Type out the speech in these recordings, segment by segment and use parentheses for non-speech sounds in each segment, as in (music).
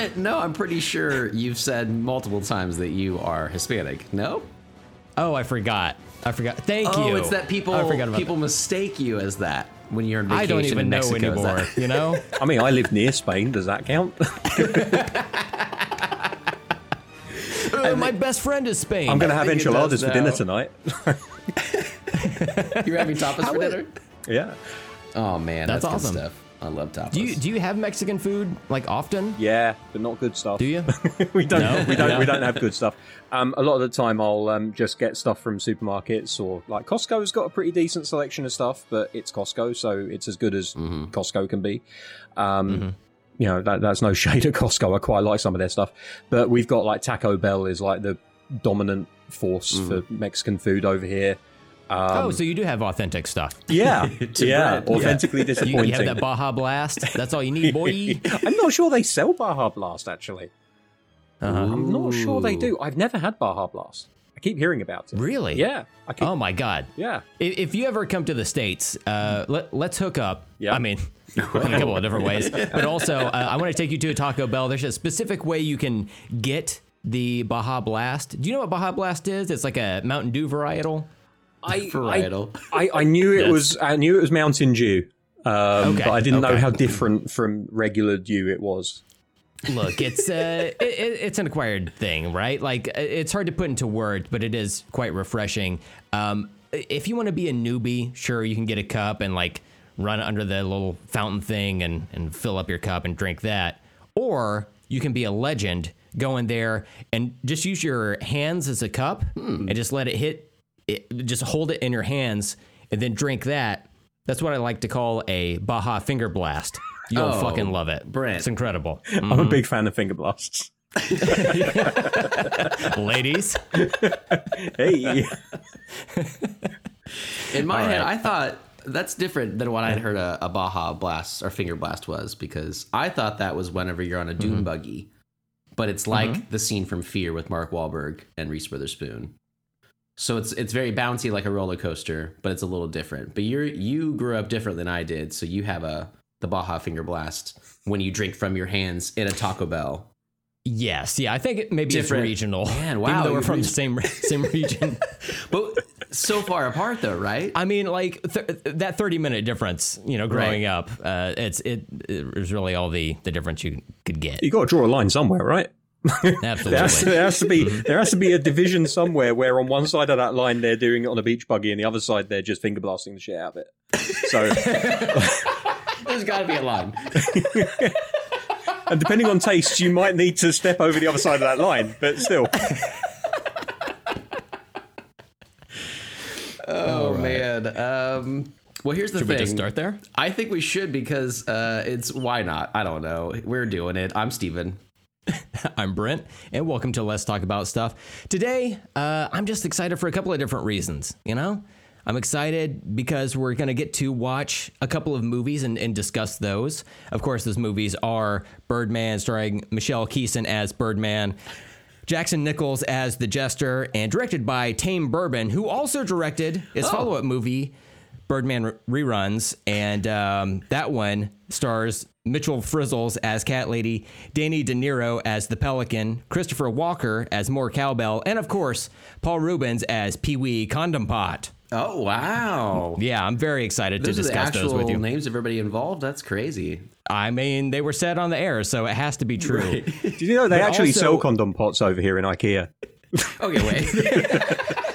Brent, no, I'm pretty sure you've said multiple times that you are Hispanic. No? Oh, I forgot. I forgot. Thank Oh, you. it's that people I forgot about people mistake you as that when you're on vacation I don't even in know Mexico. Is anymore. You know. (laughs) I mean, I live near Spain. Does that count? (laughs) Uh, my best friend is Spain. I'm going to have enchiladas for dinner tonight. (laughs) You're having tapas for dinner? yeah. Oh man, That's that's, awesome. good stuff. I love tapas. Do you do you have Mexican food like often? Yeah, but not good stuff. Do you? (laughs) we don't. No? We don't. No. We don't have good stuff. Um, a lot of the time, I'll um, just get stuff from supermarkets or like Costco's got a pretty decent selection of stuff, but it's Costco, so it's as good as Costco can be. Um, You know, that, that's no (laughs) shade at Costco. I quite like some of their stuff, but we've got like Taco Bell is like the dominant force for Mexican food over here. Um, oh, so you do have authentic stuff. (laughs) yeah, (laughs) yeah, Brent, yeah. authentically You, disappointing. you have that Baja Blast. That's all you need, boy. (laughs) I'm not sure they sell Baja Blast actually. Uh-huh. I'm not sure they do. I've never had Baja Blast. I keep hearing about it. Really? Yeah, I keep. Oh my God. yeah, If, if you ever come to the states, uh, let let's hook up. Yeah. I mean, in a couple of different ways, but also uh, I want to take you to a Taco Bell. There's a specific way you can get the Baja Blast. Do you know what Baja Blast is? It's like a Mountain Dew varietal. I, (laughs) Varietal. I, I knew it was. I knew it was Mountain Dew, um, Okay, but I didn't know how different from regular Dew it was. Look, it's uh, (laughs) it, it- it's an acquired thing, right? Like it's hard to put into words, but it is quite refreshing. Um, if you want to be a newbie, sure, you can get a cup and like run under the little fountain thing and and fill up your cup and drink that, or you can be a legend. Go in there and just use your hands as a cup and just let it hit. It, just hold it in your hands and then drink that. That's what I like to call a Baja Finger Blast. You'll Oh, fucking love it. Brent. It's incredible. I'm a mm-hmm. big fan of finger blasts. (laughs) ladies. Hey, In my All head. I thought that's different than what I'd heard a, a Baja Blast or Finger Blast was because I thought that was whenever you're on a dune mm-hmm. buggy, but it's like mm-hmm. the scene from Fear with Mark Wahlberg and Reese Witherspoon. So it's it's very bouncy like a roller coaster, but it's a little different. But you're you grew up different than I did, so you have a the Baja Finger Blast when you drink from your hands in a Taco Bell. Yes, yeah, I think it, maybe Different- it's regional. Man, Even wow, though we're from the same same (laughs) region. But so far apart though, right? I mean, like th- that thirty minute difference, you know, growing up, uh, it's it, it was really all the the difference you could get. you got to draw a line somewhere, right? (laughs) There has, Absolutely. there has to be there has to be a division somewhere where on one side of that line they're doing it on a beach buggy and the other side they're just finger blasting the shit out of it. So, (laughs) There's got to be a line. (laughs) and depending on taste, you might need to step over the other side of that line, but still. Oh man. Um, well, here's the Should thing. we just start there? I think we should because uh, it's why not? I don't know. We're doing it. I'm Steven. (laughs) I'm Brent, and welcome to Let's Talk About Stuff. Today, uh, I'm just excited for a couple of different reasons. You know, I'm excited because we're going to get to watch a couple of movies and, and discuss those. Of course, those movies are Birdman, starring Michelle Keeson as Birdman. Jackson Nichols as the Jester, and directed by Tame Bourbon, who also directed his follow up movie, Birdman Re- Reruns. And um, that one stars Mitchell Frizzles as Cat Lady, Danny De Niro as the Pelican, Christopher Walker as More Cowbell, and of course, Paul Reubens as Pee Wee Condom Pot. Oh wow. Yeah, I'm very excited Those to are the discuss those actual with you. names of everybody involved. That's crazy. I mean, they were said on the air, so it has to be true. Do you know they But actually also- sell condom pots over here in IKEA? Okay, wait. (laughs)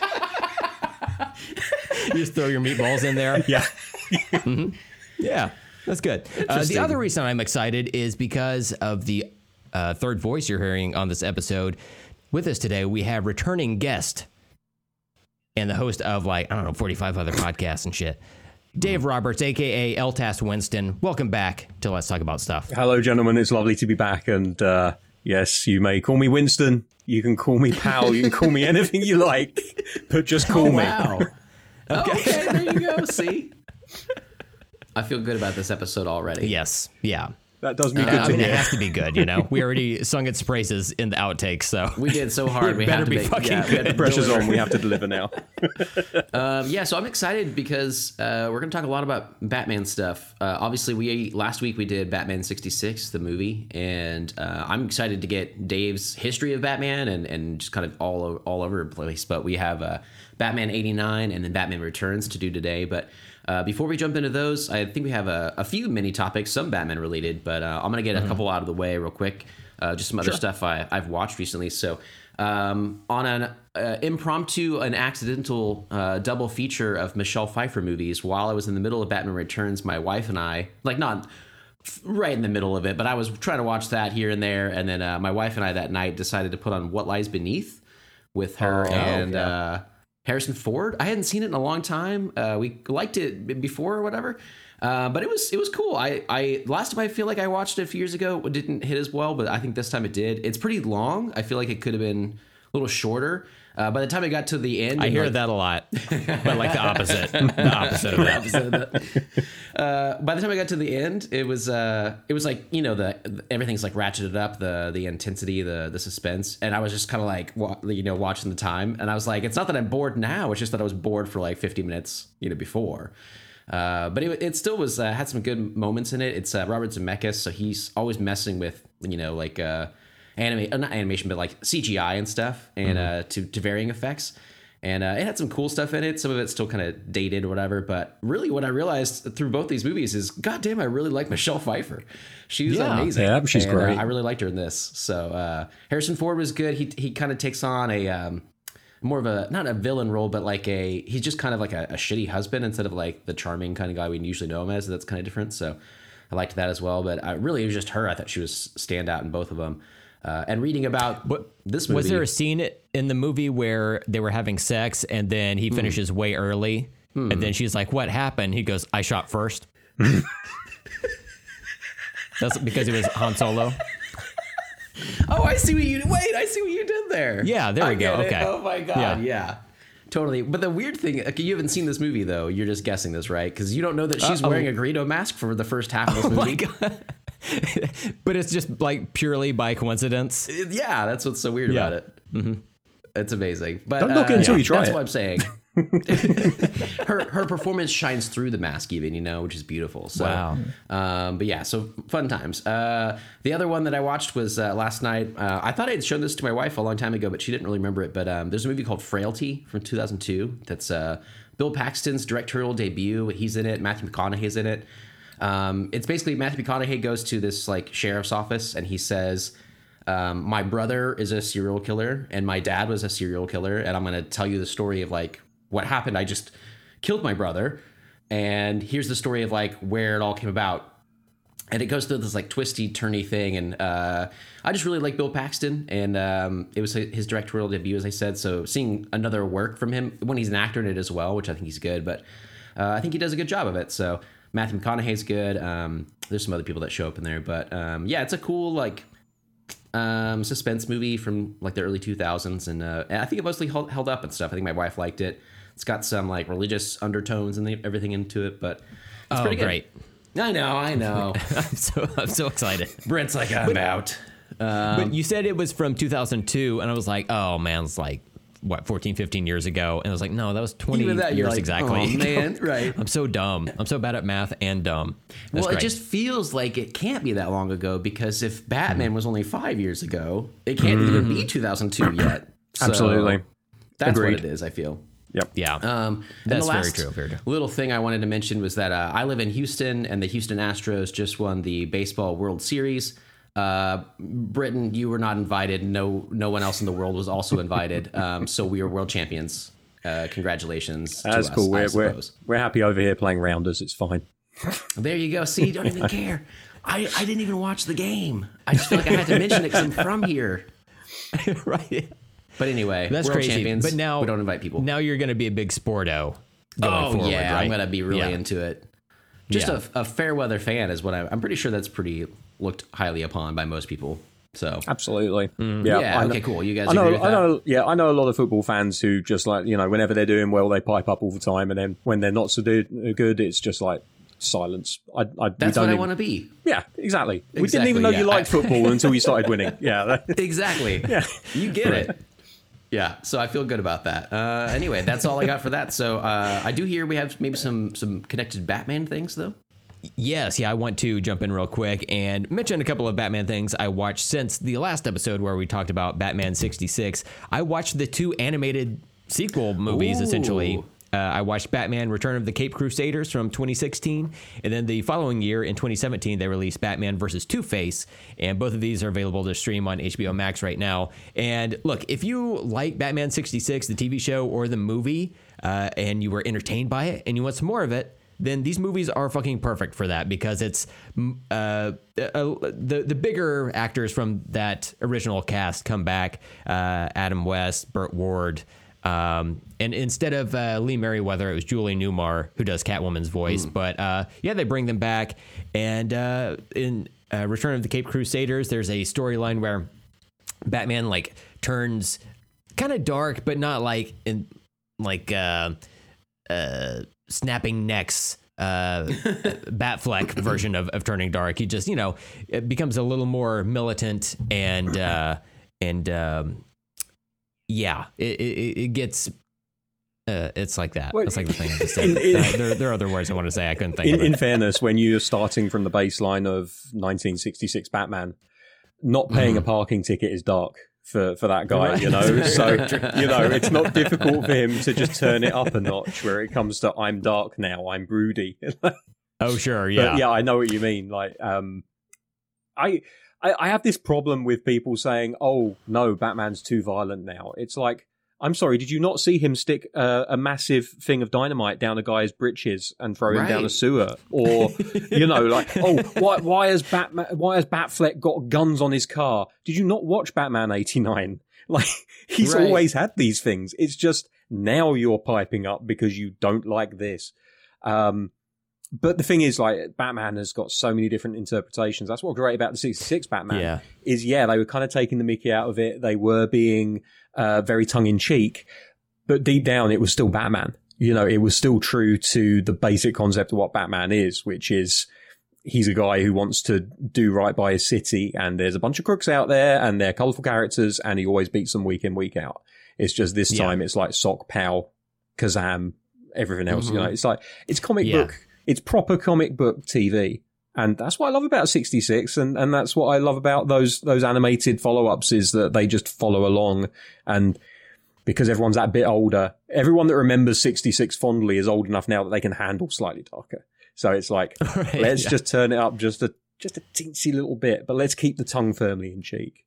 you just throw your meatballs in there. Yeah. Yeah, that's good. Uh, the other reason I'm excited is because of the uh, third voice you're hearing on this episode. With us today, we have returning guest and the host of like I don't know 45 other podcasts and shit. Dave Roberts, aka Eltas Winston. Welcome back to Let's Talk About Stuff. Hello, gentlemen. It's lovely to be back. And uh, yes, you may call me Winston. You can call me pal. You can call me anything you like, but just call me. wow. Okay. there you go. See. (laughs) I feel good about this episode already. Yes, yeah. That does me Uh, good I to mean, it has to be good, you know. We (laughs) already sung its praises in the outtakes, so We did so hard. We (laughs) better had to be make, fucking yeah, we had good. Pressure's on. We have to deliver now. (laughs) Um, yeah, so I'm excited because uh, we're going to talk a lot about Batman stuff. Uh, obviously, we last week we did Batman 66, the movie, and uh, I'm excited to get Dave's history of Batman and, and just kind of all all over the place. But we have uh, Batman 89 and then Batman Returns to do today. But uh, before we jump into those, I think we have a, a few mini topics, some Batman related. But uh, I'm going to get a couple out of the way real quick. Uh, just some other stuff I, I've watched recently. So um, on an uh, impromptu, an accidental uh, double feature of Michelle Pfeiffer movies while I was in the middle of Batman Returns. My wife and I, like not right in the middle of it, but I was trying to watch that here and there, and then uh, my wife and I that night decided to put on What Lies Beneath with her Oh, and yeah. Harrison Ford. I hadn't seen it in a long time. Uh, we liked it before or whatever. Uh, but it was it was cool. I, I last time I feel like I watched it a few years ago it didn't hit as well, but I think this time it did. It's pretty long. I feel like it could have been a little shorter. Uh, by the time I got to the end, I hear like, that a lot. But like the opposite. (laughs) The opposite of that. episode of that. Uh, by the time I got to the end, it was uh, it was like you know the everything's like ratcheted up the the intensity the the suspense, and I was just kind of like wa- you know watching the time, and I was like, it's not that I'm bored now, it's just that I was bored for like 50 minutes you know before. Uh, but it, it still was uh, had some good moments in it. It's uh, Robert Zemeckis, so he's always messing with you know like uh, anime, uh, not animation, but like CGI and stuff, and uh, to to varying effects. And uh, it had some cool stuff in it. Some of it's still kind of dated or whatever. But really, what I realized through both these movies is, goddamn, I really like Michelle Pfeiffer. She's Yeah. amazing. Yeah, she's And, uh, great. I really liked her in this. So uh, Harrison Ford was good. He he kind of takes on a um, more of a not a villain role, but like a he's just kind of like a, a shitty husband instead of like the charming kind of guy we usually know him as. That's kind of different. So I liked that as well. But I really it was just her. I thought she was standout in both of them. Uh, and reading about this movie, Was there a scene in the movie where they were having sex and then Hmm. he finishes way early? And then she's like, What happened? He goes, I shot first. (laughs) That's because it was Han Solo. Oh, I see what you wait. I see what you did there. Yeah, there I we go. get it. Okay. Oh my god. Yeah. Yeah. Totally. But the weird thing, okay, you haven't seen this movie though. You're just guessing this, right? Because you don't know that she's Uh-oh. wearing a Greedo mask for the first half of this (laughs) Oh movie. God. (laughs) but it's just like purely by coincidence. It- yeah, that's what's so weird Yeah. about it. Mm-hmm. It's amazing. But Don't knock it uh, until yeah, you try That's it. what I'm saying. (laughs) her her performance shines through the mask, even you know, which is beautiful. So, Wow. Um, but yeah, so fun times. Uh, the other one that I watched was uh, last night. Uh, I thought I had shown this to my wife a long time ago, but she didn't really remember it. But um, there's a movie called Frailty from 2002. That's uh, Bill Paxton's directorial debut. He's in it. Matthew McConaughey's in it. Um, it's basically Matthew McConaughey goes to this like sheriff's office and he says, um, "My brother is a serial killer and my dad was a serial killer, and I'm going to tell you the story of like what happened. I just killed my brother, and here's the story of like where it all came about." And it goes through this like twisty, turny thing, and uh, I just really like Bill Paxton, and um, it was his directorial debut, as I said. So seeing another work from him when he's an actor in it as well, which I think he's good, but uh, I think he does a good job of it. So Matthew McConaughey's good. Um, there's some other people that show up in there, but um, yeah, it's a cool like um, suspense movie from like the early 2000s, and, uh, and I think it mostly held, held up and stuff. I think my wife liked it. It's got some like religious undertones and the, everything into it, but it's Oh, pretty good. great. I know, I know. (laughs) I'm so I'm so excited. Brent's like I'm out. but you said it was from 2002, and I was like, oh man, it's like what 14, 15 years ago, and I was like, no, that was 20 Even that, years like, exactly. "Oh, man, (laughs) right. I'm so dumb. I'm so bad at math and dumb. That's well, great. it just feels like it can't be that long ago because if Batman was only five years ago, it can't even be 2002 yet. (clears throat) So Absolutely. that's Agreed. what it is. I feel. Yep. Yeah. Um, That's the very true, very true. Little thing I wanted to mention was that uh, I live in Houston, and the Houston Astros just won the baseball World Series. Uh, Britain, you were not invited. No, no one else in the world was also invited. Um, so we are world champions. Uh, congratulations. That's to cool. Us, We're, I we're, we're happy over here playing rounders. It's fine. There you go. See, you don't even care. I, I didn't even watch the game. I just feel like I had to mention it because I'm from here. (laughs) right. But anyway, That's world crazy. champions. But now we don't invite people. Now you're going to be a big sporto. Going oh forward, yeah, right? I'm gonna be really Yeah. into it. Just Yeah. a, a fair weather fan is what I'm. I'm pretty sure that's pretty looked highly upon by most people. So Absolutely. Mm. yeah, know- okay, cool. You guys I know, I know, yeah, I know a lot of football fans who just like you know whenever they're doing well, they pipe up all the time, and then when they're not so do, good, it's just like silence. I, I, That's what I want to be. Yeah, exactly. We didn't even know yeah. you liked football (laughs) until you started winning. Yeah, (laughs) Exactly. (laughs) Yeah. You get it. Yeah, so I feel good about that. Uh, anyway, that's all I got for that. So uh, I do hear we have maybe some some connected Batman things though. Yes, yeah, I want to jump in real quick and mention a couple of Batman things I watched since the last episode where we talked about Batman 66. I watched the two animated sequel movies, Ooh. essentially. Uh, I watched Batman Return of the Caped Crusaders from 2016, and then the following year in 2017, they released Batman versus Two Face, and both of these are available to stream on HBO Max right now. And look, if you like Batman 66, the TV show or the movie, uh, and you were entertained by it and you want some more of it, then these movies are fucking perfect for that because it's mm, uh, uh, the the bigger actors from that original cast come back. Uh, Adam West, Burt Ward. Um, and instead of uh, Lee Meriwether, it was Julie Newmar who does Catwoman's voice. But uh, yeah, they bring them back. And uh, in uh, Return of the Caped Crusaders, there's a storyline where Batman like turns kind of dark, but not like in like uh, uh, snapping necks. Uh, (laughs) Batfleck version of, of turning dark. He just, you know, it becomes a little more militant and uh, and um, yeah, it, it, it gets. Uh, it's like that. Well, That's like the thing I just said. in- in- Uh, there, there are other words I want to say. I couldn't think in, of in fairness, when you're starting from the baseline of 1966 Batman, not paying a parking ticket is dark for, for that guy, you know? (laughs) So, you know, it's not (laughs) difficult for him to just turn it up a notch where it comes to I'm dark now, I'm broody. (laughs) oh, sure. But Yeah. yeah, I know what you mean. Like, um, I, I, I have this problem with people saying, "Oh no, Batman's too violent now." It's like, I'm sorry, did you not see him stick uh, a massive thing of dynamite down a guy's britches and throw him down a sewer? Or, (laughs) you know, like, oh, why, why has Batman, why has Batfleck got guns on his car? Did you not watch Batman '89? (laughs) Like, he's Right. always had these things. It's just now you're piping up because you don't like this. Um, but the thing is, like, Batman has got so many different interpretations. That's what's great about the 66 Batman Yeah. is, yeah, they were kind of taking the mickey out of it. They were being uh, very tongue in cheek, but deep down, it was still Batman. You know, it was still true to the basic concept of what Batman is, which is he's a guy who wants to do right by his city, and there's a bunch of crooks out there, and they're colorful characters, and he always beats them week in, week out. It's just this Yeah. time, it's like Sock, Pow, Kazam, everything else. You know, it's like it's comic Yeah. book, it's proper comic book TV. And that's what I love about 66 and, and that's what I love about those those animated follow-ups is that they just follow along and because everyone's that bit older, everyone that remembers 66 fondly is old enough now that they can handle slightly darker. So it's like (laughs) Right, let's yeah. just turn it up just a just a teensy little bit, but let's keep the tongue firmly in cheek.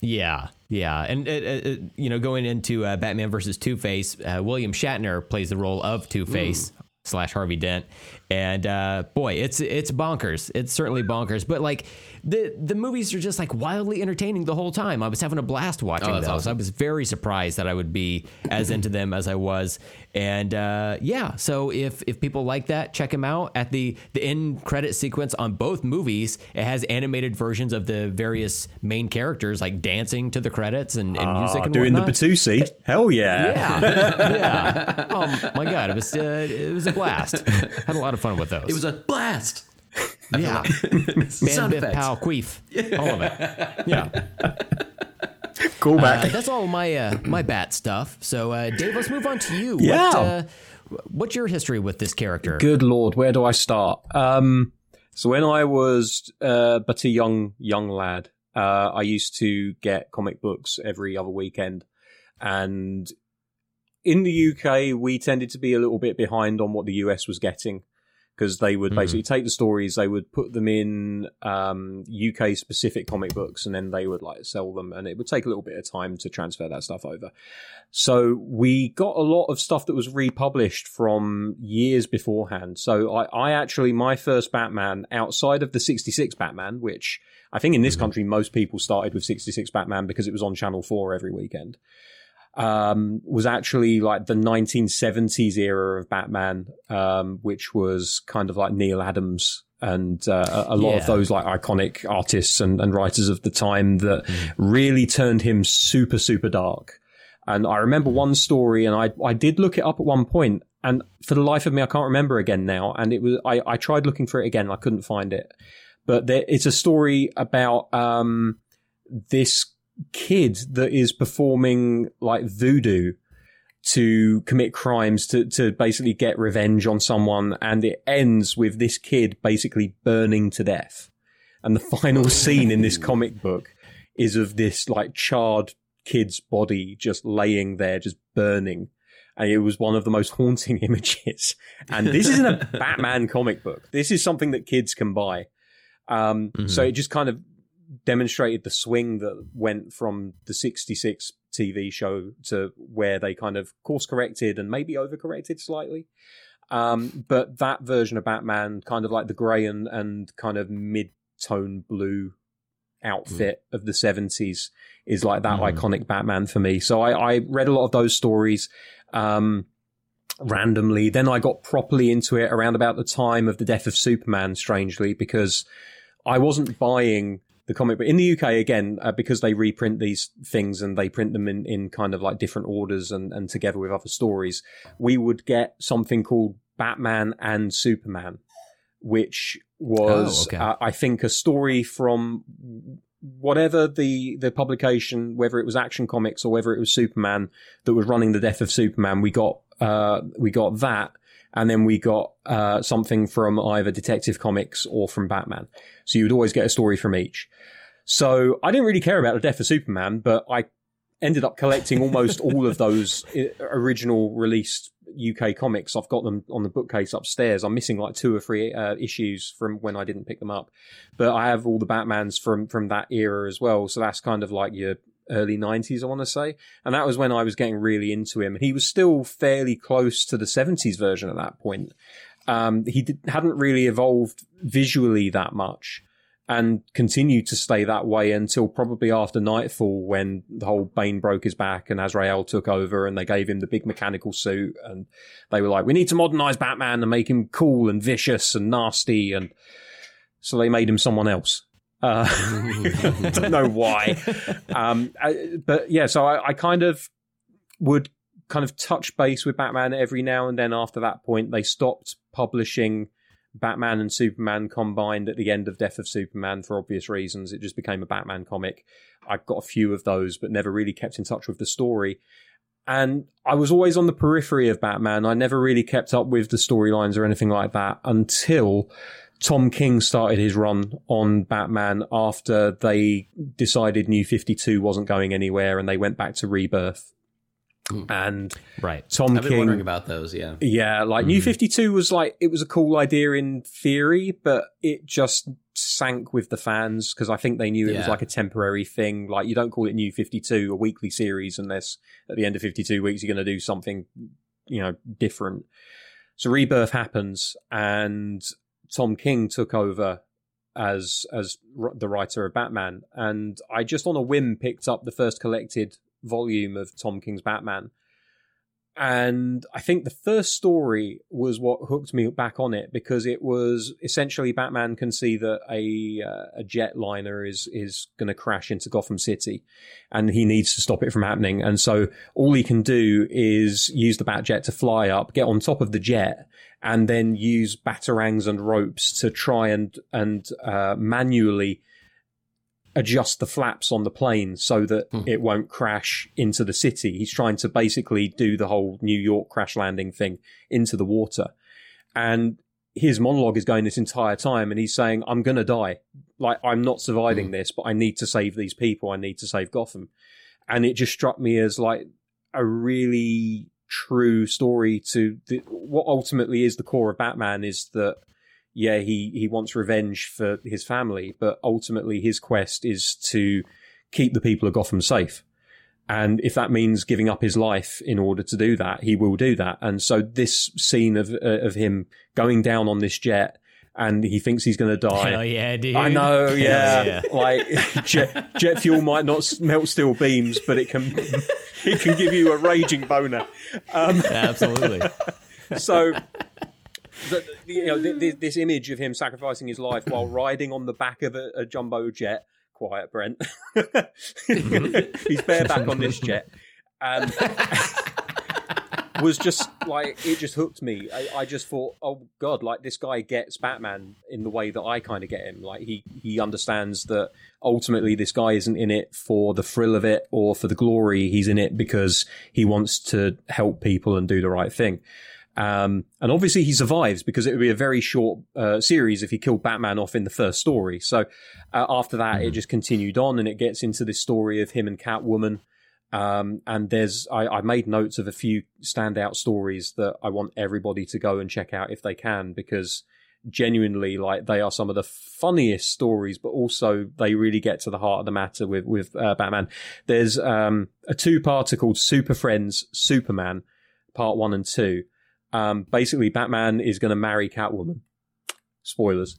Yeah, yeah, and it, it, it- you know, going into uh, Batman versus Two Face, uh, William Shatner plays the role of Two Face slash Harvey Dent, and uh, boy, it's it's bonkers. It's certainly bonkers, but like the the movies are just like wildly entertaining the whole time. I was having a blast watching Oh, those. awesome. I was very surprised that I would be as into them as I was, and uh, yeah. So if if people like that, check them out. At the the end credit sequence on both movies, it has animated versions of the various main characters like dancing to the credits and, and music Ah, and doing whatnot. the Batusi. Hell yeah. Yeah, (laughs) yeah. Oh my god, it was uh, it was a blast. Had a lot of fun with those. It was a blast. yeah. (laughs) Sound Band Biff effects. Pow Queef, all of it. Yeah. (laughs) (laughs) Cool Uh, back. that's all my uh, my bat stuff. So, uh, Dave, let's move on to you. Yeah. What, uh, what's your history with this character? Good lord, where do I start? Um, so when I was uh, but a young young lad, uh, I used to get comic books every other weekend, and in the UK we tended to be a little bit behind on what the US was getting because they would Mhm. basically take the stories, they would put them in um, UK specific comic books, and then they would like sell them, and it would take a little bit of time to transfer that stuff over. So we got a lot of stuff that was republished from years beforehand. So I, I actually, my first Batman outside of the 66 Batman, which I think in this country, most people started with 66 Batman because it was on Channel 4 every weekend, um, was actually like the 1970s era of Batman, um, which was kind of like Neal Adams and uh, a lot Yeah. of those like iconic artists and, and writers of the time that really turned him super, super dark. And I remember one story, and I I did look it up at one point, and for the life of me, I can't remember again now. And it was I, I tried looking for it again, I couldn't find it. But there, it's a story about um, this kid that is performing like voodoo to commit crimes to to basically get revenge on someone, and it ends with this kid basically burning to death. And the final (laughs) scene in this comic book is of this like charred kid's body just laying there, just burning and it was one of the most haunting (laughs) images. And this isn't a (laughs) Batman comic book. This is something that kids can buy. Um, mm-hmm. So it just kind of demonstrated the swing that went from the 66 TV show to where they kind of course corrected and maybe overcorrected slightly. Um, but that version of Batman, kind of like the grey and, and kind of mid tone blue outfit mm. of the 70s, is like that mm. iconic Batman for me. So I, I read a lot of those stories um, randomly. Then I got properly into it around about the time of the death of Superman, strangely, because I wasn't buying the comic. But in the UK, again, uh, because they reprint these things and they print them in, in kind of like different orders and, and together with other stories, we would get something called Batman and Superman, which was, oh, okay. uh, I think, a story from whatever the the publication, whether it was Action Comics or whether it was Superman that was running the death of Superman, we got uh, we got that, and then we got uh, something from either Detective Comics or from Batman. So you would always get a story from each. So I didn't really care about the death of Superman, but I ended up collecting almost all of those (laughs) uh, original released UK comics. I've got them on the bookcase upstairs. I'm missing like two or three uh, issues from when I didn't pick them up, but I have all the Batmans from from that era as well. So that's kind of like your early 90s, I want to say. And that was when I was getting really into him. He was still fairly close to the 70s version at that point. Um, he did, hadn't really evolved visually that much and continued to stay that way until probably after Knightfall when the whole Bane broke his back and Azrael took over and they gave him the big mechanical suit and they were like, we need to modernize Batman and make him cool and vicious and nasty. And so they made him someone else. Uh, (laughs) don't know why. Um, but yeah, so I, I kind of would kind of touch base with Batman every now and then after that point. They stopped publishing Batman and Superman combined at the end of Death of Superman for obvious reasons. It just became a Batman comic. I got a few of those, but never really kept in touch with the story. And I was always on the periphery of Batman. I never really kept up with the storylines or anything like that until Tom King started his run on Batman after they decided New 52 wasn't going anywhere and they went back to Rebirth. Mm. And right, Tom I've King, wondering about those. Yeah, yeah. Like mm. New Fifty Two was like it was a cool idea in theory, but it just sank with the fans because I think they knew it yeah. was like a temporary thing. Like you don't call it New Fifty Two a weekly series unless at the end of fifty two weeks you're going to do something, you know, different. So Rebirth happens, and Tom King took over as as the writer of Batman, and I just on a whim picked up the first collected volume of Tom King's Batman. And I think the first story was what hooked me back on it because it was essentially Batman can see that a uh, a jetliner is is going to crash into Gotham City, and he needs to stop it from happening. And so all he can do is use the Batjet to fly up, get on top of the jet, and then use batarangs and ropes to try and and uh, manually adjust the flaps on the plane so that hmm. it won't crash into the city. He's trying to basically do the whole New York crash landing thing into the water. And his monologue is going this entire time and he's saying, I'm going to die. Like, I'm not surviving hmm. this, but I need to save these people. I need to save Gotham. And it just struck me as like a really true story to the, what ultimately is the core of Batman is that yeah, he, he wants revenge for his family, but ultimately his quest is to keep the people of Gotham safe. And if that means giving up his life in order to do that, he will do that. And so this scene of of him going down on this jet and he thinks he's going to die. Hell yeah, dude! I know, (laughs) yeah. yeah. like (laughs) jet, jet fuel might not melt steel beams, but it can (laughs) it can give you a raging boner. Um, Absolutely. so the, you know, this, this, image of him sacrificing his life while riding on the back of a, a jumbo jet. Quiet, Brent. He's bareback on this jet. Um, was just like it just hooked me. I, I, just thought, oh god, like this guy gets Batman in the way that I kind of get him. Like he he understands that ultimately this guy isn't in it for the thrill of it or for the glory. He's in it because he wants to help people and do the right thing. Um, and obviously he survives because it would be a very short uh, series if he killed Batman off in the first story. So uh, after that, mm-hmm. it just continued on and it gets into this story of him and Catwoman. Um, and there's, I, I made notes of a few standout stories that I want everybody to go and check out if they can, because genuinely, like, they are some of the funniest stories, but also they really get to the heart of the matter with, with, uh, Batman. There's, um, a two-parter called Super Friends Superman, part one and two. Um, basically, Batman is going to marry Catwoman. Spoilers.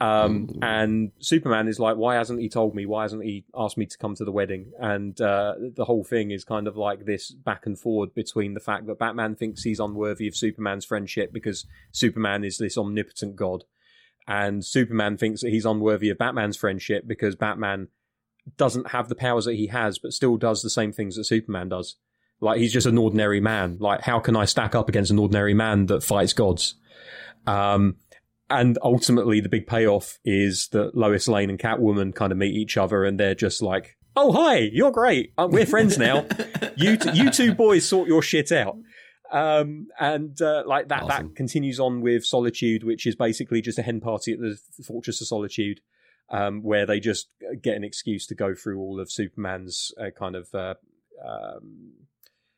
Um, mm. and Superman is like, why hasn't he told me? Why hasn't he asked me to come to the wedding? And uh, the whole thing is kind of like this back and forward between the fact that Batman thinks he's unworthy of Superman's friendship because Superman is this omnipotent god, and Superman thinks that he's unworthy of Batman's friendship because Batman doesn't have the powers that he has, but still does the same things that Superman does. Like he's just an ordinary man. Like how can I stack up against an ordinary man that fights gods? Um, and ultimately the big payoff is that Lois Lane and Catwoman kind of meet each other and they're just like, "Oh hi, you're great. Uh, we're friends now. (laughs) you t- you two boys sort your shit out." Um, and uh, like that awesome. that continues on with Solitude, which is basically just a hen party at the Fortress of Solitude. Um, where they just get an excuse to go through all of Superman's uh, kind of uh, um,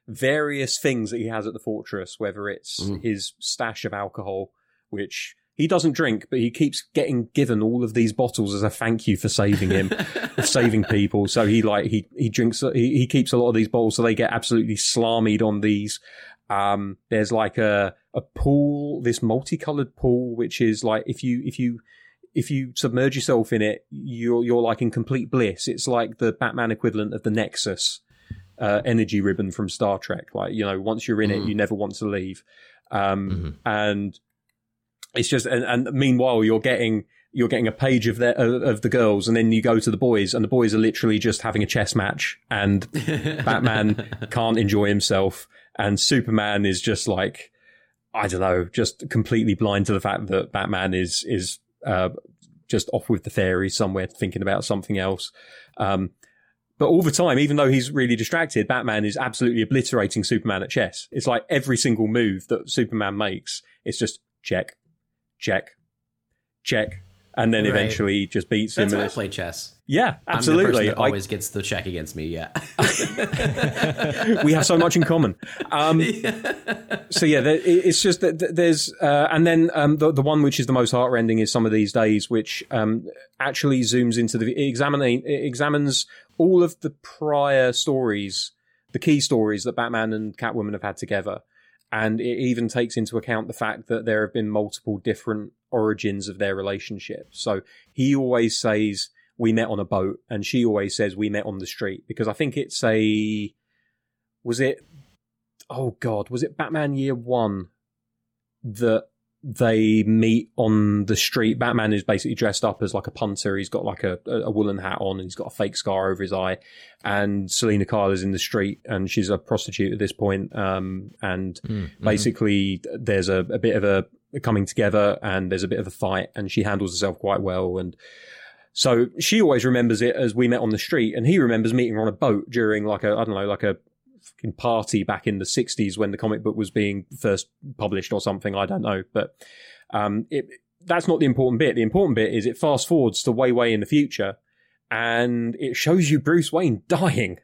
various things that he has at the fortress, whether it's mm. his stash of alcohol, which he doesn't drink, but he keeps getting given all of these bottles as a thank you for saving him, for (laughs) saving people. So he like he he drinks he, he keeps a lot of these bottles, so they get absolutely slamied on these. Um, there's like a a pool, this multicolored pool, which is like if you if you if you submerge yourself in it, you're you're like in complete bliss. It's like the Batman equivalent of the Nexus uh, energy ribbon from Star Trek. Like you know, once you're in mm. it, you never want to leave. Um, mm-hmm. And it's just, and, and, meanwhile, you're getting you're getting a page of their of, of, the girls, and then you go to the boys, and the boys are literally just having a chess match, and (laughs) Batman can't enjoy himself, and Superman is just like. I don't know, just completely blind to the fact that Batman is is uh, just off with the fairies somewhere, thinking about something else. Um, but all the time, even though he's really distracted, Batman is absolutely obliterating Superman at chess. It's like every single move that Superman makes, it's just check, check, check, and then right. eventually just beats That's him. That's I play chess. Yeah, absolutely. that always I, gets the check against me. Yeah, (laughs) we have so much in common. Um, (laughs) so yeah, it's just that there's, uh, and then um, the the one which is the most heartrending is some of these days, which um, actually zooms into the examining examines all of the prior stories, the key stories that Batman and Catwoman have had together. And it even takes into account the fact that there have been multiple different origins of their relationship. So he always says, we met on a boat, and she always says, we met on the street. Because I think it's a. Was it. Oh, God. Was it Batman Year One that they meet on the street. Batman is basically dressed up as like a punter. He's got like a, a woolen hat on and he's got a fake scar over his eye. And Selina Kyle is in the street and she's a prostitute at this point. Um, and mm, basically there's a, a, bit of a coming together and there's a bit of a fight and she handles herself quite well. And so she always remembers it as we met on the street and he remembers meeting her on a boat during like a, I don't know, like a fucking party back in the 60s when the comic book was being first published or something. I don't know. But um, it, that's not the important bit. The important bit is it fast forwards to way, way in the future and it shows you Bruce Wayne dying.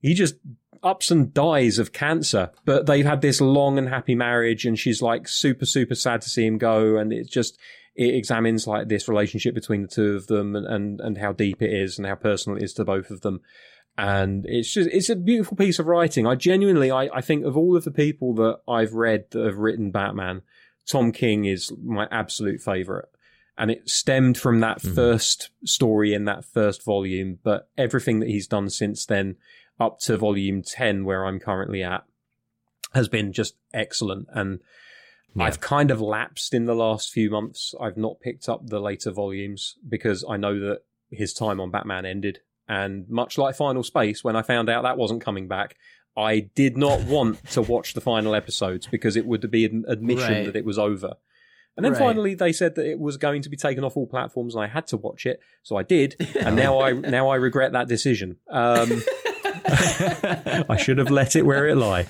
He just ups and dies of cancer, but they've had this long and happy marriage and she's like super, super sad to see him go. And it's just, it examines like this relationship between the two of them and, and, and how deep it is and how personal it is to both of them and it's just it's a beautiful piece of writing. I genuinely I, I think of all of the people that I've read that have written Batman, Tom King is my absolute favorite. And it stemmed from that mm-hmm. first story in that first volume, but everything that he's done since then, up to volume 10, where I'm currently at, has been just excellent. And yeah. I've kind of lapsed in the last few months. I've not picked up the later volumes because I know that his time on Batman ended and much like Final Space, when I found out that wasn't coming back, I did not want to watch the final episodes because it would be an admission Right. that it was over. And then Right. finally they said that it was going to be taken off all platforms and I had to watch it. So I did. And now I (laughs) now I regret that decision. Um, (laughs) (laughs) I should have let it where it lie.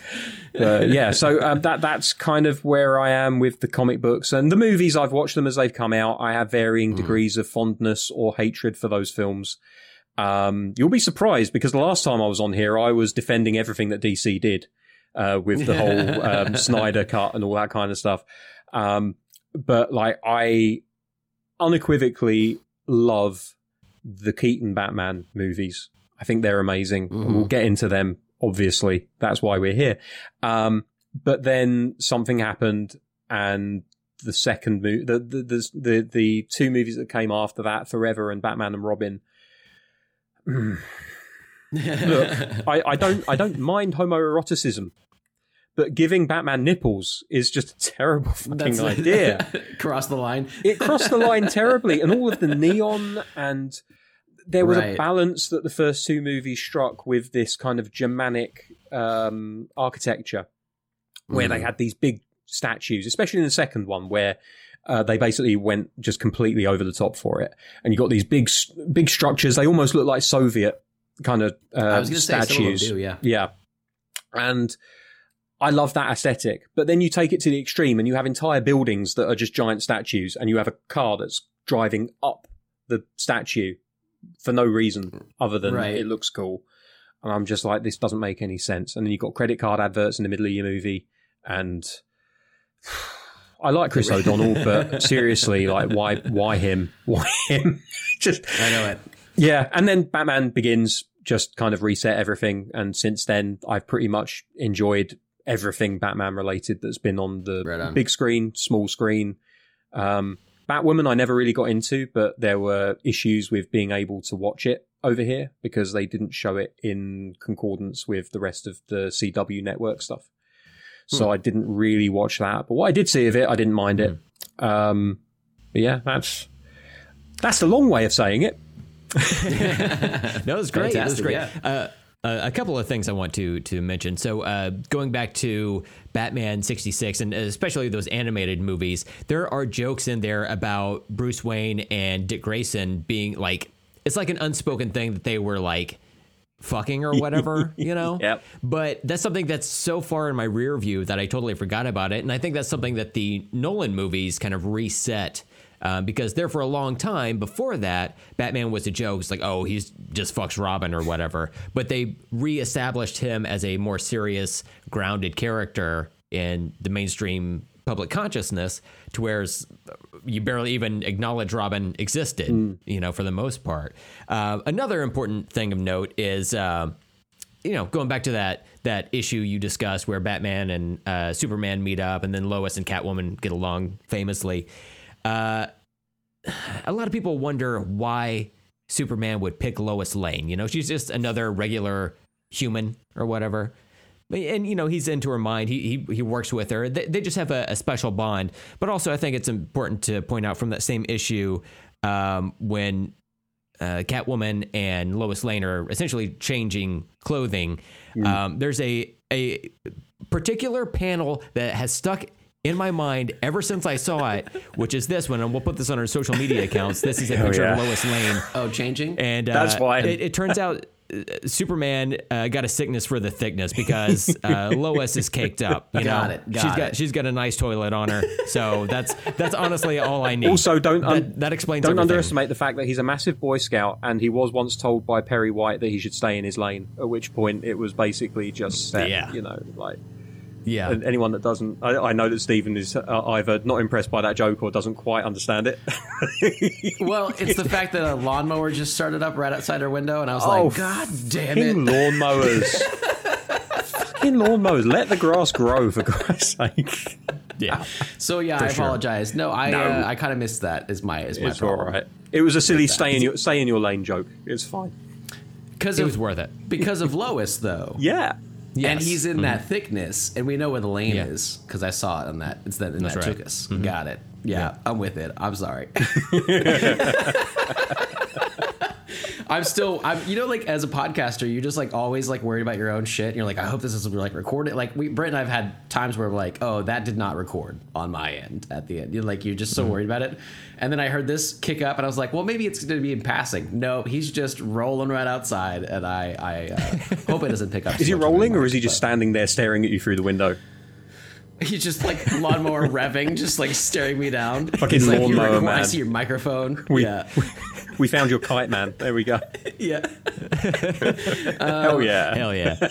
But yeah, so um, that that's kind of where I am with the comic books and the movies. I've watched them as they've come out. I have varying degrees of fondness or hatred for those films. Um, you'll be surprised because the last time I was on here, I was defending everything that DC did uh, with the whole (laughs) um, Snyder cut and all that kind of stuff. Um, but like, I unequivocally love the Keaton Batman movies. I think they're amazing. Mhm. We'll get into them, obviously. That's why we're here. Um, but then something happened and the second movie, the, the, the, the, the two movies that came after that, Forever and Batman and Robin. Mm. Look, (laughs) I, I don't, I don't mind homoeroticism, but giving Batman nipples is just a terrible (laughs) fucking That's idea (laughs) Cross the line. it crossed the line terribly, and all of the neon and there was a balance that the first two movies struck with this kind of Germanic um, architecture, where they Mhm. had these big statues, especially in the second one, where uh, they basically went just completely over the top for it, and you got these big, big structures. They almost look like Soviet kind of uh, I was to say some of them statues. do, yeah. Yeah. And I love that aesthetic. But then you take it to the extreme and you have entire buildings that are just giant statues and you have a car that's driving up the statue for no reason other than Right. it looks cool. And I'm just like, this doesn't make any sense. And then you've got credit card adverts in the middle of your movie. And (sighs) I like Chris O'Donnell, (laughs) but seriously, like, why, why him? (laughs) Why him? (laughs) just, I know it. yeah, and then Batman Begins just kind of reset everything, and since then I've pretty much enjoyed everything Batman related that's been on the Right on. big screen, small screen. Um, Batwoman I never really got into, but there were issues with being able to watch it over here because they didn't show it in concordance with the rest of the CW network stuff. So Hmm. I didn't really watch that, but what I did see of it, I didn't mind it. Um, but yeah, that's that's the long way of saying it. (laughs) No, it was great. It was great. yeah. Uh, uh, a couple of things I want to to mention. So, uh, going back to Batman '66, and especially those animated movies, there are jokes in there about Bruce Wayne and Dick Grayson being like, it's like an unspoken thing that they were like fucking or (laughs) whatever, you know? Yep. But that's something that's so far in my rear view that I totally forgot about it. And I think that's something that the Nolan movies kind of reset. Um, because there for a long time before that, Batman was a joke. It's like, oh, he's just fucks Robin or whatever. But they reestablished him as a more serious, grounded character in the mainstream public consciousness to where you barely even acknowledge Robin existed, you know, for the most part. Uh, another important thing of note is, uh, you know, going back to that that issue you discussed where Batman and uh, Superman meet up, and then Lois and Catwoman get along famously. Uh, a lot of people wonder why Superman would pick Lois Lane. You know, she's just another regular human or whatever. And you know he's into her mind. He he, he works with her. They, they just have a, a special bond. But also, I think it's important to point out from that same issue um, when uh, Catwoman and Lois Lane are essentially changing clothing. Um, there's a a particular panel that has stuck in my mind ever since I saw it, (laughs) which is this one, and we'll put this on our social media accounts. This is a picture of yeah. Lois Lane, Oh, changing? and uh, That's why It, it turns out. Uh, Superman uh, got a sickness for the thickness because (laughs) uh, Lois is caked up. You Got know? it, got she's got it. she's got a nice toilet on her, so that's that's honestly all I need. Also, don't un- that, that explains Don't everything. underestimate the fact that he's a massive Boy Scout, and he was once told by Perry White that he should stay in his lane. At which point, it was basically just set. Yeah. You know, like Yeah, and anyone that doesn't, I, I know that Stephen is uh, either not impressed by that joke or doesn't quite understand it. (laughs) well, it's the fact that a lawnmower just started up right outside her window, and I was Oh, like, God damn it. lawnmowers. (laughs) Fucking lawnmowers. Let the grass grow, for Christ's sake. yeah. So yeah, I sure. apologize. No, I No. Uh, I kind of missed that. Is my is my It's all problem. right. It was a silly stay in your stay in your lane joke. It's fine. Because It of was worth it. because of Lois though. Yeah. And he's in mm-hmm. that thickness, and we know where the lane Yeah. is because I saw it on that. It's that in That's that right. took us. Mm-hmm. Got it. Yeah, I'm with it. I'm sorry. (laughs) (laughs) I'm still, I'm, you know, like as a podcaster, you're just like always like worried about your own shit. And you're like, I hope this is like recorded. Like we, Brent and I've had times where we're like, oh, that did not record on my end at the end. You're like, you're just so Mm-hmm. worried about it. And then I heard this kick up, and I was like, well, maybe it's going to be in passing. No, he's just rolling right outside, and I, I uh, hope it doesn't pick up. (laughs) Is he so rolling or is he just standing there staring at you through the window? But He's just like lawnmower (laughs) revving, just like staring me down. Fucking He's like, "You lawnmower record- I see your microphone. We, yeah, (laughs) we found your kite, man. There we go. (laughs) yeah. Hell yeah. Hell yeah.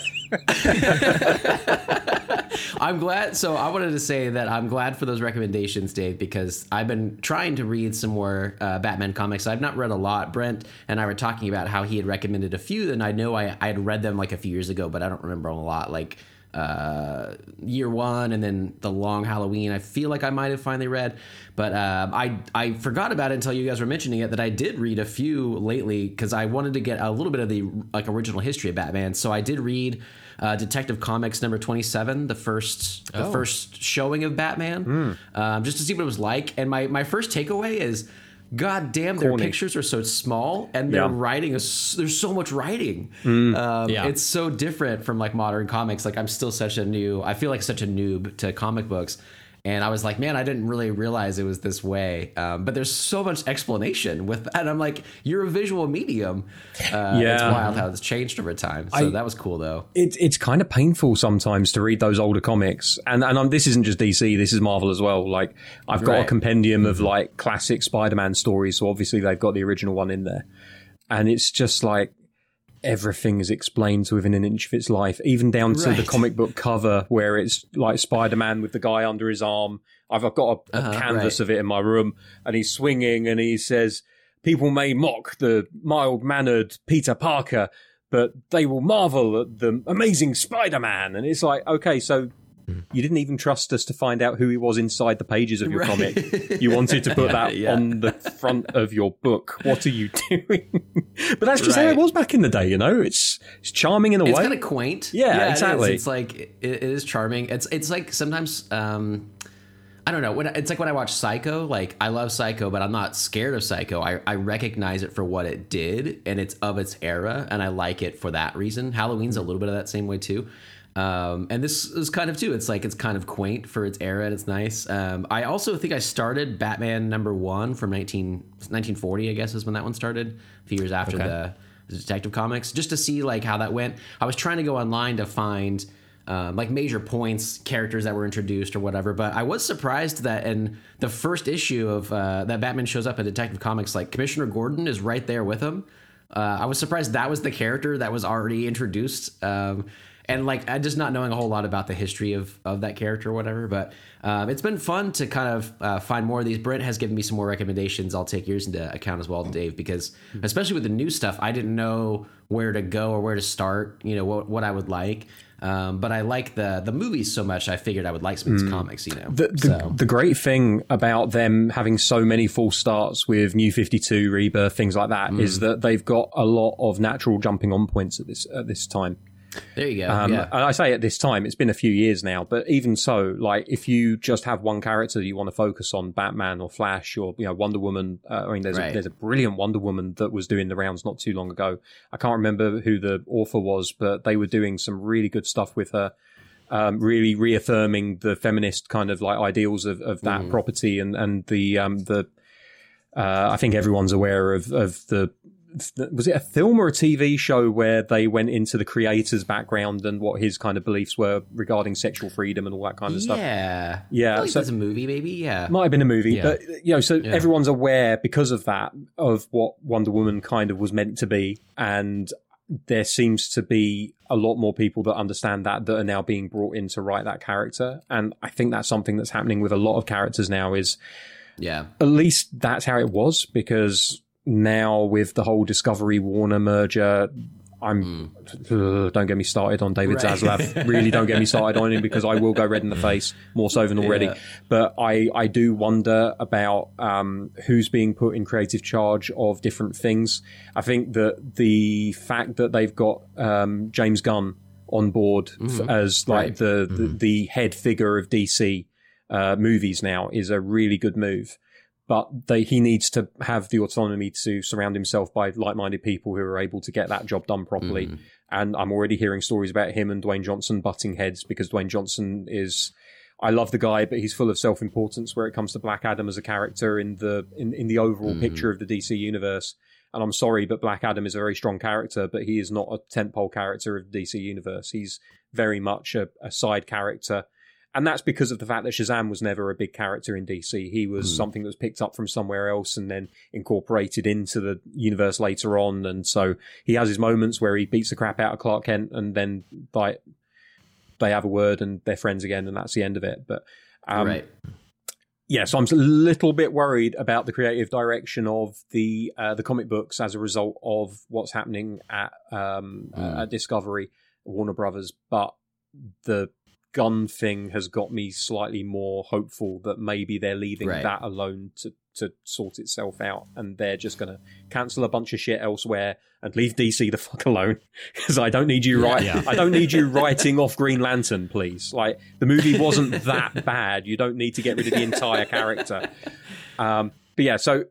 I'm glad. So I wanted to say that I'm glad for those recommendations, Dave, because I've been trying to read some more uh, Batman comics. I've not read a lot. Brent and I were talking about how he had recommended a few, and I know I, I had read them like a few years ago, but I don't remember them a lot. Like uh, Year One, and then The Long Halloween. I feel like I might have finally read, but um, I I forgot about it until you guys were mentioning it. That I did read a few lately because I wanted to get a little bit of the like original history of Batman. So I did read uh, Detective Comics number twenty seven, the first the Oh. first showing of Batman, um, just to see what it was like. And my my first takeaway is. God damn, their pictures are so small, and their Yeah. writing is there's so much writing. Um, Yeah. It's so different from like modern comics. Like I'm still such a new, I feel like such a noob to comic books, and I was like, man, I didn't really realize it was this way. Um, but there's so much explanation with that. And I'm like, you're a visual medium. Uh, it's wild how it's changed over time. So I- that was cool though. It's it's kind of painful sometimes to read those older comics, and and um, this isn't just DC. This is Marvel as well. Like I've got a Right. compendium of like classic Spider-Man stories, so obviously they've got the original one in there, and it's just like everything is explained within an inch of its life, even down to the comic book cover where it's like Spider-Man with the guy under his arm. I've I've got a, a Uh-huh, canvas right. of it in my room, and he's swinging, and he says, "People may mock the mild-mannered Peter Parker." But they will marvel at the amazing Spider-Man, and it's like, okay, so you didn't even trust us to find out who he was inside the pages of your Right. comic. You wanted to put (laughs) that Yeah. on the front of your book. What are you (laughs) doing? but that's just how it was back in the day, you know. It's it's charming in a It's way. It's kind of quaint. Yeah, it is. exactly. It's like it, it is charming. It's it's like sometimes um, I don't know. When it's like when I watch Psycho, like I love Psycho, but I'm not scared of Psycho. I, I recognize it for what it did, and it's of its era, and I like it for that reason. Halloween's a little bit of that same way too. Um, and this is kind of too. It's like it's kind of quaint for its era, and it's nice. Um, I also think I started Batman number one from 19, 1940, I guess is when that one started. A few years after the the detective comics just to see like how that went i was trying to go online to find um, like major points characters that were introduced or whatever but i was surprised that in the first issue of uh, that batman shows up in detective comics like commissioner gordon is right there with him uh, i was surprised that was the character that was already introduced um, and like I just not knowing a whole lot about the history of of that character or whatever. But um, it's been fun to kind of uh, find more of these. Brent has given me some more recommendations. I'll take yours into account as well, Dave, because especially with the new stuff, I didn't know where to go or where to start. You know what what I would like. Um, but I like the the movies so much. I figured I would like some of these comics. You know, The, the, so the great thing about them having so many false starts with New Fifty Two, Rebirth, things like that, is Mm. that they've got a lot of natural jumping on points at this at this time. There you go. Um, yeah, And I say at this time, it's been a few years now, but even so, like if you just have one character that you want to focus on, Batman or Flash or you know Wonder Woman. Uh, I mean, there's Right. a, there's a brilliant Wonder Woman that was doing the rounds not too long ago. I can't remember who the author was, but they were doing some really good stuff with her. Um, really reaffirming the feminist kind of like ideals of, of that Mm. property and and the um, the uh, I think everyone's aware of of the was it a film or a TV show where they went into the creator's background and what his kind of beliefs were regarding sexual freedom and all that kind of stuff. yeah, Yeah, like so- there's a movie, maybe. Yeah, Might have been a movie, Yeah. but you know, so everyone's aware because of that of what Wonder Woman kind of was meant to be, and there seems to be a lot more people that understand that that are now being brought in to write that character, and I think that's something that's happening with a lot of characters now. Is yeah, at least that's how it was because now with the whole Discovery Warner merger, I'm Ugh, don't get me started on David Right. Zaslav. really, don't get me started on him because I will go red in the face more so than already. Yeah. But I I do wonder about um, who's being put in creative charge of different things. I think that the fact that they've got um, James Gunn on board f- as like Right. the, the the head figure of DC uh, movies now is a really good move. But they, he needs to have the autonomy to surround himself by like-minded people who are able to get that job done properly. Mm. And I'm already hearing stories about him and Dwayne Johnson butting heads because Dwayne Johnson is. I love the guy, but he's full of self-importance where it comes to Black Adam as a character in the in, in the overall Mhm. picture of the DC universe. And I'm sorry, but Black Adam is a very strong character, but he is not a tentpole character of the DC universe. He's very much a, a side character. And that's because of the fact that Shazam was never a big character in DC. He was Hmm. something that was picked up from somewhere else and then incorporated into the universe later on. And so he has his moments where he beats the crap out of Clark Kent and then like they have a word and they're friends again and that's the end of it. But um, right. yeah, so I'm a little bit worried about the creative direction of the uh, the comic books as a result of what's happening at um, Mm. uh, at Discovery, Warner Brothers. But the Gunn thing has got me slightly more hopeful that maybe they're leaving Right. that alone to to sort itself out, and they're just going to cancel a bunch of shit elsewhere and leave DC the (laughs) fuck alone because I don't need you Yeah. right. Yeah. I don't need you writing off Green Lantern, please. Like the movie wasn't that (laughs) bad. You don't need to get rid of the entire character. Um, but yeah, so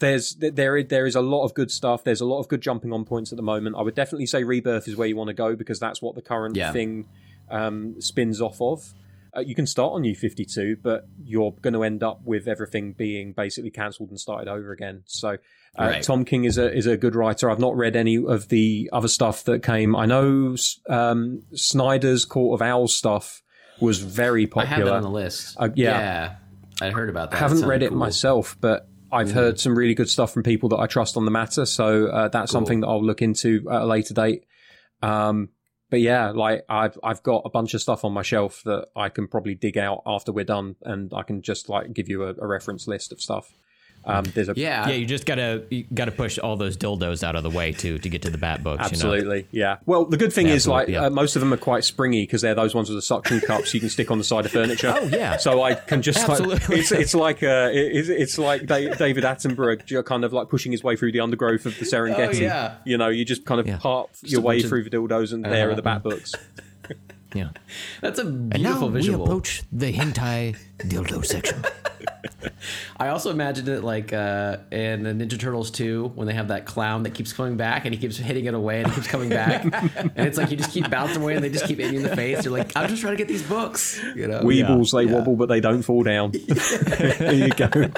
there's there there is a lot of good stuff. There's a lot of good jumping on points at the moment. I would definitely say Rebirth is where you want to go because that's what the current Yeah. thing um, spins off of. Uh, you can start on New 52, but you're going to end up with everything being basically cancelled and started over again. So, uh, Right. Tom King is a is a good writer. I've not read any of the other stuff that came. I know um, Snyder's Court of Owls stuff was very I have that popular. on the list. Uh, yeah. I heard about that. I haven't read it cool. myself, but I've heard some really good stuff from people that I trust on the matter. So uh, that's Cool. something that I'll look into at a later date. Um, but yeah, like I've I've got a bunch of stuff on my shelf that I can probably dig out after we're done, and I can just like give you a, a reference list of stuff. Um, there's a Yeah. Yeah, you just gotta you gotta push all those dildos out of the way too to get to the bat books. You know? Absolutely, yeah. Well, the good thing is, like, yeah. uh, most of them are quite springy because they're those ones with the suction cups you can stick on the side of furniture. Oh, yeah. So I can just like, Absolutely. it's it's like uh, it's, it's like David Attenborough kind of like pushing his way through the undergrowth of the Serengeti. Oh, yeah. You know, you just kind of Yeah. part your way through the dildos, and there are the bat books. Yeah. That's a beautiful And beautiful now visual. we approach the hentai dildo (laughs) section. I also imagined it like uh, in the Ninja Turtles 2 when they have that clown that keeps coming back and he keeps hitting it away and he keeps coming back. (laughs) and it's like you just keep bouncing away and they just keep hitting you in the face. You're like, I'm just trying to get these books. You know? Weebles, they yeah. wobble, but they don't fall down. (laughs) there you go.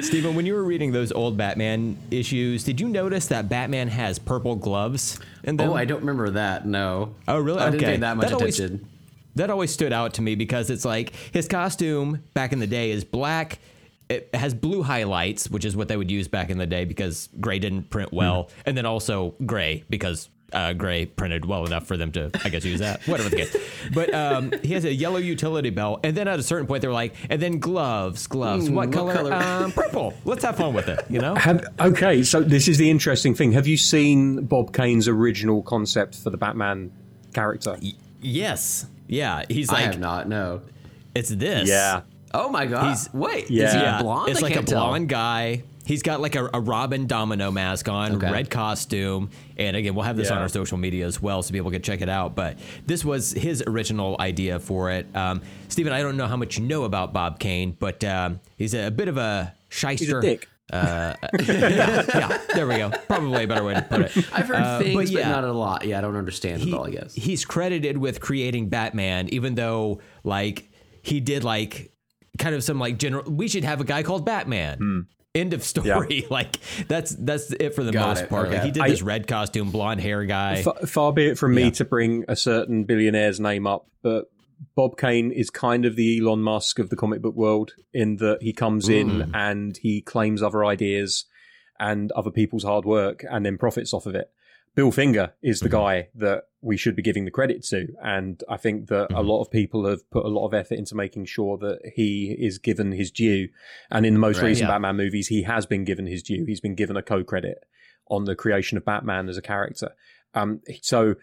Stephen, when you were reading those old Batman issues, did you notice that Batman has purple gloves in them? Oh, I don't remember that. No. Oh, really? I didn't Okay. pay that much That always- attention. that always stood out to me because it's like his costume back in the day is black. It has blue highlights, which is what they would use back in the day because gray didn't print well, Hmm. and then also gray because uh, gray printed well enough for them to, I guess, use that. Whatever the case. But um, he has a yellow utility belt, and then at a certain point, they're like, and then gloves, gloves. Hmm, what what color? color? Um, purple. Let's have fun with it. You know? Have, okay, so this is the interesting thing. Have you seen Bob Kane's original concept for the Batman character? yes. Yeah. He's I like, have not. No. it's this. Yeah. Oh my god. He's- Wait. Is Yeah. he Yeah, blonde? It's I like a can't tell. blonde guy. He's got like a, a Robin Domino mask on, Okay. red costume, and again, we'll have this on our social media as well, so people can check it out. But this was his original idea for it. Um, Stephen, I don't know how much you know about Bob Kane, but um, he's a, bit of a shyster. He's a dick. (laughs) yeah, there we go. Probably a better way to put it. I've heard Uh, things, but, yeah. not a lot. Yeah, I don't understand it all, I guess. He's credited with creating Batman, even though like he did like kind of some like general. We should have a guy called Batman. Hmm. End of story. (laughs) Like that's that's it for the Got most it, part. Like he did I- this red costume, blonde hair guy. Fa- far be it from me Yeah. to bring a certain billionaire's name up, but Bob Kane is kind of the Elon Musk of the comic book world in that he comes in mm. and he claims other ideas and other people's hard work and then profits off of it. Bill Finger is the guy that we should be giving the credit to. And I think that a lot of people have put a lot of effort into making sure that he is given his due. And in the most Right, recent yeah. Batman movies, he has been given his due. He's been given a co credit on the creation of Batman as a character. Um, so,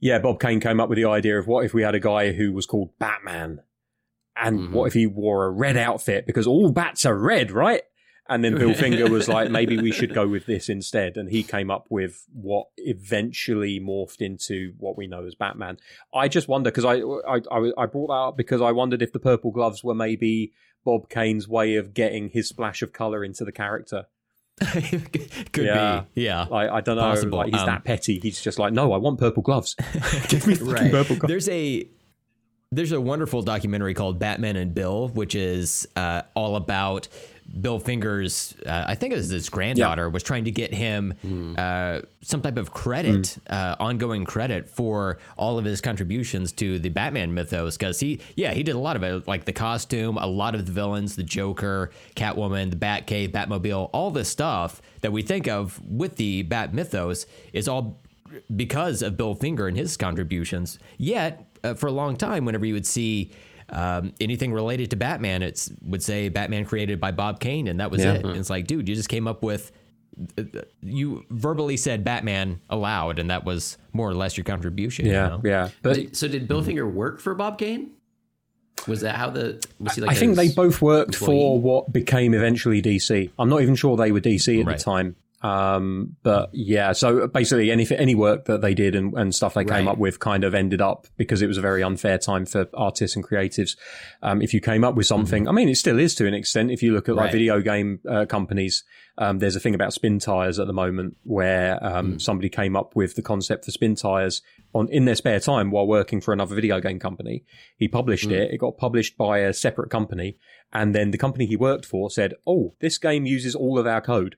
yeah, Bob Kane came up with the idea of what if we had a guy who was called Batman? And Mhm. what if he wore a red outfit? Because all bats are red, right? And then Bill Finger was like, (laughs) maybe we should go with this instead. And he came up with what eventually morphed into what we know as Batman. I just wonder, because I, I, I, I brought that up because I wondered if the purple gloves were maybe Bob Kane's way of getting his splash of color into the character. (laughs) Could Yeah. be. Yeah. Like I don't know, Possible. like he's Um, that petty. He's just like, no, I want purple gloves. (laughs) Give me Right. purple gloves. There's a there's a wonderful documentary called Batman and Bill, which is uh, all about Bill Finger's. Uh, I think it was his granddaughter was trying to get him uh, some type of credit, uh, ongoing credit for all of his contributions to the Batman mythos. Because he, yeah, he did a lot of it, like the costume, a lot of the villains, the Joker, Catwoman, the Batcave, Batmobile, all this stuff that we think of with the Bat mythos is all because of Bill Finger and his contributions. Yet, uh, for a long time, whenever you would see um, anything related to Batman, it would say Batman created by Bob Kane, and that was Yeah. it. And it's like, dude, you just came up with. uh, You verbally said Batman aloud, and that was more or less your contribution. you Yeah, know? yeah. But But so did Bill Finger work for Bob Kane? Was that how the was he like I think they both worked for what became eventually DC. I'm not even sure they were DC at Right. the time. Um, but yeah, so basically any any work that they did and, and stuff they came up with kind of ended up because it was a very unfair time for artists and creatives. Um, if you came up with something, I mean, it still is to an extent. If you look at like video game uh, companies, um, there's a thing about Spintires at the moment where um, somebody came up with the concept for Spintires on in their spare time while working for another video game company. He published it. It got published by a separate company, and then the company he worked for said, "Oh, this game uses all of our code."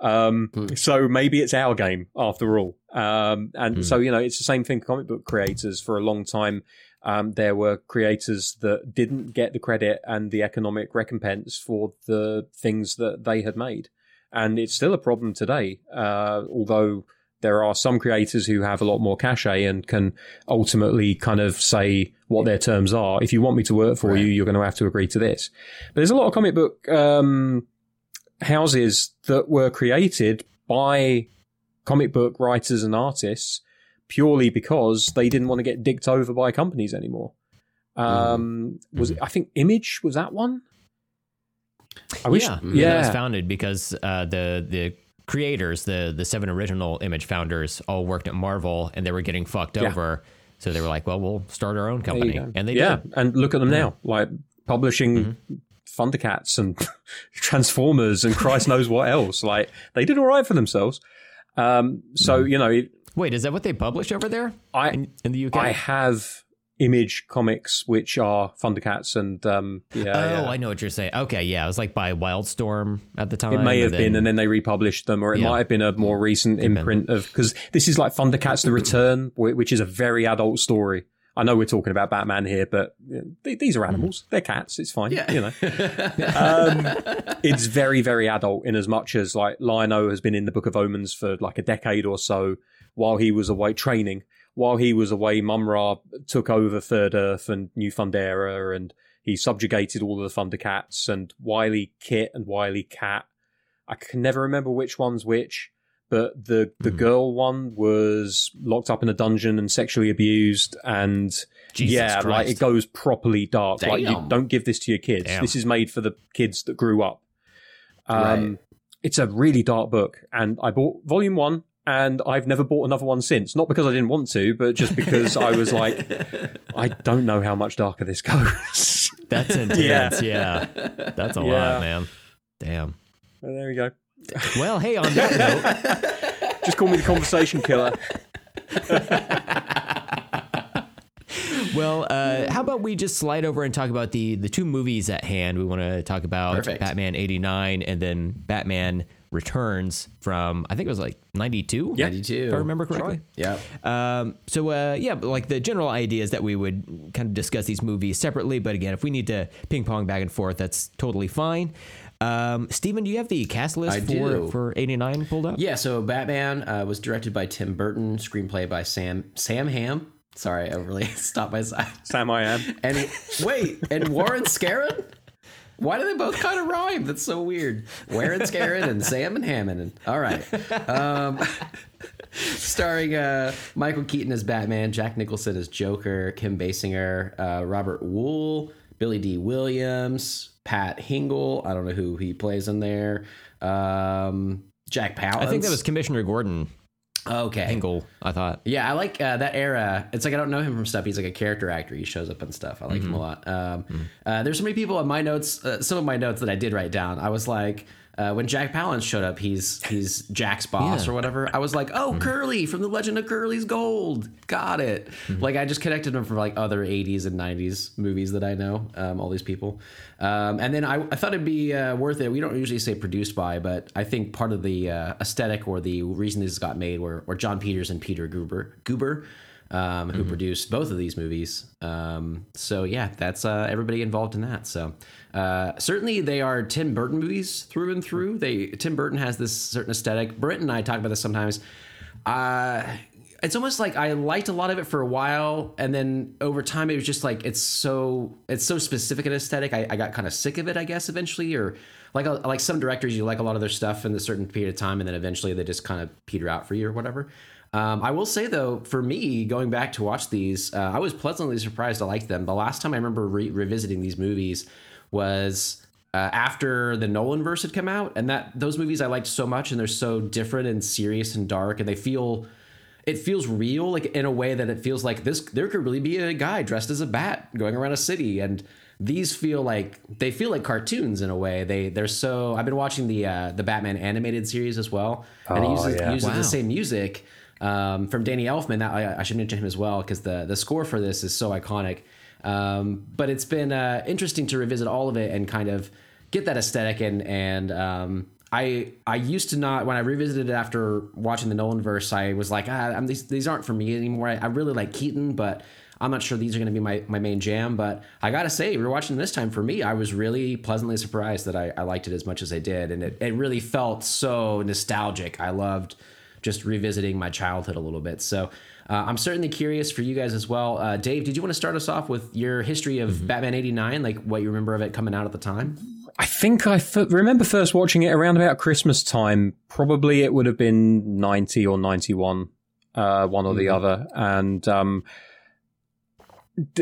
Um, so maybe it's our game after all. Um, and so, you know, it's the same thing for comic book creators for a long time. Um, there were creators that didn't get the credit and the economic recompense for the things that they had made. And it's still a problem today. Uh, although there are some creators who have a lot more cachet and can ultimately kind of say what their terms are. If you want me to work for Right. you, you're going to have to agree to this. But there's a lot of comic book, um, houses that were created by comic book writers and artists purely because they didn't want to get dicked over by companies anymore. Um, was it, I think Image was that one? I wish, yeah, yeah, It was founded because uh, the the creators, the the seven original Image founders, all worked at Marvel, and they were getting fucked Yeah. over. So they were like, "Well, we'll start our own company," and they yeah, did. and look at them now, like publishing Thundercats and (laughs) Transformers and Christ knows what else. Like they did all right for themselves. Um, so you know, it- Wait, is that what they publish over there I in, in the UK? I have Image comics, which are Thundercats, and um, yeah, oh, yeah. I know what you're saying. Okay, yeah, it was like by Wildstorm at the time. It may have been, and then they republished them, or it Yeah. might have been a more recent imprint of because this is like Thundercats: The Return, which is a very adult story. I know we're talking about Batman here, but th- these are animals; they're cats. It's fine, Yeah. you know. (laughs) um, it's very, very adult in as much as like Lion-O has been in the Book of Omens for like a decade or so while he was away training. While he was away, Mumm-Ra took over Third Earth and New Thundera, and he subjugated all of the Thundercats and Wily Kit and Wily Cat. I can never remember which one's which, but the the girl one was locked up in a dungeon and sexually abused, and Jesus yeah, like it goes properly dark. Like you don't give this to your kids. Damn. This is made for the kids that grew up. Um, Right. It's a really dark book, and I bought volume one, and I've never bought another one since. Not because I didn't want to, but just because I was like, (laughs) I don't know how much darker this goes. That's (laughs) intense. yeah. that's a Yeah. lot, man. Damn. Well, there we go. Well, hey, on that (laughs) note, Just call me the conversation killer. well, uh, how about we just slide over and talk about the the two movies at hand? We want to talk about Perfect. Batman '89 and then Batman Returns from I think it was like '92. Yeah. 92. if I remember correctly. Yeah. Um, so uh, yeah, like the general idea is that we would kind of discuss these movies separately. But again, if we need to ping pong back and forth, that's totally fine. Um, Steven, do you have the cast list I for do. for '89 pulled up? Yeah, so Batman uh, was directed by Tim Burton, screenplay by Sam Sam Hamm. Sorry, I really (laughs) stopped myself. Sam, I am. And he- wait, and Warren Skaaren? Why do they both kind of rhyme? That's so weird. Warren Skaaren and Sam and Hammond. All right. Um, (laughs) starring uh, Michael Keaton as Batman, Jack Nicholson as Joker, Kim Basinger, uh, Robert Wuhl, Billy Dee Williams, Pat Hingle. I don't know who he plays in there. Um, Jack Palance. I think that was Commissioner Gordon. Okay. Hingle, I thought. Yeah, I like uh, that era. It's like I don't know him from stuff. He's like a character actor. He shows up and stuff. I like him a lot. Um, uh, there's so many people in my notes. Uh, some of my notes that I did write down. I was like, uh, when Jack Palance showed up, he's he's Jack's boss Yeah. or whatever. I was like, oh, Curly from the Legend of Curly's Gold. Got it. Like I just connected him from like other 80s and 90s movies that I know. Um, all these people. Um, and then I, I thought it'd be uh, worth it. We don't usually say produced by, but I think part of the uh, aesthetic or the reason this got made were, were John Peters and Peter Guber. Guber um, who produced both of these movies. Um, so yeah, that's uh, everybody involved in that. So uh, certainly they are Tim Burton movies through and through. They Tim Burton has this certain aesthetic. Brent and I talk about this sometimes. Uh, it's almost like I liked a lot of it for a while, and then over time it was just like it's so it's so specific an aesthetic. I, I got kind of sick of it, I guess, eventually, or like uh, like some directors, you like a lot of their stuff in a certain period of time, and then eventually they just kind of peter out for you or whatever. Um, I will say though, for me, going back to watch these, uh, I was pleasantly surprised. I liked them. The last time I remember re- revisiting these movies was uh, after the Nolan verse had come out, and that those movies I liked so much, and they're so different and serious and dark, and they feel it feels real, like in a way that it feels like this. There could really be a guy dressed as a bat going around a city, and these feel like they feel like cartoons in a way. They they're so. I've been watching the uh, the Batman animated series as well, and it Oh, uses, yeah. uses Wow. the same music um, from Danny Elfman. That I, I should mention him as well because the the score for this is so iconic. Um, but it's been uh, interesting to revisit all of it and kind of get that aesthetic and and um, I I used to not when I revisited it after watching the Nolan verse I was like ah, these these aren't for me anymore. I, I really like Keaton, but I'm not sure these are going to be my, my main jam. But I gotta say, rewatching this time for me, I was really pleasantly surprised that I, I liked it as much as I did, and it, it really felt so nostalgic. I loved just revisiting my childhood a little bit. So uh, I'm certainly curious for you guys as well. Uh, Dave, did you want to start us off with your history of Batman '89, like what you remember of it coming out at the time? I think I f- remember first watching it around about Christmas time. Probably it would have been 90 or 91, uh, one or the other. And, um,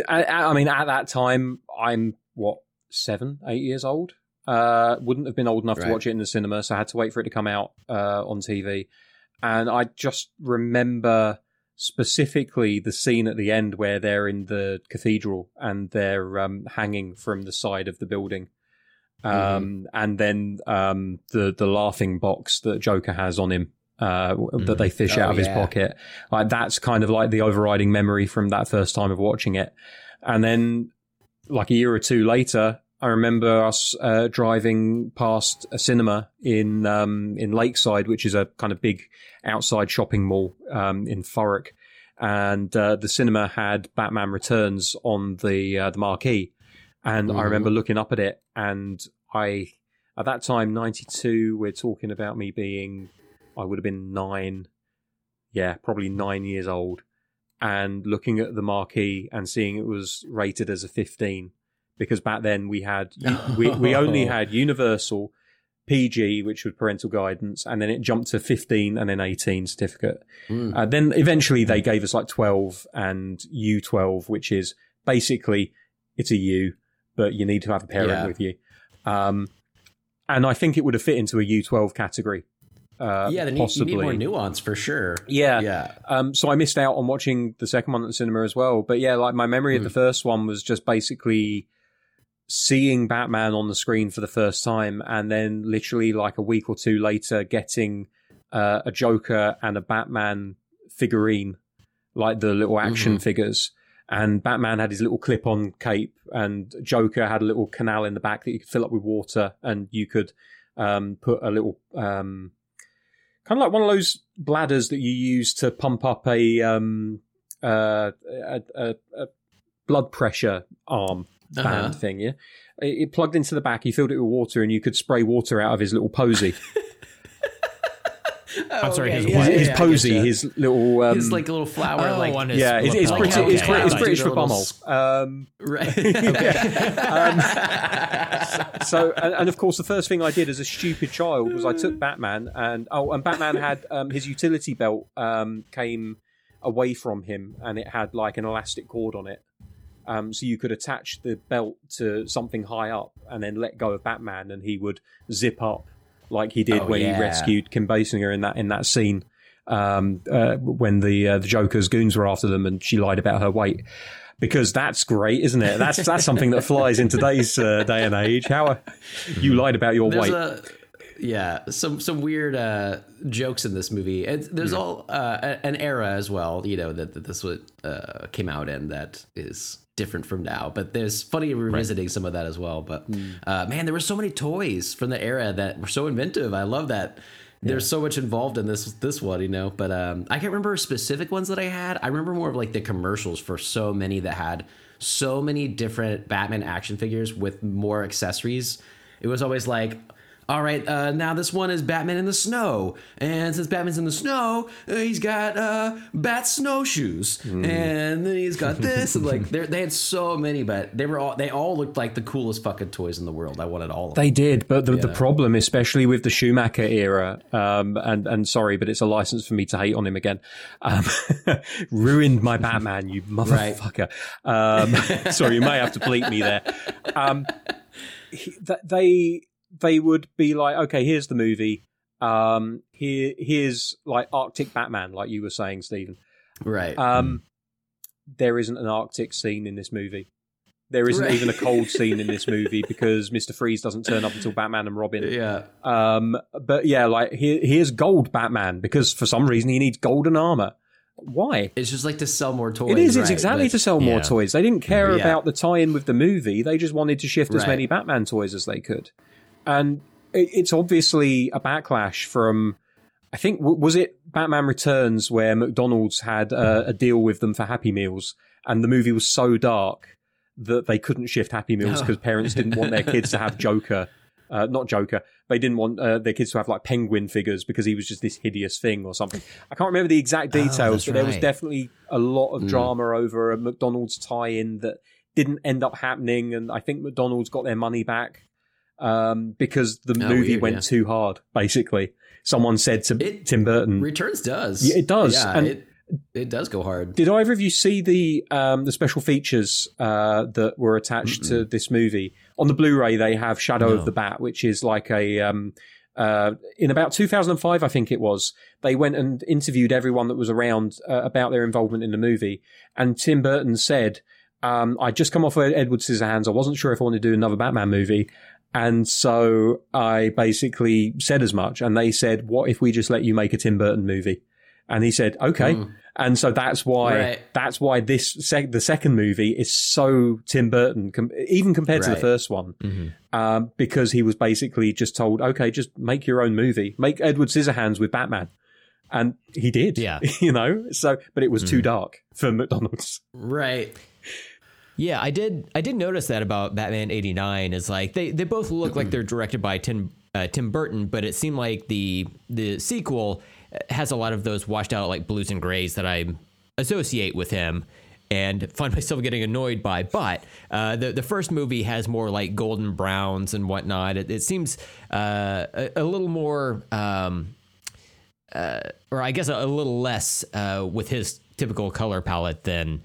I, I mean, at that time, I'm what, seven, eight years old? Uh, wouldn't have been old enough to watch it in the cinema, so I had to wait for it to come out, uh, on TV. And I just remember specifically the scene at the end where they're in the cathedral and they're, um, hanging from the side of the building um, and then um, the the laughing box that Joker has on him uh, w- that they fish Oh, out of his pocket. Like that's kind of like the overriding memory from that first time of watching it. And then, like a year or two later, I remember us uh, driving past a cinema in um, in Lakeside, which is a kind of big outside shopping mall um, in Thurrock, and uh, the cinema had Batman Returns on the uh, the marquee. And I remember looking up at it, and I, at that time, 92, we're talking about me being, I would have been nine, yeah, probably nine years old, and looking at the marquee and seeing it was rated as a 15, because back then we had, (laughs) we, we only had (laughs) Universal, PG, which was parental guidance, and then it jumped to 15 and then 18 certificate. Mm. Uh, then eventually they gave us like 12 and U12, which is basically it's a U, but you need to have a parent Yeah. with you. Um, and I think it would have fit into a U12 category. Uh, yeah, then you, you need more nuance for sure. Yeah. Yeah. Um, so I missed out on watching the second one at the cinema as well. But yeah, like my memory of the first one was just basically seeing Batman on the screen for the first time, and then literally like a week or two later, getting uh, a Joker and a Batman figurine, like the little action figures. And Batman had his little clip-on cape, and Joker had a little canal in the back that you could fill up with water, and you could um, put a little um, kind of like one of those bladders that you use to pump up a um uh, a, a, a blood pressure arm band Uh-huh. thing. Yeah, it, it plugged into the back. He filled it with water, and you could spray water out of his little posy. (laughs) I'm sorry, his yeah, what? his yeah, posy, getcha. his little um, his like a little flower, Oh, like on his yeah, it's, it's. British, Okay, it's, Brit- it's okay. British for Little bumhole. Um, right. (laughs) so and, and of course the first thing I did as a stupid child was I took (laughs) Batman and oh and Batman had um, his utility belt um, came away from him and it had like an elastic cord on it. Um, so you could attach the belt to something high up and then let go of Batman and he would zip up like he did Oh, when yeah. he rescued Kim Basinger in that in that scene. um, uh, when the uh, the Joker's goons were after them, and she lied about her weight. Because that's great, isn't it? That's that's something that flies in today's uh, day and age. How you lied about your There's weight? a yeah, some some weird uh, jokes in this movie. And there's all uh, an era as well, you know, that, that this would uh, came out in that is different from now. But there's funny revisiting some of that as well. But uh, man, there were so many toys from the era that were so inventive. I love that. There's so much involved in this this one, you know. But um, I can't remember specific ones that I had. I remember more of like the commercials for so many that had so many different Batman action figures with more accessories. It was always like, all right, uh, now this one is Batman in the snow, and since Batman's in the snow, uh, he's got uh, bat snowshoes, and then he's got this, and like (laughs) they're- had so many, but they were all they all looked like the coolest fucking toys in the world. I wanted all of them. They did, but the, the problem, especially with the Schumacher era, um, and and sorry, but it's a license for me to hate on him again. Um, (laughs) ruined my Batman, you (laughs) motherfucker. Um, sorry, you may have to bleep me there. Um, he, th- they they would be like, okay, here's the movie. Um, here here's like Arctic Batman, like you were saying, Stephen. right. Um, there isn't an Arctic scene in this movie. There isn't Right. even a cold (laughs) scene in this movie because Mister Freeze doesn't turn up until Batman and Robin. yeah. Um, but yeah, like here, here's gold Batman because for some reason he needs golden armor. Why? It's just like to sell more toys. It is. It's exactly to sell more yeah. toys. They didn't care Yeah. about the tie-in with the movie. They just wanted to shift as many Batman toys as they could, and it's obviously a backlash from. I think was it Batman Returns where McDonald's had uh, a deal with them for Happy Meals, and the movie was so dark that they couldn't shift Happy Meals because parents didn't want their kids to have (laughs) Joker, uh, not Joker. They didn't want uh, their kids to have like penguin figures because he was just this hideous thing or something. I can't remember the exact details, that's but there was definitely a lot of drama over a McDonald's tie-in that didn't end up happening, and I think McDonald's got their money back um, because the Oh, movie weird, went yeah. too hard. Basically, someone said to It- Tim Burton, Returns does. Yeah, it does, Yeah, and- it it does go hard. Did either of you see the um, the special features uh, that were attached to this movie on the Blu-ray? They have Shadow No. of the Bat, which is like a um, uh, in about 2005, I think it was. They went and interviewed everyone that was around uh, about their involvement in the movie, and Tim Burton said, um, "I just come off of Edward Scissorhands. I wasn't sure if I wanted to do another Batman movie." And so I basically said as much, and they said, "What if we just let you make a Tim Burton movie?" And he said, "Okay." Hmm. And so that's why Right. that's why this sec- the second movie is so Tim Burton, com- even compared to the first one, mm-hmm. um, because he was basically just told, "Okay, just make your own movie, make Edward Scissorhands with Batman," and he did. Yeah. (laughs) you know. So, but it was too hmm. dark for McDonald's. Right. Yeah, I did. I did notice that about Batman '89. Is like they they both look like they're directed by Tim uh, Tim Burton, but it seemed like the the sequel has a lot of those washed out like blues and grays that I associate with him. And find (laughs) myself getting annoyed by, but uh, the the first movie has more like golden browns and whatnot. It, it seems uh, a, a little more um, or I guess a, a little less uh, with his typical color palette than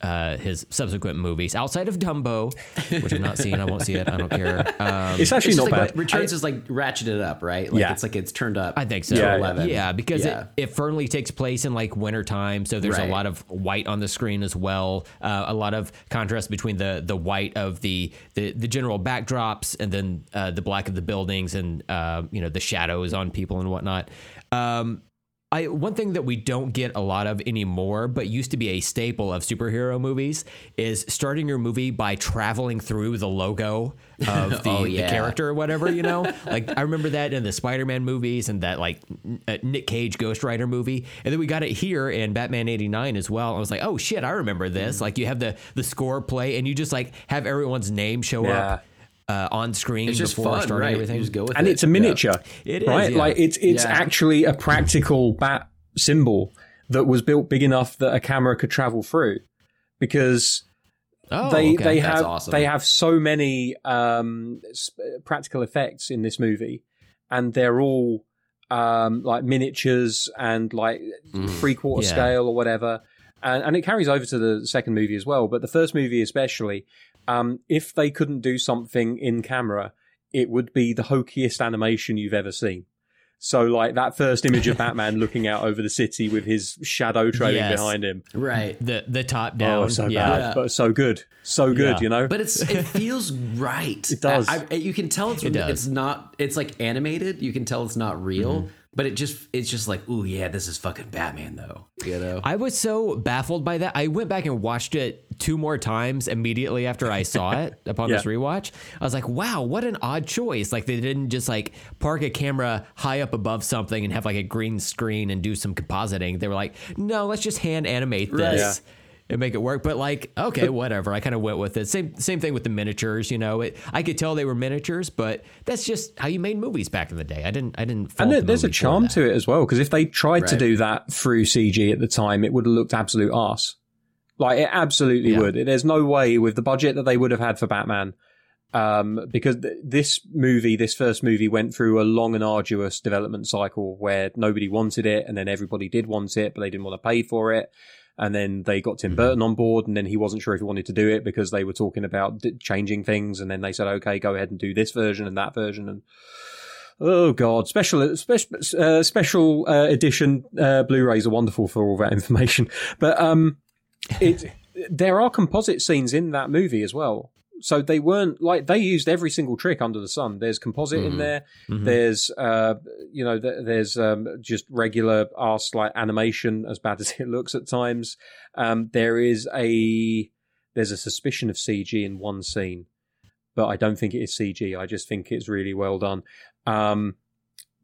uh, his subsequent movies outside of Dumbo, which I've not seen. I won't see it. I don't care. Um, It's actually It's not just like bad. Returns is like ratcheted up, right? Like Yeah. it's like it's turned up. I think so. Yeah, yeah. 11. Yeah, because Yeah. It, it firmly takes place in like wintertime, so there's a lot of white on the screen as well. Uh, a lot of contrast between the the white of the the, the general backdrops and then uh, the black of the buildings and uh, you know the shadows on people and whatnot. Um, I one thing that we don't get a lot of anymore, but used to be a staple of superhero movies, is starting your movie by traveling through the logo of the, (laughs) Oh, the character or whatever. You know, (laughs) like I remember that in the Spider-Man movies and that like uh, Nick Cage Ghost Rider movie, and then we got it here in Batman '89 as well. I was like, oh shit, I remember this. Like you have the the score play, and you just like have everyone's name show up uh, on screen It's just before fun, starting right? everything. You just go with and it. it's a miniature. It is, right? yeah. Like it's it's Yeah. actually a practical bat symbol that was built big enough that a camera could travel through, because Oh, they okay. they That's have awesome. they have so many um, practical effects in this movie, and they're all um, like miniatures and like three quarter Yeah. scale or whatever, and, and it carries over to the second movie as well. But the first movie especially, um, if they couldn't do something in camera, it would be the hokiest animation you've ever seen. So like that first image of (laughs) Batman looking out over the city with his shadow trailing Yes. behind him. Right. The the top down. Oh, so yeah. bad, Yeah. but so good, so good. Yeah. You know, But it's it feels right. (laughs) It does. I, I- you can tell it's It does. it's not. It's like animated. You can tell it's not real. But it just it's just like, oh yeah, this is fucking Batman though. You know. I was so baffled by that. I went back and watched it two more times immediately after I saw it (laughs) upon this rewatch. I was like, wow, what an odd choice. Like they didn't just like park a camera high up above something and have like a green screen and do some compositing. They were like, no, let's just hand animate this. Yeah. And make it work, but like okay, (laughs) whatever. I kind of went with it. Same same thing with the miniatures. You know, it, I could tell they were miniatures, but that's just how you made movies back in the day. I didn't I didn't. and the there's a charm to it as well because if they tried to do that through CG at the time, it would have looked absolute arse. Like it absolutely Yeah. would. There's no way with the budget that they would have had for Batman, um, because th- this movie, this first movie, went through a long and arduous development cycle where nobody wanted it, and then everybody did want it, but they didn't want to pay for it. And then they got Tim Burton on board, and then he wasn't sure if he wanted to do it because they were talking about d- changing things. And then they said, "Okay, go ahead and do this version and that version." And oh god, special special uh, special uh, edition uh, Blu-rays are wonderful for all that information. (laughs) But um, it there are composite scenes in that movie as well. So they weren't like they used every single trick under the sun. There's composite in Mhm. there. Mhm. There's uh, you know, th- there's um, just regular arse like animation, as bad (laughs) as it looks at times. Um, there is a there's a suspicion of CG in one scene, but I don't think it is CG. I just think it's really well done. Um,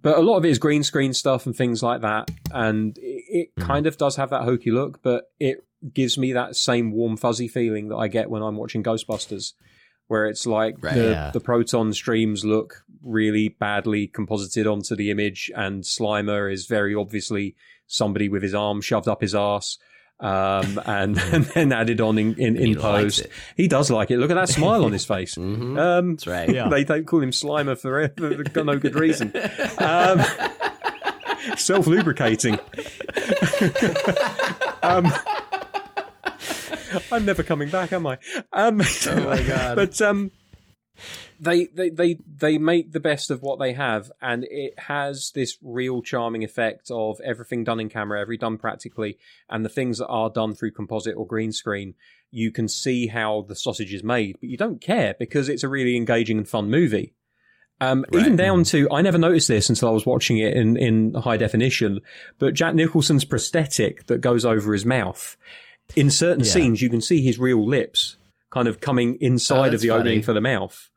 but a lot of it is green screen stuff and things like that, and it, it Mhm. kind of does have that hokey look, but it gives me that same warm fuzzy feeling that I get when I'm watching Ghostbusters, where it's like Right. the, Yeah. the proton streams look really badly composited onto the image, and Slimer is very obviously somebody with his arm shoved up his ass. Um, (laughs) and, and then added on in, in, in He post. it. He does like it. Look at that (laughs) smile on his face. Mhm. Um, That's right. Yeah. they don't call him Slimer for, for no good reason. Um, (laughs) Self lubricating. um, (laughs) I'm never coming back, am I? Um, Oh my (laughs) God. But um, they, they they they make the best of what they have, and it has this real charming effect of everything done in camera, every done practically, and the things that are done through composite or green screen. You can see how the sausage is made, but you don't care because it's a really engaging and fun movie. Um, Right. Even down to, I never noticed this until I was watching it in, in high definition, but Jack Nicholson's prosthetic that goes over his mouth, in certain Yeah. scenes, you can see his real lips kind of coming inside Oh, of that's the opening for the mouth.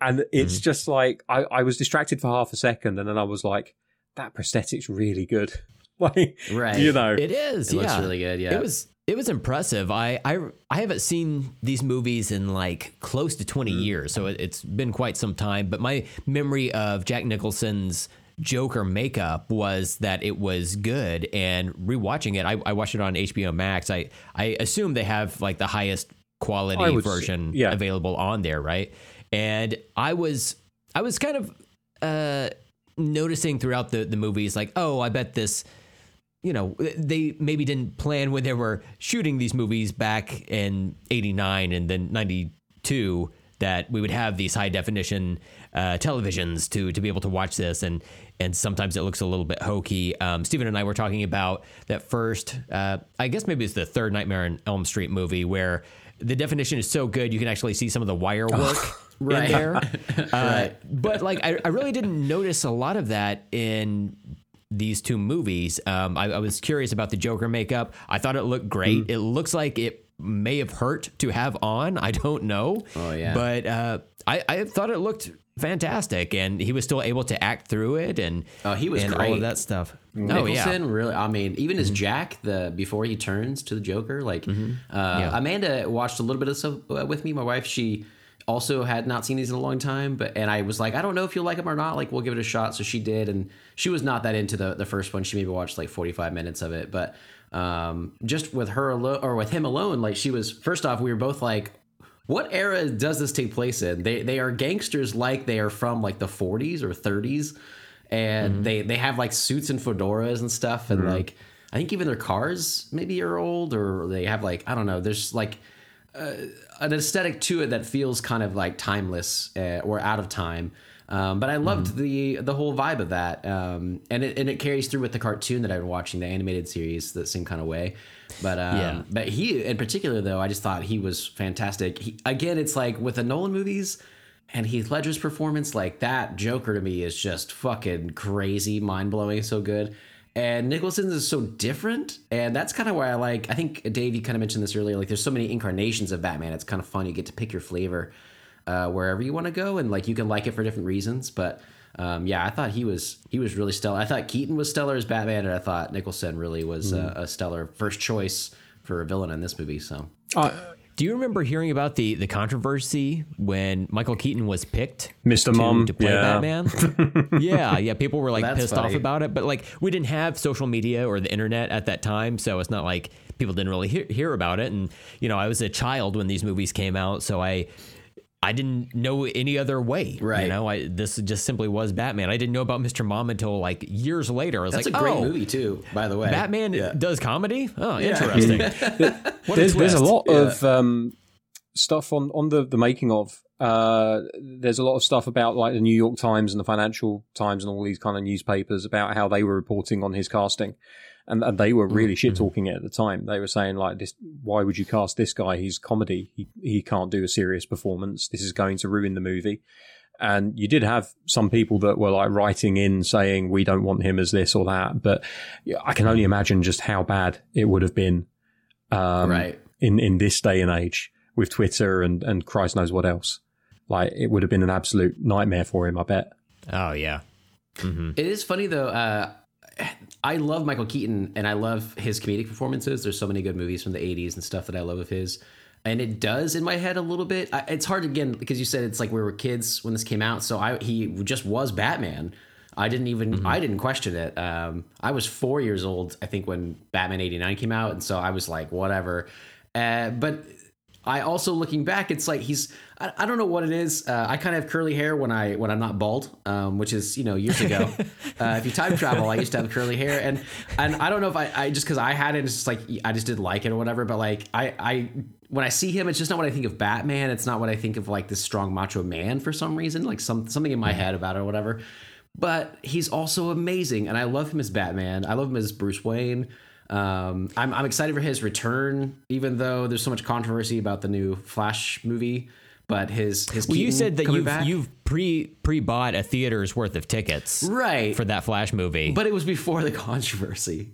And it's Mm-hmm. just like, I, I was distracted for half a second and then I was like, that prosthetic's really good. (laughs) like, Right. you know. It is. It yeah. looks really good. Yeah. It was it was impressive. I I I haven't seen these movies in like close to 20 Mm. years, so it, it's been quite some time. But my memory of Jack Nicholson's Joker makeup was that it was good, and rewatching it, I, I watched it on HBO Max. I I assume they have like the highest quality version yeah. available on there, right? And I was I was kind of uh noticing throughout the the movies like, oh, I bet this you know, they maybe didn't plan when they were shooting these movies back in 89 and then 92 that we would have these high definition uh, televisions to to be able to watch this and and sometimes it looks a little bit hokey. Um, Stephen and I were talking about that first, uh, I guess maybe it's the third Nightmare on Elm Street movie where the definition is so good you can actually see some of the wire work (laughs) right. in there. (laughs) Uh, But like, I, I really didn't notice a lot of that in these two movies. Um, I, I was curious about the Joker makeup. I thought it looked great. Mm. It looks like it may have hurt to have on. I don't know. Oh, yeah. But uh, I, I thought it looked fantastic, and he was still able to act through it, and Oh, he was and all of that stuff. Oh Nicholson yeah. really I mean even as Jack the before he turns to the Joker like uh, Yeah. Amanda watched a little bit of stuff uh, with me. My wife she also had not seen these in a long time but and I was like I don't know if you'll like them or not. Like we'll give it a shot. So she did and she was not that into the the first one. She maybe watched like 45 minutes of it but um just with her alone or with him alone like she was first off we were both like what era does this take place in? They they are gangsters like they are from like the 40s or 30s, and they they have like suits and fedoras and stuff, and like I think even their cars maybe are old or they have like I don't know. There's like uh, an aesthetic to it that feels kind of like timeless uh, or out of time. Um, but I loved the the whole vibe of that, um, and it and it carries through with the cartoon that I've been watching, the animated series, the same kind of way. But um, Yeah. but he in particular though, I just thought he was fantastic. He, again, it's like with the Nolan movies and Heath Ledger's performance, like that Joker to me is just fucking crazy, mind blowing, so good. And Nicholson's is so different, and that's kind of why I like. I think Dave, you kind of mentioned this earlier. Like, there's so many incarnations of Batman. It's kind of fun. You get to pick your flavor uh, wherever you want to go, and like you can like it for different reasons. But um, yeah, I thought he was he was really stellar. I thought Keaton was stellar as Batman, and I thought Nicholson really was uh, a stellar first choice for a villain in this movie. So Uh, Do you remember hearing about the the controversy when Michael Keaton was picked Mr. to, Mom, to play yeah. Batman? (laughs) yeah, yeah. People were like That's pissed off about it, but like we didn't have social media or the internet at that time, so it's not like people didn't really hear, hear about it. And you know, I was a child when these movies came out, so I. I didn't know any other way, Right. You know, I, this just simply was Batman. I didn't know about Mr. Mom until like years later. I was that's like, a great oh, movie too, by the way. Batman Yeah. does comedy. Oh, interesting. (laughs) (laughs) What there's, there's a twist. lot of um, stuff on on the the making of. Uh, there's a lot of stuff about like the New York Times and the Financial Times and all these kind of newspapers about how they were reporting on his casting, and, and they were really shit talking it at the time. They were saying like, "This, why would you cast this guy? He's comedy. He he can't do a serious performance. This is going to ruin the movie." And you did have some people that were like writing in saying, "We don't want him as this or that," but I can only imagine just how bad it would have been um, right. in in this day and age with Twitter and and Christ knows what else. Like it would have been an absolute nightmare for him. I bet. Oh yeah. It is funny though. Uh, I love Michael Keaton and I love his comedic performances. There's so many good movies from the '80s and stuff that I love of his. And it does in my head a little bit. I, it's hard to again because you said it's like we were kids when this came out. So I he just was Batman. I didn't even I didn't question it. Um, I was four years old I think when Batman '89 came out, and so I was like whatever. Uh, but I also looking back, it's like he's I, I don't know what it is. Uh, I kind of have curly hair when I when I'm not bald, um, which is you know years ago. (laughs) uh, if you time travel, I used to have curly hair, and and I don't know if I, I just because I had it, it's just like I just didn't like it or whatever. But like I I when I see him, it's just not what I think of Batman. It's not what I think of like this strong macho man for some reason, like some something in my head about it or whatever. But he's also amazing, and I love him as Batman. I love him as Bruce Wayne. Um, I'm, I'm excited for his return, even though there's so much controversy about the new Flash movie. But his his Well, you said that you've back- you've pre pre bought a theater's worth of tickets right, for that Flash movie. but it was before the (laughs) controversy.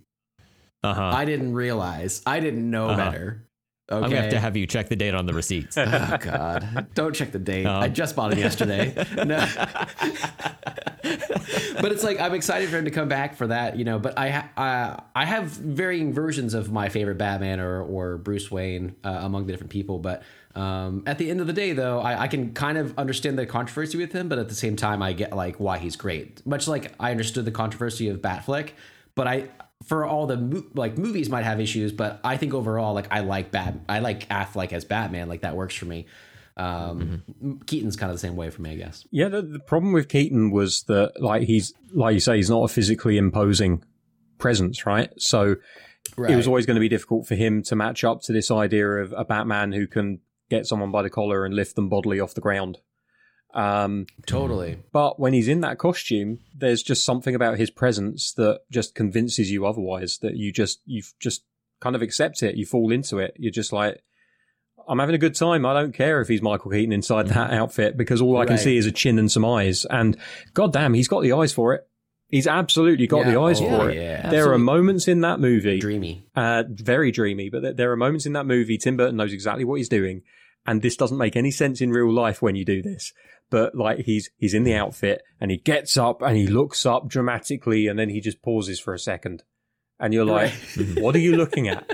uh huh. I didn't realize. I didn't know better. Okay. I'm gonna have to have you check the date on the receipts. (laughs) Oh God! Don't check the date. Um. I just bought it yesterday. (laughs) No. (laughs) but it's like I'm excited for him to come back for that, you know. But I ha- uh, I have varying versions of my favorite Batman or or Bruce Wayne uh, among the different people. But um, at the end of the day, though, I, I can kind of understand the controversy with him. But at the same time, I get like why he's great. Much like I understood the controversy of Batfleck, but I for all the like movies might have issues, but I think overall, like I like Bat, I like Affleck as Batman, like that works for me. Um, Keaton's kind of the same way for me, I guess. Yeah, the, the problem with Keaton was that, like, he's like you say, he's not a physically imposing presence, right? So it was always going to be difficult for him to match up to this idea of a Batman who can get someone by the collar and lift them bodily off the ground. Um, totally. but when he's in that costume, there's just something about his presence that just convinces you otherwise. That you just you just kind of accept it. You fall into it. You're just like, I'm having a good time. I don't care if he's Michael Keaton inside that outfit because all I can Right. see is a chin and some eyes. And goddamn, he's got the eyes for it. He's absolutely got Yeah. the eyes Oh, for it. yeah. There are moments in that movie Dreamy. uh, very dreamy, but there- there are moments in that movie. Tim Burton knows exactly what he's doing, and this doesn't make any sense in real life when you do this. But like he's he's in the outfit and he gets up and he looks up dramatically, and then he just pauses for a second, and you're like, (laughs) "What are you looking at?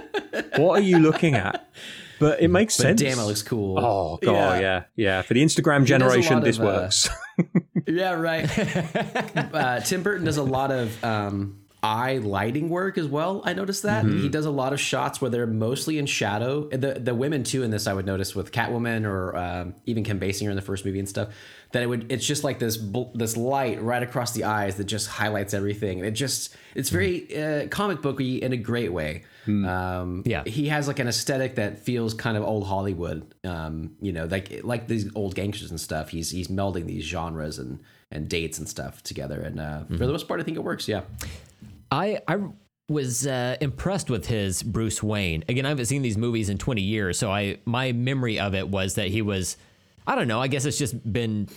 What are you looking at?" But it makes But sense. damn, it looks cool. Oh god, yeah. yeah, For the Instagram generation, this of, uh, works. (laughs) Yeah, right. (laughs) uh, Tim Burton does a lot of um, eye lighting work as well. I noticed that he does a lot of shots where they're mostly in shadow. And The the women too in this I would notice with Catwoman or um, even Kim Basinger in the first movie and stuff that it would it's just like this bl- this light right across the eyes that just highlights everything. It just it's very uh, comic booky in a great way. Um, Yeah. he has like an aesthetic that feels kind of old Hollywood. Um, you know, like like these old gangsters and stuff. He's he's melding these genres and and dates and stuff together. And uh, for the most part, I think it works. Yeah. I I was uh, impressed with his Bruce Wayne. Again, I haven't seen these movies in 20 years, so I my memory of it was that he was I don't know, I guess it's just been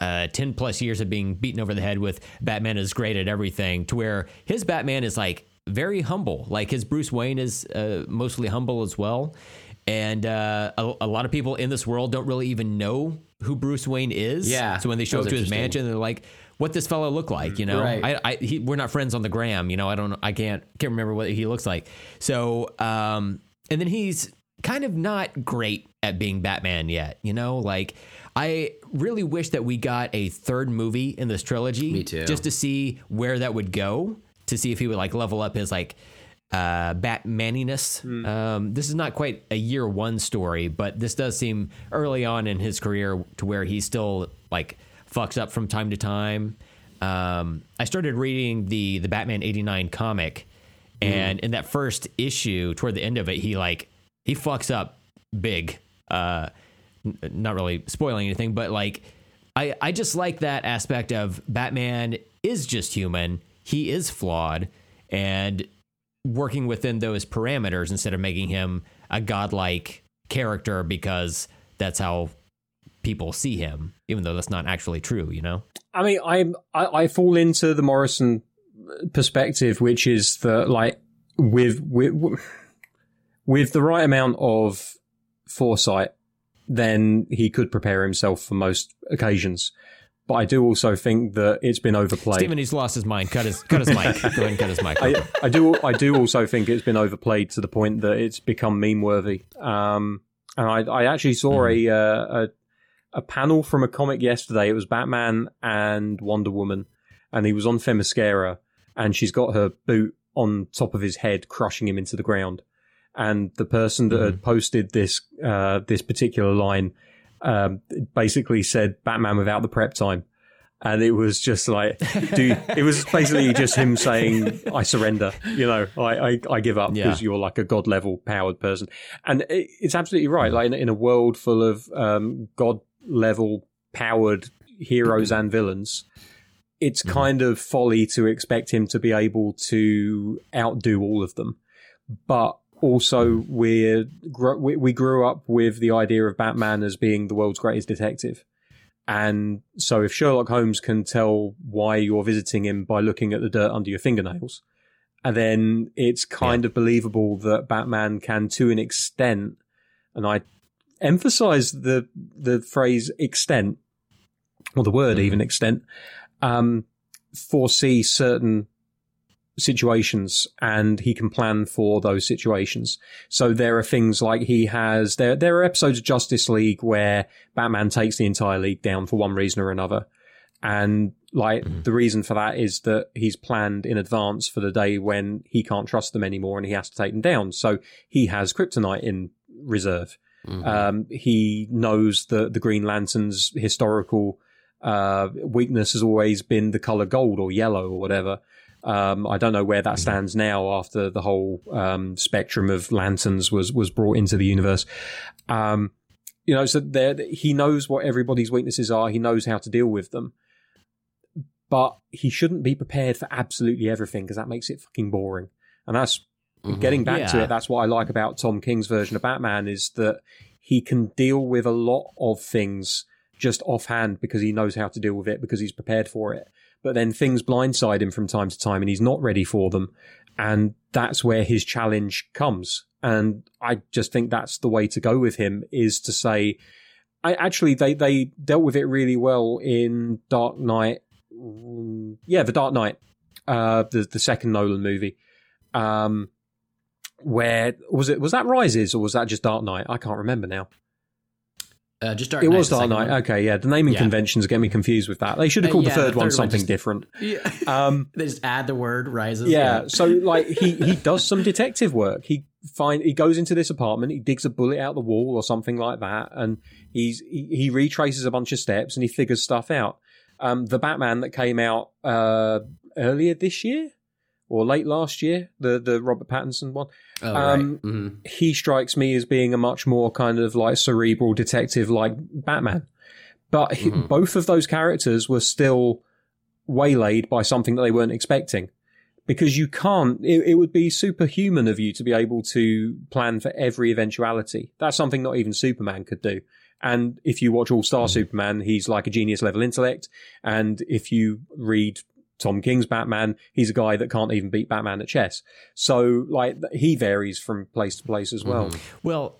uh, 10 plus years of being beaten over the head with Batman is great at everything to where his Batman is like very humble. Like his Bruce Wayne is uh, mostly humble as well. And uh, a, a lot of people in this world don't really even know who Bruce Wayne is. Yeah, So when they show up to his mansion, they're like, "What this fellow look like?" You know, Right. I, I he, we're not friends on the gram. You know, I don't, I can't, can't remember what he looks like. So, um, and then he's kind of not great at being Batman yet. You know, like I really wish that we got a third movie in this trilogy. Me too. Just to see where that would go, to see if he would like level up his like uh batmaniness um this is not quite a year one story but this does seem early on in his career to where he's still like fucks up from time to time. Um i started reading the the batman 89 comic and in that first issue toward the end of it he like he fucks up big. Uh n- not really spoiling anything but like i i just like that aspect of batman is just human. He is flawed and working within those parameters instead of making him a godlike character because that's how people see him, even though that's not actually true, you know? I mean, I'm, I I fall into the Morrison perspective, which is that like with with with the right amount of foresight, then he could prepare himself for most occasions. But I do also think that it's been overplayed. Stephen, he's lost his mind. Cut his cut his mic. (laughs) Go ahead and cut his mic. I, I do I do also think it's been overplayed to the point that it's become meme worthy. Um, and I, I actually saw a, uh, a panel from a comic yesterday. It was Batman and Wonder Woman, and he was on Themyscira, and she's got her boot on top of his head, crushing him into the ground. And the person that had posted this uh, this particular line um, basically said Batman without the prep time. And it was just like, dude, it was (laughs) basically just him saying, I surrender, you know, I, I, I give up because Yeah. you're like a god level powered person. And it, it's absolutely right. Like in, in a world full of um, god level powered heroes and villains, it's mm-hmm. kind of folly to expect him to be able to outdo all of them. But also, we're, we, we grew up with the idea of Batman as being the world's greatest detective. And so if Sherlock Holmes can tell why you're visiting him by looking at the dirt under your fingernails, and then it's kind of believable that Batman can, to an extent, and I emphasize the the phrase extent, or the word even extent, um, foresee certain situations and he can plan for those situations. So there are things like he has there there are episodes of Justice League where Batman takes the entire league down for one reason or another. And like the reason for that is that he's planned in advance for the day when he can't trust them anymore and he has to take them down. So he has kryptonite in reserve. Um, he knows that the Green Lantern's historical uh, weakness has always been the color gold or yellow or whatever. Um, I don't know where that stands now after the whole um, spectrum of lanterns was was brought into the universe. Um, you know, so there he knows what everybody's weaknesses are. He knows how to deal with them, but he shouldn't be prepared for absolutely everything because that makes it fucking boring. And that's getting back to it. That's what I like about Tom King's version of Batman is that he can deal with a lot of things just offhand because he knows how to deal with it because he's prepared for it. But then things blindside him from time to time and he's not ready for them. And that's where his challenge comes. And I just think that's the way to go with him is to say, I actually, they, they dealt with it really well in Dark Knight. Mm, Yeah, the Dark Knight, uh, the, the second Nolan movie. Um, where was it? Was that Rises or was that just Dark Knight? I can't remember now. Uh, just Dark Knight. It Knight. was Dark Knight. one. Okay, yeah. The naming Yeah. conventions get me confused with that. They should have called Uh, yeah, the third the one third one something just- different. (laughs) Yeah. Um, they just add the word rises. yeah. So like he he (laughs) does some detective work. He find he goes into this apartment. He digs a bullet out the wall or something like that, and he's he, he retraces a bunch of steps and he figures stuff out. Um, the Batman that came out uh, earlier this year or late last year, the the Robert Pattinson one. Oh, Um, right. Mhm. he strikes me as being a much more kind of like cerebral detective like Batman. But he- Mhm. both of those characters were still waylaid by something that they weren't expecting. Because you can't, it, it would be superhuman of you to be able to plan for every eventuality. That's something not even Superman could do. And if you watch All Star Superman, he's like a genius level intellect. And if you read Tom King's Batman, he's a guy that can't even beat Batman at chess. So, like, he varies from place to place as well. Well,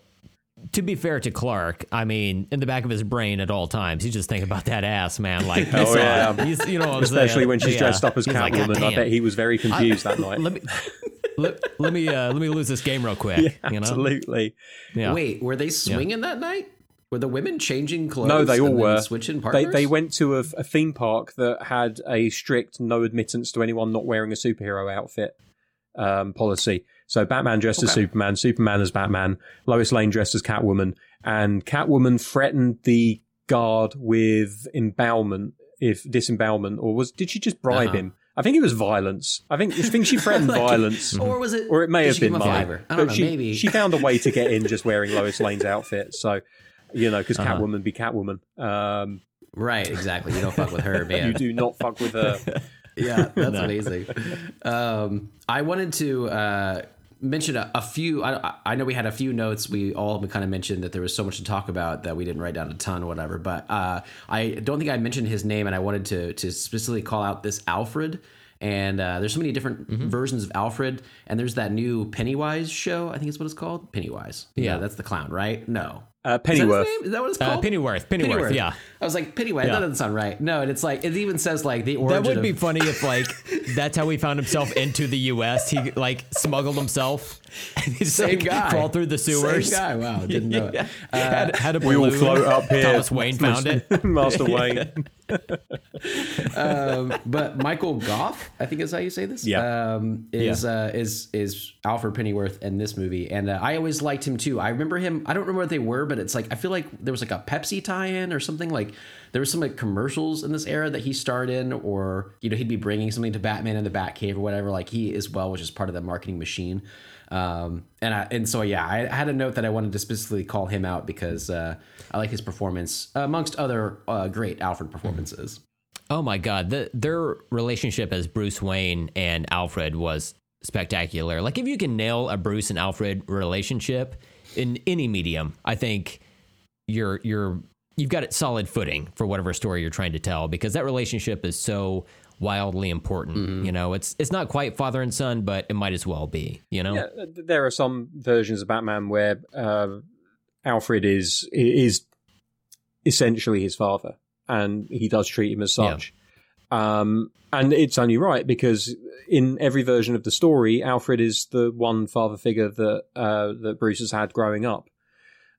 to be fair to Clark, I mean, in the back of his brain at all times, he's just thinking about that ass, man. Like, (laughs) Oh, yeah. he's, you know, what I'm Especially saying? when she's Yeah. dressed up as He's like, Catwoman. I damn." bet he was very confused that night. let me (laughs) let, let me uh, let me lose this game real quick. (laughs) Yeah, you know, absolutely. yeah. Wait, were they swinging that night? Were the women changing clothes? No, they all were. switching They, partners. they went to a, a theme park that had a strict no admittance to anyone not wearing a superhero outfit um, policy. So Batman dressed as Superman, Superman as Batman, Lois Lane dressed as Catwoman, and Catwoman threatened the guard with embowelment, if disembowelment, or was did she just bribe Uh-huh. him? I think it was violence. I think I think she threatened (laughs) Like, violence. or was it? or it may have been mine. I don't But know. she, maybe she found a way to get in (laughs) just wearing Lois Lane's outfit. So, you know, because Uh-huh. Catwoman be Catwoman. Um, right. Exactly. You don't fuck with her, (laughs) man. you do not fuck with her. (laughs) Yeah, that's (laughs) No. amazing. Um, I wanted to uh, mention a, a few. I, I know we had a few notes. We all kind of mentioned that there was so much to talk about that we didn't write down a ton or whatever. But uh, I don't think I mentioned his name, and I wanted to to specifically call out this Alfred. And uh, there's so many different Mm-hmm. versions of Alfred, and there's that new Pennywise show. I think is what it's called. Pennywise. Yeah, that's the clown, right? No, Uh, Is that, Pennyworth. his name? Is that what it's Uh, called? Pennyworth, Pennyworth, yeah. I was like Pennywise. Yeah. That doesn't sound right. No, and it's like it even says like the origin. That would of, be funny if (laughs) like that's how he found himself into the U.S. He like smuggled himself. (laughs) And he's Same like, guy. Crawled through the sewers. Same guy. Wow, didn't know it. (laughs) had, had a We all float up here. Thomas Wayne found it. Master Wayne. (laughs) um, but Michael Gough, I think is how you say this. Yeah. um, is uh, is is Alfred Pennyworth in this movie, and uh, I always liked him too. I remember him. I don't remember what they were, but it's like I feel like there was like a Pepsi tie-in or something. Like there was some like commercials in this era that he starred in, or you know he'd be bringing something to Batman in the Batcave or whatever. Like he as well was just part of the marketing machine. Um, and I, and so yeah, I, I had a note that I wanted to specifically call him out because uh, I like his performance amongst other uh, great Alfred performances. Oh my God, the, their relationship as Bruce Wayne and Alfred was spectacular. Like if you can nail a Bruce and Alfred relationship in any medium, I think you're you're you've got it solid footing for whatever story you're trying to tell because that relationship is so wildly important. You know, it's it's not quite father and son, but it might as well be. You know, Yeah, there are some versions of Batman where uh, Alfred is is essentially his father, and he does treat him as such. Um, and it's only right because in every version of the story, Alfred is the one father figure that uh, that Bruce has had growing up,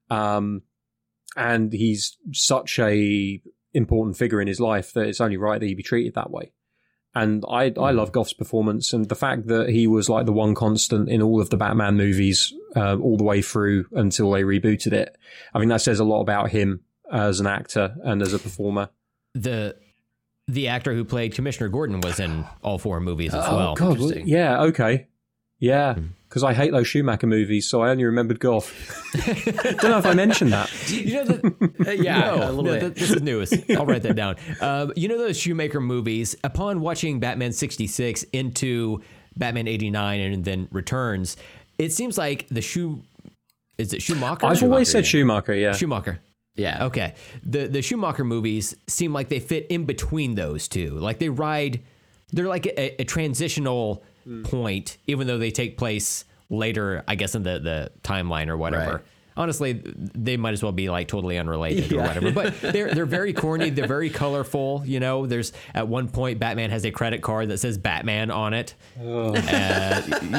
um, and he's such a important figure in his life that it's only right that he be treated that way. And I I love Gough's performance and the fact that he was like the one constant in all of the Batman movies uh, all the way through until they rebooted it. I think that says a lot about him as an actor and as a performer. the the actor who played Commissioner Gordon was in all four movies as Oh, well. God, yeah, okay, yeah, Hmm. Because I hate those Schumacher movies, so I only remembered Gough. (laughs) Don't know if I mentioned that. You know the, Uh, yeah, No, a little no, bit. this is news. I'll write that down. Um, you know those Shoemaker movies? Upon watching Batman 66 into Batman 89 and then Returns, it seems like the shoe is it Schumacher? I've always said Schumacher, Schumacher, yeah. Schumacher. yeah. Okay. The the Schumacher movies seem like they fit in between those two. Like they ride they're like a, a transitional point, even though they take place later, I guess, in the, the timeline or whatever. Right. Honestly, they might as well be like totally unrelated or whatever. But (laughs) they're they're very corny. They're very colorful. You know, there's at one point Batman has a credit card that says Batman on it. Uh,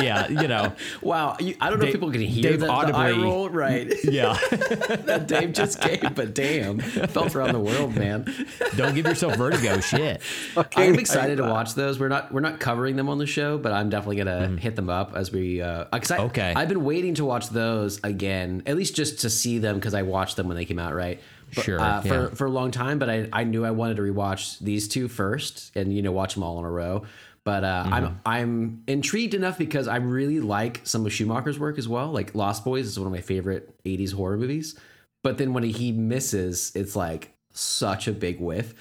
yeah, you know. Wow, you, I don't know Dave- if people can hear Dave that the eye audibly- roll, right? (laughs) Yeah, (laughs) that Dave just gave, but damn, felt around the world, man. don't give yourself vertigo. Shit. I'm excited to watch those. We're not we're not covering them on the show, but I'm definitely gonna hit them up as we. Uh, I. Okay. I've been waiting to watch those again, at least just to see them because I watched them when they came out, right? But, Sure, Uh, for yeah. for a long time, but I I knew I wanted to rewatch these two first, and you know watch them all in a row. But uh, Mm-hmm. I'm I'm intrigued enough because I really like some of Schumacher's work as well. Like Lost Boys is one of my favorite '80s horror movies. But then when he misses, it's like such a big whiff.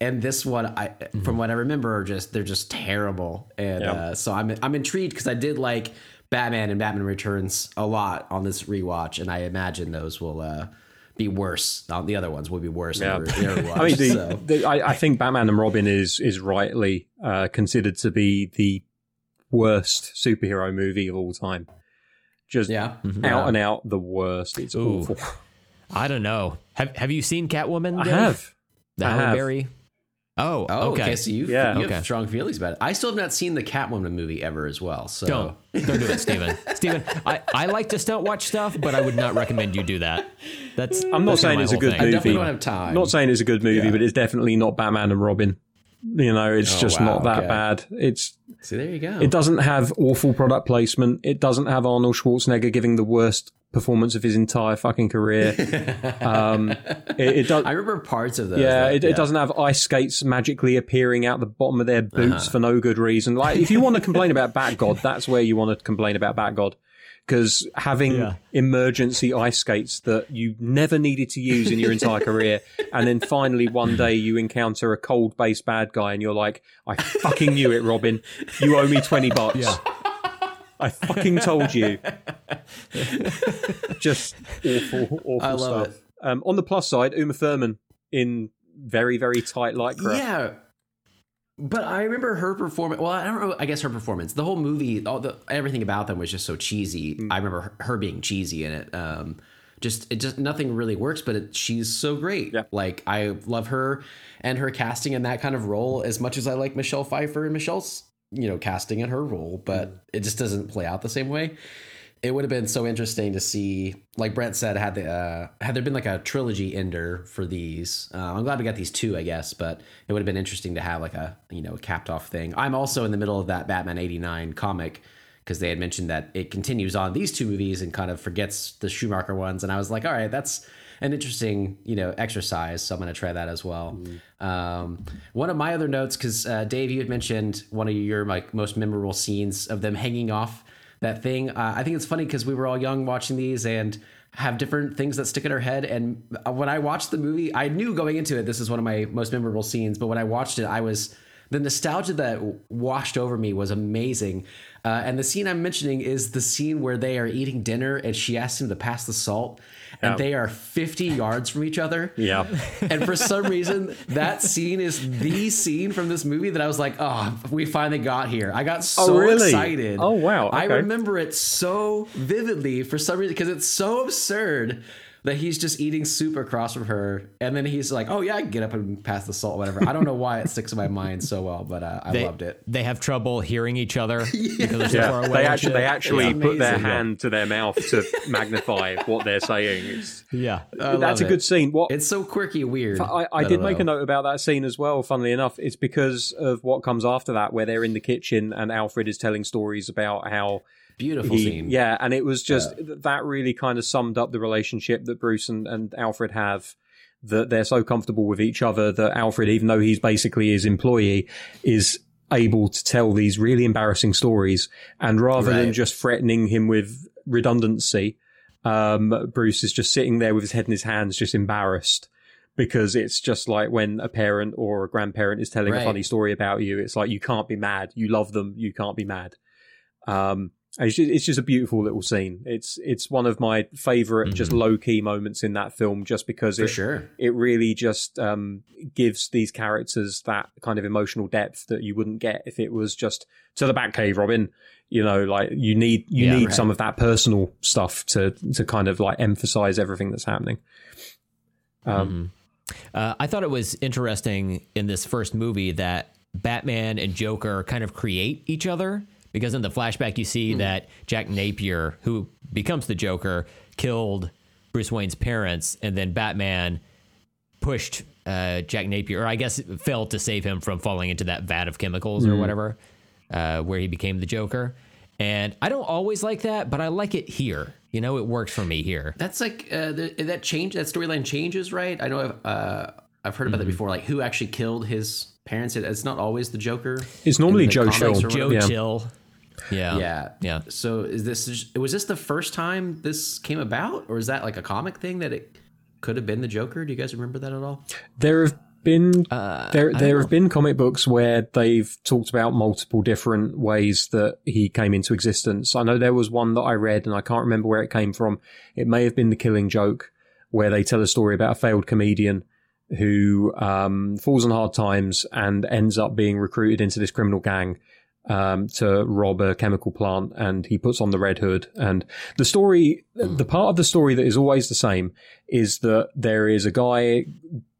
And this one, I from what I remember, are just they're just terrible. And Yeah. uh, so I'm I'm intrigued because I did like Batman and Batman Returns a lot on this rewatch, and I imagine those will uh, be worse. Uh, the other ones will be worse. Yeah. on the re- rewatch, (laughs) I mean, the, so. the, I, I think Batman and Robin is is rightly uh, considered to be the worst superhero movie of all time. Just Yeah. out Yeah. and out the worst. It's Ooh. awful. I don't know. Have Have you seen Catwoman? I have. The I Halle. Berry. Oh, Oh, okay. okay. So you, Yeah. you Okay. have strong feelings about it. I still have not seen the Catwoman movie ever as well. So Don't don't do it, Steven. (laughs) Steven, I, I like to stunt watch stuff, but I would not recommend you do that. That's I'm not that's saying it's a good thing. I movie. definitely don't have time. I'm not saying it's a good movie, Yeah. but it's definitely not Batman and Robin. You know, it's Oh, just wow, not that okay. bad. It's See, there you go. it doesn't have awful product placement. It doesn't have Arnold Schwarzenegger giving the worst performance of his entire fucking career. (laughs) um, it, it does. I remember parts of those. Yeah, that- it, it doesn't have ice skates magically appearing out the bottom of their boots Uh-huh. for no good reason. Like, if you want to complain about Bat God, that's where you want to complain about Bat God. Because having Yeah. emergency ice skates that you never needed to use in your entire career, and then finally one day you encounter a cold based bad guy and you're like, I fucking knew it, Robin. You owe me 20 bucks. Yeah. I fucking told you. (laughs) Just awful, awful I love stuff. Um, on the plus side, Uma Thurman in very, very tight lycra. Yeah. But I remember her performance. Well, I don't know. I guess her performance, the whole movie, all the everything about them was just so cheesy. Mm. I remember her, her being cheesy in it. Um, just it just nothing really works, but it, she's so great. Yeah. Like I love her and her casting in that kind of role as much as I like Michelle Pfeiffer and Michelle's you know casting in her role, but Mm. it just doesn't play out the same way. It would have been so interesting to see, like Brent said, had the uh, had there been like a trilogy ender for these. Uh, I'm glad we got these two, I guess, but it would have been interesting to have like a you know capped off thing. I'm also in the middle of that Batman '89 comic because they had mentioned that it continues on these two movies and kind of forgets the Schumacher ones, and I was like, all right, that's an interesting you know exercise. So I'm going to try that as well. Um, one of my other notes, because uh, Dave, you had mentioned one of your like most memorable scenes of them hanging off that thing. Uh, I think it's funny because we were all young watching these and have different things that stick in our head. And uh, when I watched the movie, I knew going into it this is one of my most memorable scenes. But when I watched it, I was the nostalgia that washed over me was amazing. Uh, and the scene I'm mentioning is the scene where they are eating dinner and she asks him to pass the salt, and Yeah. they are 50 yards from each other. Yeah. And for some reason, that scene is the scene from this movie that I was like, oh, we finally got here. I got oh, so really? excited. Oh, wow. I remember it so vividly for some reason because it's so absurd that he's just eating soup across from her. And then he's like, oh, yeah, I can get up and pass the salt, whatever. I don't know why it sticks in my mind so well, but uh, I They, loved it. they have trouble hearing each other (laughs) because they're Yeah, far away. they actually they actually put their hand to their mouth to (laughs) magnify what they're saying. It's, yeah. I that's a good it. scene. What It's so quirky weird. I, I don't did make know. a note about that scene as well. Funnily enough, it's because of what comes after that, where they're in the kitchen and Alfred is telling stories about how Beautiful he, scene. yeah, and it was just that really kind of summed up the relationship that Bruce and, and Alfred have. That they're so comfortable with each other that Alfred, even though he's basically his employee, is able to tell these really embarrassing stories. And rather than just threatening him with redundancy, um, Bruce is just sitting there with his head in his hands, just embarrassed. Because it's just like when a parent or a grandparent is telling a funny story about you, it's like you can't be mad. You love them, you can't be mad. Um, It's just, it's just a beautiful little scene. It's it's one of my favorite just Mhm. low key moments in that film, just because For it sure. it really just um, gives these characters that kind of emotional depth that you wouldn't get if it was just to the Batcave, Robin. You know, like you need you Yeah, need right. some of that personal stuff to to kind of like emphasize everything that's happening. Um, Uh, I thought it was interesting in this first movie that Batman and Joker kind of create each other because in the flashback you see that Jack Napier, who becomes the Joker, killed Bruce Wayne's parents, and then Batman pushed uh, Jack Napier, or I guess failed to save him from falling into that vat of chemicals or whatever, uh, where he became the Joker. And I don't always like that, but I like it here. You know, it works for me here. That's like uh, the, that change. That storyline changes, right? I know I've uh, I've heard about that before. Like who actually killed his parents? It, it's not always the Joker. It's normally Joe comics Chill. Joe Yeah. Chill. Yeah. Yeah, Yeah. So is this was this the first time this came about, or is that like a comic thing that it could have been the Joker? Do you guys remember that at all? There have been Uh, there there don't have been comic books where they've talked about multiple different ways that he came into existence. I know there was one that I read and I can't remember where it came from. It may have been the Killing Joke, where they tell a story about a failed comedian who um, falls on hard times and ends up being recruited into this criminal gang um, to rob a chemical plant, and he puts on the red hood. And the story, the part of the story that is always the same, is that there is a guy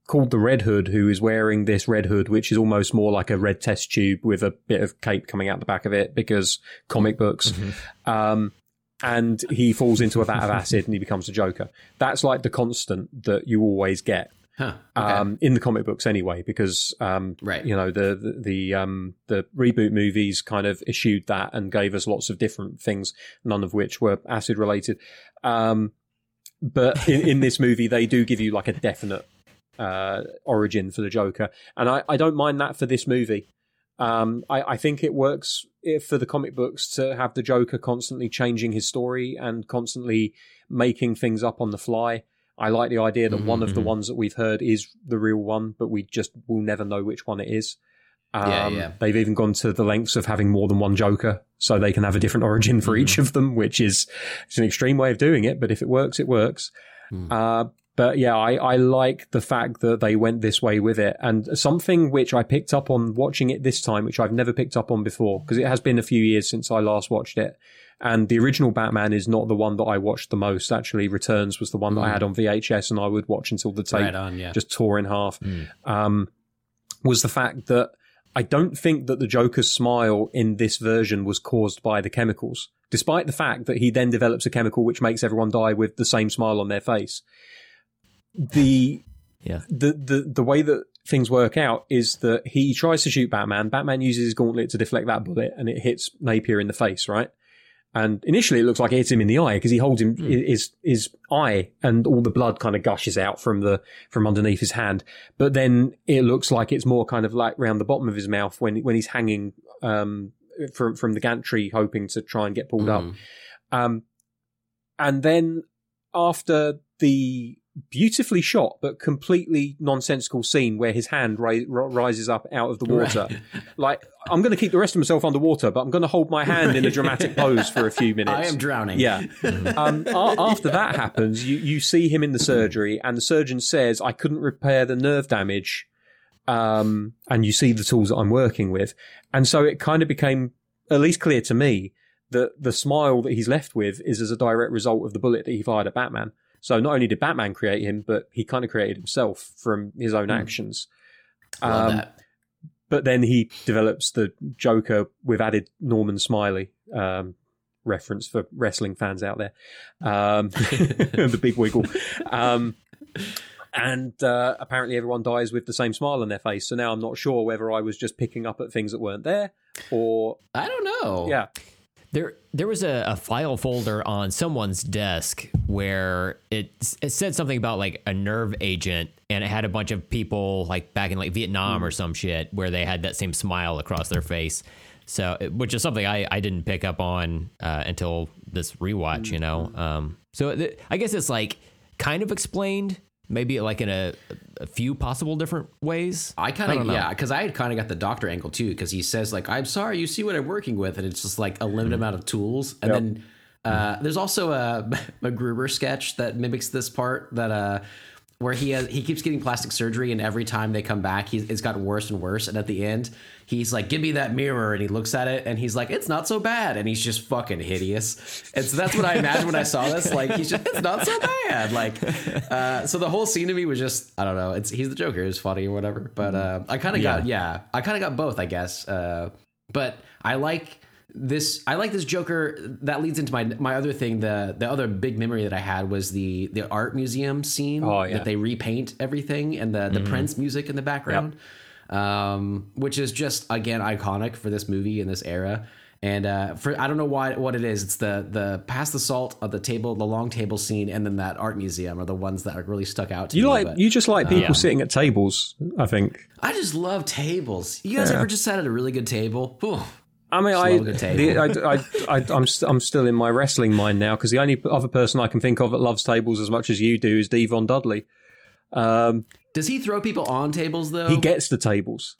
called the Red Hood who is wearing this red hood, which is almost more like a red test tube with a bit of cape coming out the back of it because comic books. Um, and he falls into a vat of acid and he becomes a Joker. That's like the constant that you always get. Huh. Okay. Um, in the comic books anyway, because, um, Right. you know, the, the, the, um, the reboot movies kind of issued that and gave us lots of different things, none of which were acid related. Um, but in, in this (laughs) movie, they do give you like a definite, uh, origin for the Joker. And I, I don't mind that for this movie. Um, I, I think it works if, for the comic books to have the Joker constantly changing his story and constantly making things up on the fly. I like the idea that Mhm, one of the mhm. ones that we've heard is the real one, but we just will never know which one it is. Um, Yeah, yeah. They've even gone to the lengths of having more than one Joker, so they can have a different origin for each of them, which is it's an extreme way of doing it. But if it works, it works. Hmm. Uh, but yeah, I, I like the fact that they went this way with it. And something which I picked up on watching it this time, which I've never picked up on before, because it has been a few years since I last watched it. And the original Batman is not the one that I watched the most. Actually, Returns was the one that I had on VHS and I would watch until the tape right on. Yeah. just tore in half. Mm. Um, was the fact that I don't think that the Joker's smile in this version was caused by the chemicals, despite the fact that he then develops a chemical which makes everyone die with the same smile on their face. The Yeah. the the the way that things work out is that he tries to shoot Batman. Batman uses his gauntlet to deflect that bullet, and it hits Napier in the face, right? And initially, it looks like it hits him in the eye because he holds him his his eye, and all the blood kind of gushes out from the from underneath his hand. But then it looks like it's more kind of like round the bottom of his mouth when when he's hanging um, from from the gantry, hoping to try and get pulled up. Mhm. Um, and then after the beautifully shot but completely nonsensical scene where his hand ri- ri- rises up out of the water, like I'm going to keep the rest of myself underwater, but I'm going to hold my hand in a dramatic (laughs) pose for a few minutes. I am drowning. Yeah. (laughs) Um, after that happens, you, you see him in the surgery, and the surgeon says, I couldn't repair the nerve damage. Um, and you see the tools that I'm working with. And so it kind of became at least clear to me that the smile that he's left with is as a direct result of the bullet that he fired at Batman. So not only did Batman create him, but he kind of created himself from his own actions. Love Um, but then he develops the Joker with added Norman Smiley um, reference for wrestling fans out there, um, (laughs) the big wiggle. Um, and uh, apparently, everyone dies with the same smile on their face. So now I'm not sure whether I was just picking up at things that weren't there, or I don't know. yeah, There, there was a, a file folder on someone's desk where it it said something about like a nerve agent, and it had a bunch of people like back in like Vietnam or some shit where they had that same smile across their face. So, which is something I, I didn't pick up on uh, until this rewatch, you know. Um, so th- I guess it's like kind of explained, maybe like in a, a few possible different ways. I kind of yeah, because I had kind of got the doctor angle too, because he says like, "I'm sorry, you see what I'm working with," and it's just like a limited Mm-hmm. amount of tools. And then uh, there's also a (laughs) MacGruber sketch that mimics this part that uh, where he has, he keeps getting plastic surgery, and every time they come back, he's, it's gotten worse and worse. And at the end, he's like, "Give me that mirror," and he looks at it, and he's like, "It's not so bad," and he's just fucking hideous. And so that's what I imagined when I saw this. Like he's just, it's not so bad. Like, uh, so the whole scene to me was just, I don't know. It's he's the Joker. It's funny or whatever. But uh, I kind of got yeah, I kind of got both, I guess. Uh, but I like this I like this Joker that leads into my my other thing the the other big memory that I had was the the art museum scene Oh, yeah. that they repaint everything and the the Prince music in the background um which is just again iconic for this movie in this era and uh for I don't know why what it is it's the the past the salt of the table the long table scene and then that art museum are the ones that are really stuck out to You me like but you just like people yeah. sitting at tables. I think. I just love tables you guys ever just sat at a really good table Ooh. I mean, I, the, I, I, I, I'm, st- I'm still in my wrestling mind now because the only other person I can think of that loves tables as much as you do is D-Von Dudley. Um, does he throw people on tables though he gets the tables.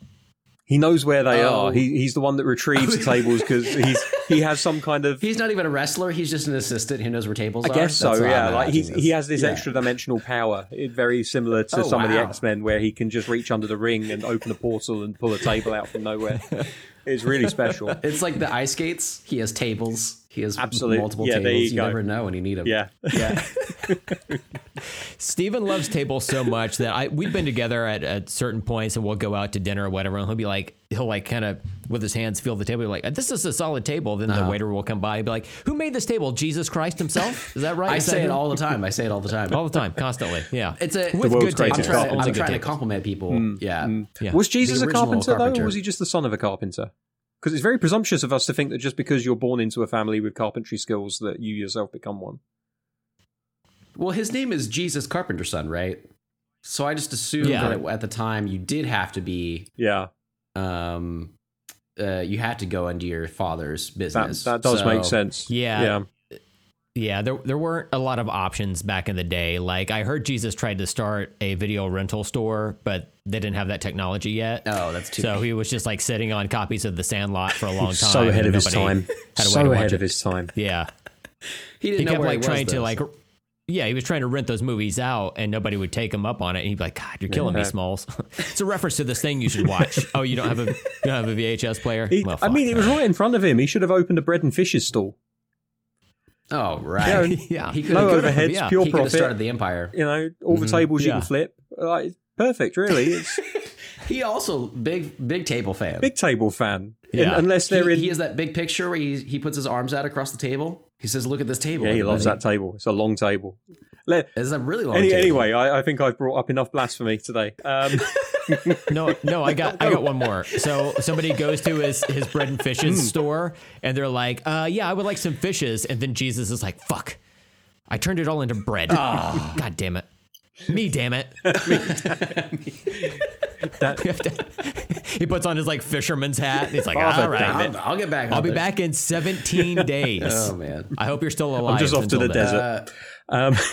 He knows where they Oh. are. He, he's the one that retrieves the tables because (laughs) he's he has some kind of. He's not even a wrestler. He's just an assistant who knows where tables I are. guess so. That's Yeah, like he he has this Yeah. extra dimensional power, eh, very similar to Oh, some of the. X Men, where he can just reach under the ring and open a portal and pull a table out from nowhere. (laughs) it's really special. It's like the ice skates. He has tables. He has Absolute- multiple yeah, tables. you You, never know when you need them. Yeah. Yeah. (laughs) Steven loves tables so much that I we've been together at, at certain points and we'll go out to dinner or whatever and he'll be like he'll like kind of with his hands feel the table like this is a solid table then Uh-huh. the waiter will come by and be like who made this table Jesus Christ himself is that right I Is say it him? all the time. I say it all the time. all the time constantly yeah (laughs) It's a with good tables greatest I'm trying, carpenter. I'm trying to compliment people. Mm, yeah. Yeah. Was Jesus a original carpenter, though, or was he just the son of a carpenter? Because it's very presumptuous of us to think that just because you're born into a family with carpentry skills, that you yourself become one. Well, his name is Jesus Carpenter's son, right? So I just assumed Yeah. that at the time you did have to be, Yeah, um, uh, you had to go into your father's that business. that does So- make sense. Yeah. yeah. Yeah, there there weren't a lot of options back in the day. Like I heard Jesus tried to start a video rental store, but they didn't have that technology yet. Oh, that's too. So he was just like sitting on copies of The Sandlot for a long (laughs) time. so ahead of his time. had a way to So ahead it. of his time. Yeah, (laughs) he didn't he know kept where like he trying was, to like, yeah, he was trying to rent those movies out, and nobody would take him up on it. And he'd be like, "God, you're killing me, Smalls." (laughs) it's a reference to this thing you should watch. oh, you don't have a you don't have a VHS player? He, Well, I mean, it was right in front of him. He should have opened a bread and fishes stall. Oh, right. yeah. (laughs) He could No have overheads, yeah. pure he profit. started the empire. You know, all the tables you can flip. Like, perfect, really. (laughs) It's He also big big table fan. big table fan. Yeah. Un- unless he, they're in. he has that big picture where he he puts his arms out across the table. He says, "Look at this table." yeah, he loves that table. It's a long table. Let, It's a really long. any, table. anyway, I, I think I've brought up enough blasphemy today. Um, (laughs) No, no, I got I got one more. So somebody goes to his his bread and fishes store, and they're like, uh, "Yeah, I would like some fishes." And then Jesus is like, "Fuck, I turned it all into bread. God damn it, me damn it." (laughs) (laughs) he puts on his like fisherman's hat. And he's like, Father, "All right, damn I'll, I'll get back. I'll be it. back in 17 days." Oh man. I hope you're still alive. I'm just off to the then. desert. Uh, um, (laughs)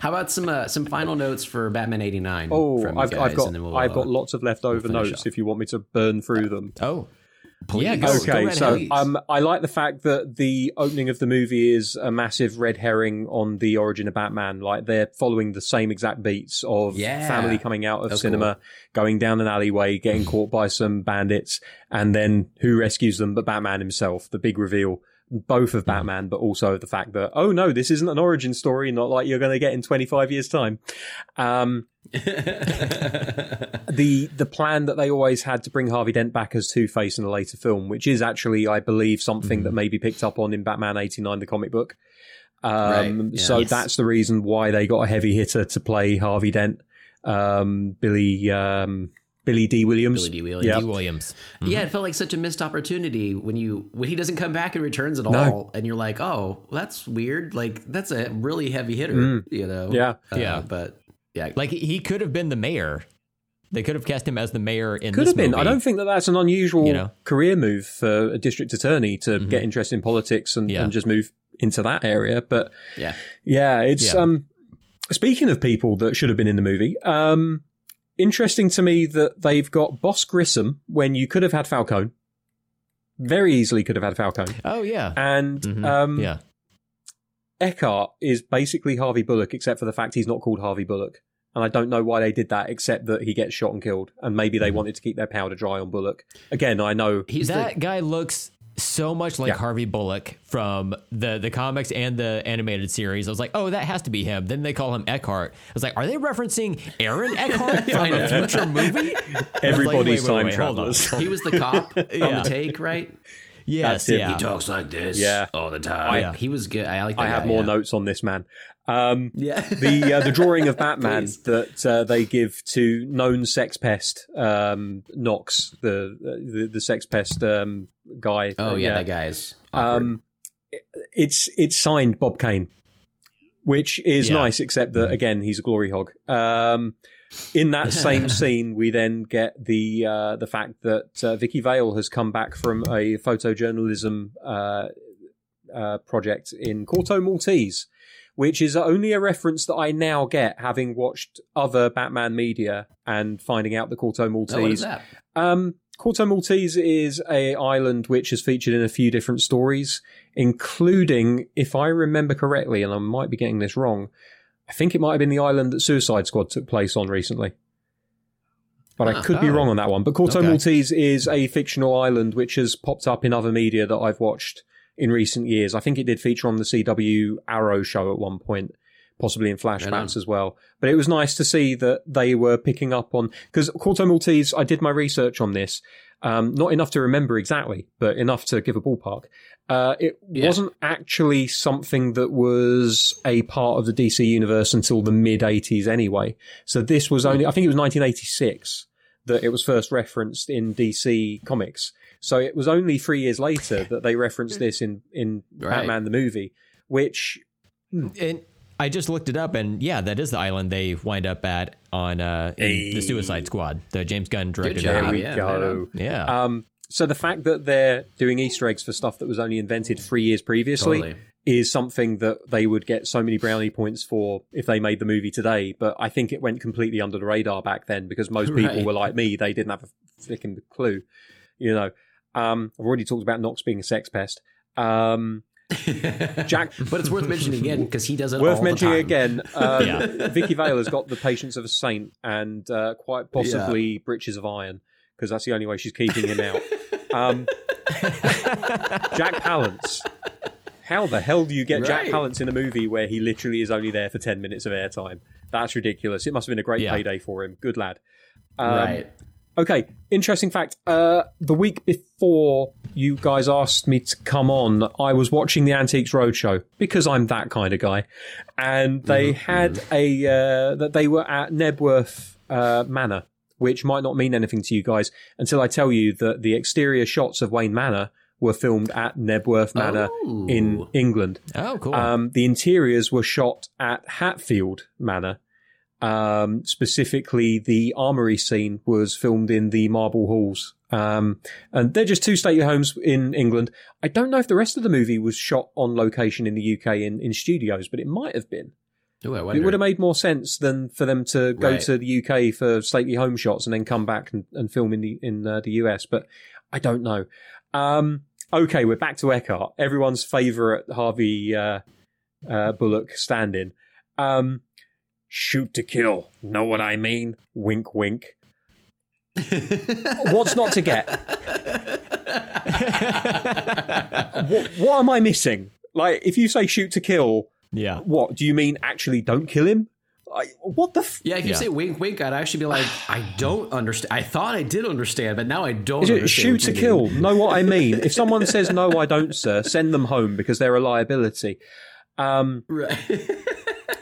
how about some uh, some final notes for Batman '89? oh, from you I've, guys, I've got we'll, I've uh, got lots of leftover finish notes up. if you want me to burn through them. Oh, Please. yeah, go, go Okay, right so um, I like the fact that the opening of the movie is a massive red herring on the origin of Batman. Like they're following the same exact beats of Yeah. family coming out of That's cinema, going down an alleyway, getting caught by some bandits, and then who rescues them but Batman himself. The big reveal, both Mm-hmm. of Batman, but also the fact that oh no, this isn't an origin story, not like you're going to get in 25 years time. Um, (laughs) the the plan that they always had to bring Harvey Dent back as Two Face in a later film, which is actually, I believe, something that may be picked up on in Batman eighty nine, the comic book. Um, Right, yeah. So Yes. that's the reason why they got a heavy hitter to play Harvey Dent, um, Billy um, Billy Dee Williams. Billy Dee Williams. Yeah. Dee Williams. Yeah, it felt like such a missed opportunity when you when he doesn't come back and returns at No. all, and you're like, oh, that's weird. Like that's a really heavy hitter, you know? Mm. Yeah. Uh, Yeah. But yeah, Like he could have been the mayor. They could have cast him as the mayor in Could this have been. movie. I don't think that that's an unusual You know? career move for a district attorney to get interested in politics and, Yeah. and just move into that area. But Yeah. yeah, it's Yeah. um speaking of people that should have been in the movie, um interesting to me that they've got Boss Grissom when you could have had Falcone. Very easily could have had Falcone. Oh yeah. And Mhm. um yeah. Eckhart is basically Harvey Bullock except for the fact he's not called Harvey Bullock. And I don't know why they did that except that he gets shot and killed. And maybe Mm-hmm. they wanted to keep their powder dry on Bullock. Again, I know He's that the guy looks so much like Yeah. Harvey Bullock from the the comics and the animated series. I was like, oh, that has to be him. Then they call him Eckhart. I was like, are they referencing Aaron Eckhart from a (laughs) future movie? everybody's wait, wait, time wait, hold travelers. he was the cop (laughs) on Yeah. the take, right? Yes, yeah. He Talks like this, Yeah. all the time. Yeah. He was good. I like. That I have more yeah. notes on this man. Um, Yeah. the uh, the drawing of (laughs) Batman that uh, they give to known sex pest um, Knox, the, the the sex pest um, guy. Oh Uh, yeah, that guy is. awkward. Um, it's it's signed Bob Kane, which is Yeah. nice, except that again he's a glory hog. Um, in that same (laughs) scene, we then get the uh, the fact that uh, Vicky Vale has come back from a photojournalism uh, uh, project in Corto Maltese, which is only a reference that I now get, having watched other Batman media and finding out the Corto oh, what is Maltese that? um, Corto Maltese is a island which is featured in a few different stories, including, if I remember correctly, and I might be getting this wrong, I think it might have been the island that Suicide Squad took place on recently. But I Ah, could be oh. wrong on that one. But Corto Okay. Maltese is a fictional island which has popped up in other media that I've watched in recent years. I think it did feature on the CW Arrow show at one point, possibly in flashbacks as well. But it was nice to see that they were picking up on because Corto Maltese. I did my research on this, um, not enough to remember exactly, but enough to give a ballpark. Uh, it Yeah. wasn't actually something that was a part of the DC universe until the mid '80s, anyway. So this was only, I think it was 1986 that it was first referenced in DC Comics. So it was only three years later (laughs) that they referenced this in in Right. Batman the movie, which And I just looked it up, and yeah, that is the island they wind up at on uh, in the Suicide Squad. The James Gunn directed. there movie. we yeah, go. Yeah. Um, so the fact that they're doing Easter eggs for stuff that was only invented three years previously Totally. is something that they would get so many brownie points for if they made the movie today. But I think it went completely under the radar back then because most people (laughs) Right. were like me; they didn't have a flicking clue. You know, um, I've already talked about Knox being a sex pest. Um, (laughs) Jack- but it's worth mentioning again because he does it. worth all mentioning the time. again, (laughs) um, Yeah. Vicki Vale has got the patience of a saint and uh, quite possibly breeches of iron because that's the only way she's keeping him out. Um, (laughs) Jack Palance. How the hell do you get Jack Right. Palance in a movie where he literally is only there for 10 minutes of airtime? That's ridiculous. It must have been a great Yeah. payday for him. Good lad. Um, right. Okay, interesting fact. Uh, the week before you guys asked me to come on, I was watching the Antiques Roadshow because I'm that kind of guy, and they had a uh, that they were at Knebworth uh, Manor, which might not mean anything to you guys until I tell you that the exterior shots of Wayne Manor were filmed at Knebworth Manor in Oh. England. oh, cool. Um, the interiors were shot at Hatfield Manor. Um, specifically, the armory scene was filmed in the Marble Halls. Um, and they're just two stately homes in England. I don't know if the rest of the movie was shot on location in the UK in, in studios, but it might have been. Ooh, It would have made more sense than for them to go Right. to the UK for stately home shots and then come back and, and film in the in uh, the US. But I don't know. Um, okay, we're back to Eckhardt, everyone's favourite Harvey uh, uh, Bullock stand-in. Um, shoot to kill. Know what I mean? Wink, wink. (laughs) What's not to get? what, what am I missing? Like, if you say shoot to kill, yeah. what do you mean? Actually, don't kill him? Like, what the? F- Yeah, if you Yeah. say wink, wink, I'd actually be like, (sighs) I don't understand. I thought I did understand, but now I don't. Is it understand shoot to kill? mean. (laughs) Know what I mean? If someone says no, I don't, sir, send them home because they're a liability. Um, Right. (laughs)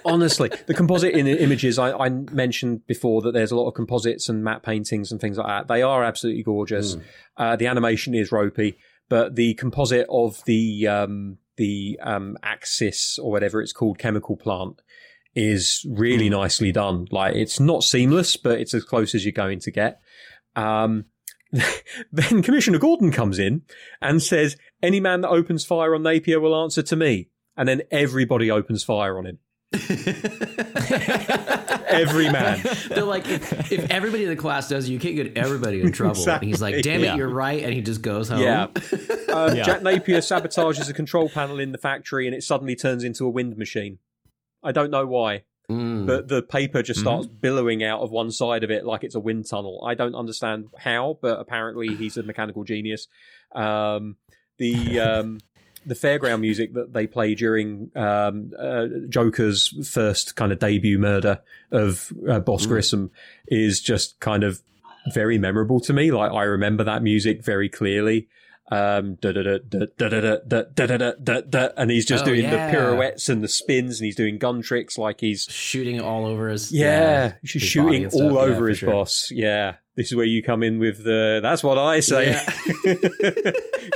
honestly, the composite in the images I, I mentioned before that there's a lot of composites and matte paintings and things like that. They are absolutely gorgeous. Uh, the animation is ropey, but the composite of the um, the um, axis or whatever it's called chemical plant is really nicely done. Like it's not seamless, but it's as close as you're going to get. Um, (laughs) then Commissioner Gordon comes in and says, "Any man that opens fire on Napier will answer to me." and then everybody opens fire on him. (laughs) Every man. They're like, if, if everybody in the class does, it, you can't get everybody in trouble. Exactly. And he's like, damn it, Yeah. you're right, and he just goes home. Yeah. Um, (laughs) Yeah. Jack Napier sabotages a control panel in the factory, and it suddenly turns into a wind machine. I don't know why, Mm. but the paper just starts billowing out of one side of it like it's a wind tunnel. I don't understand how, but apparently he's a mechanical genius. Um, the um, the fairground music that they play during um, uh, Joker's first kind of debut murder of uh, Boss Grissom is just kind of very memorable to me. Like I remember that music very clearly um, and he's just doing the pirouettes and the spins, and he's doing gun tricks like he's shooting all over his yeah, yeah shooting all over his boss. Yeah, this is where you come in with the that's what I say,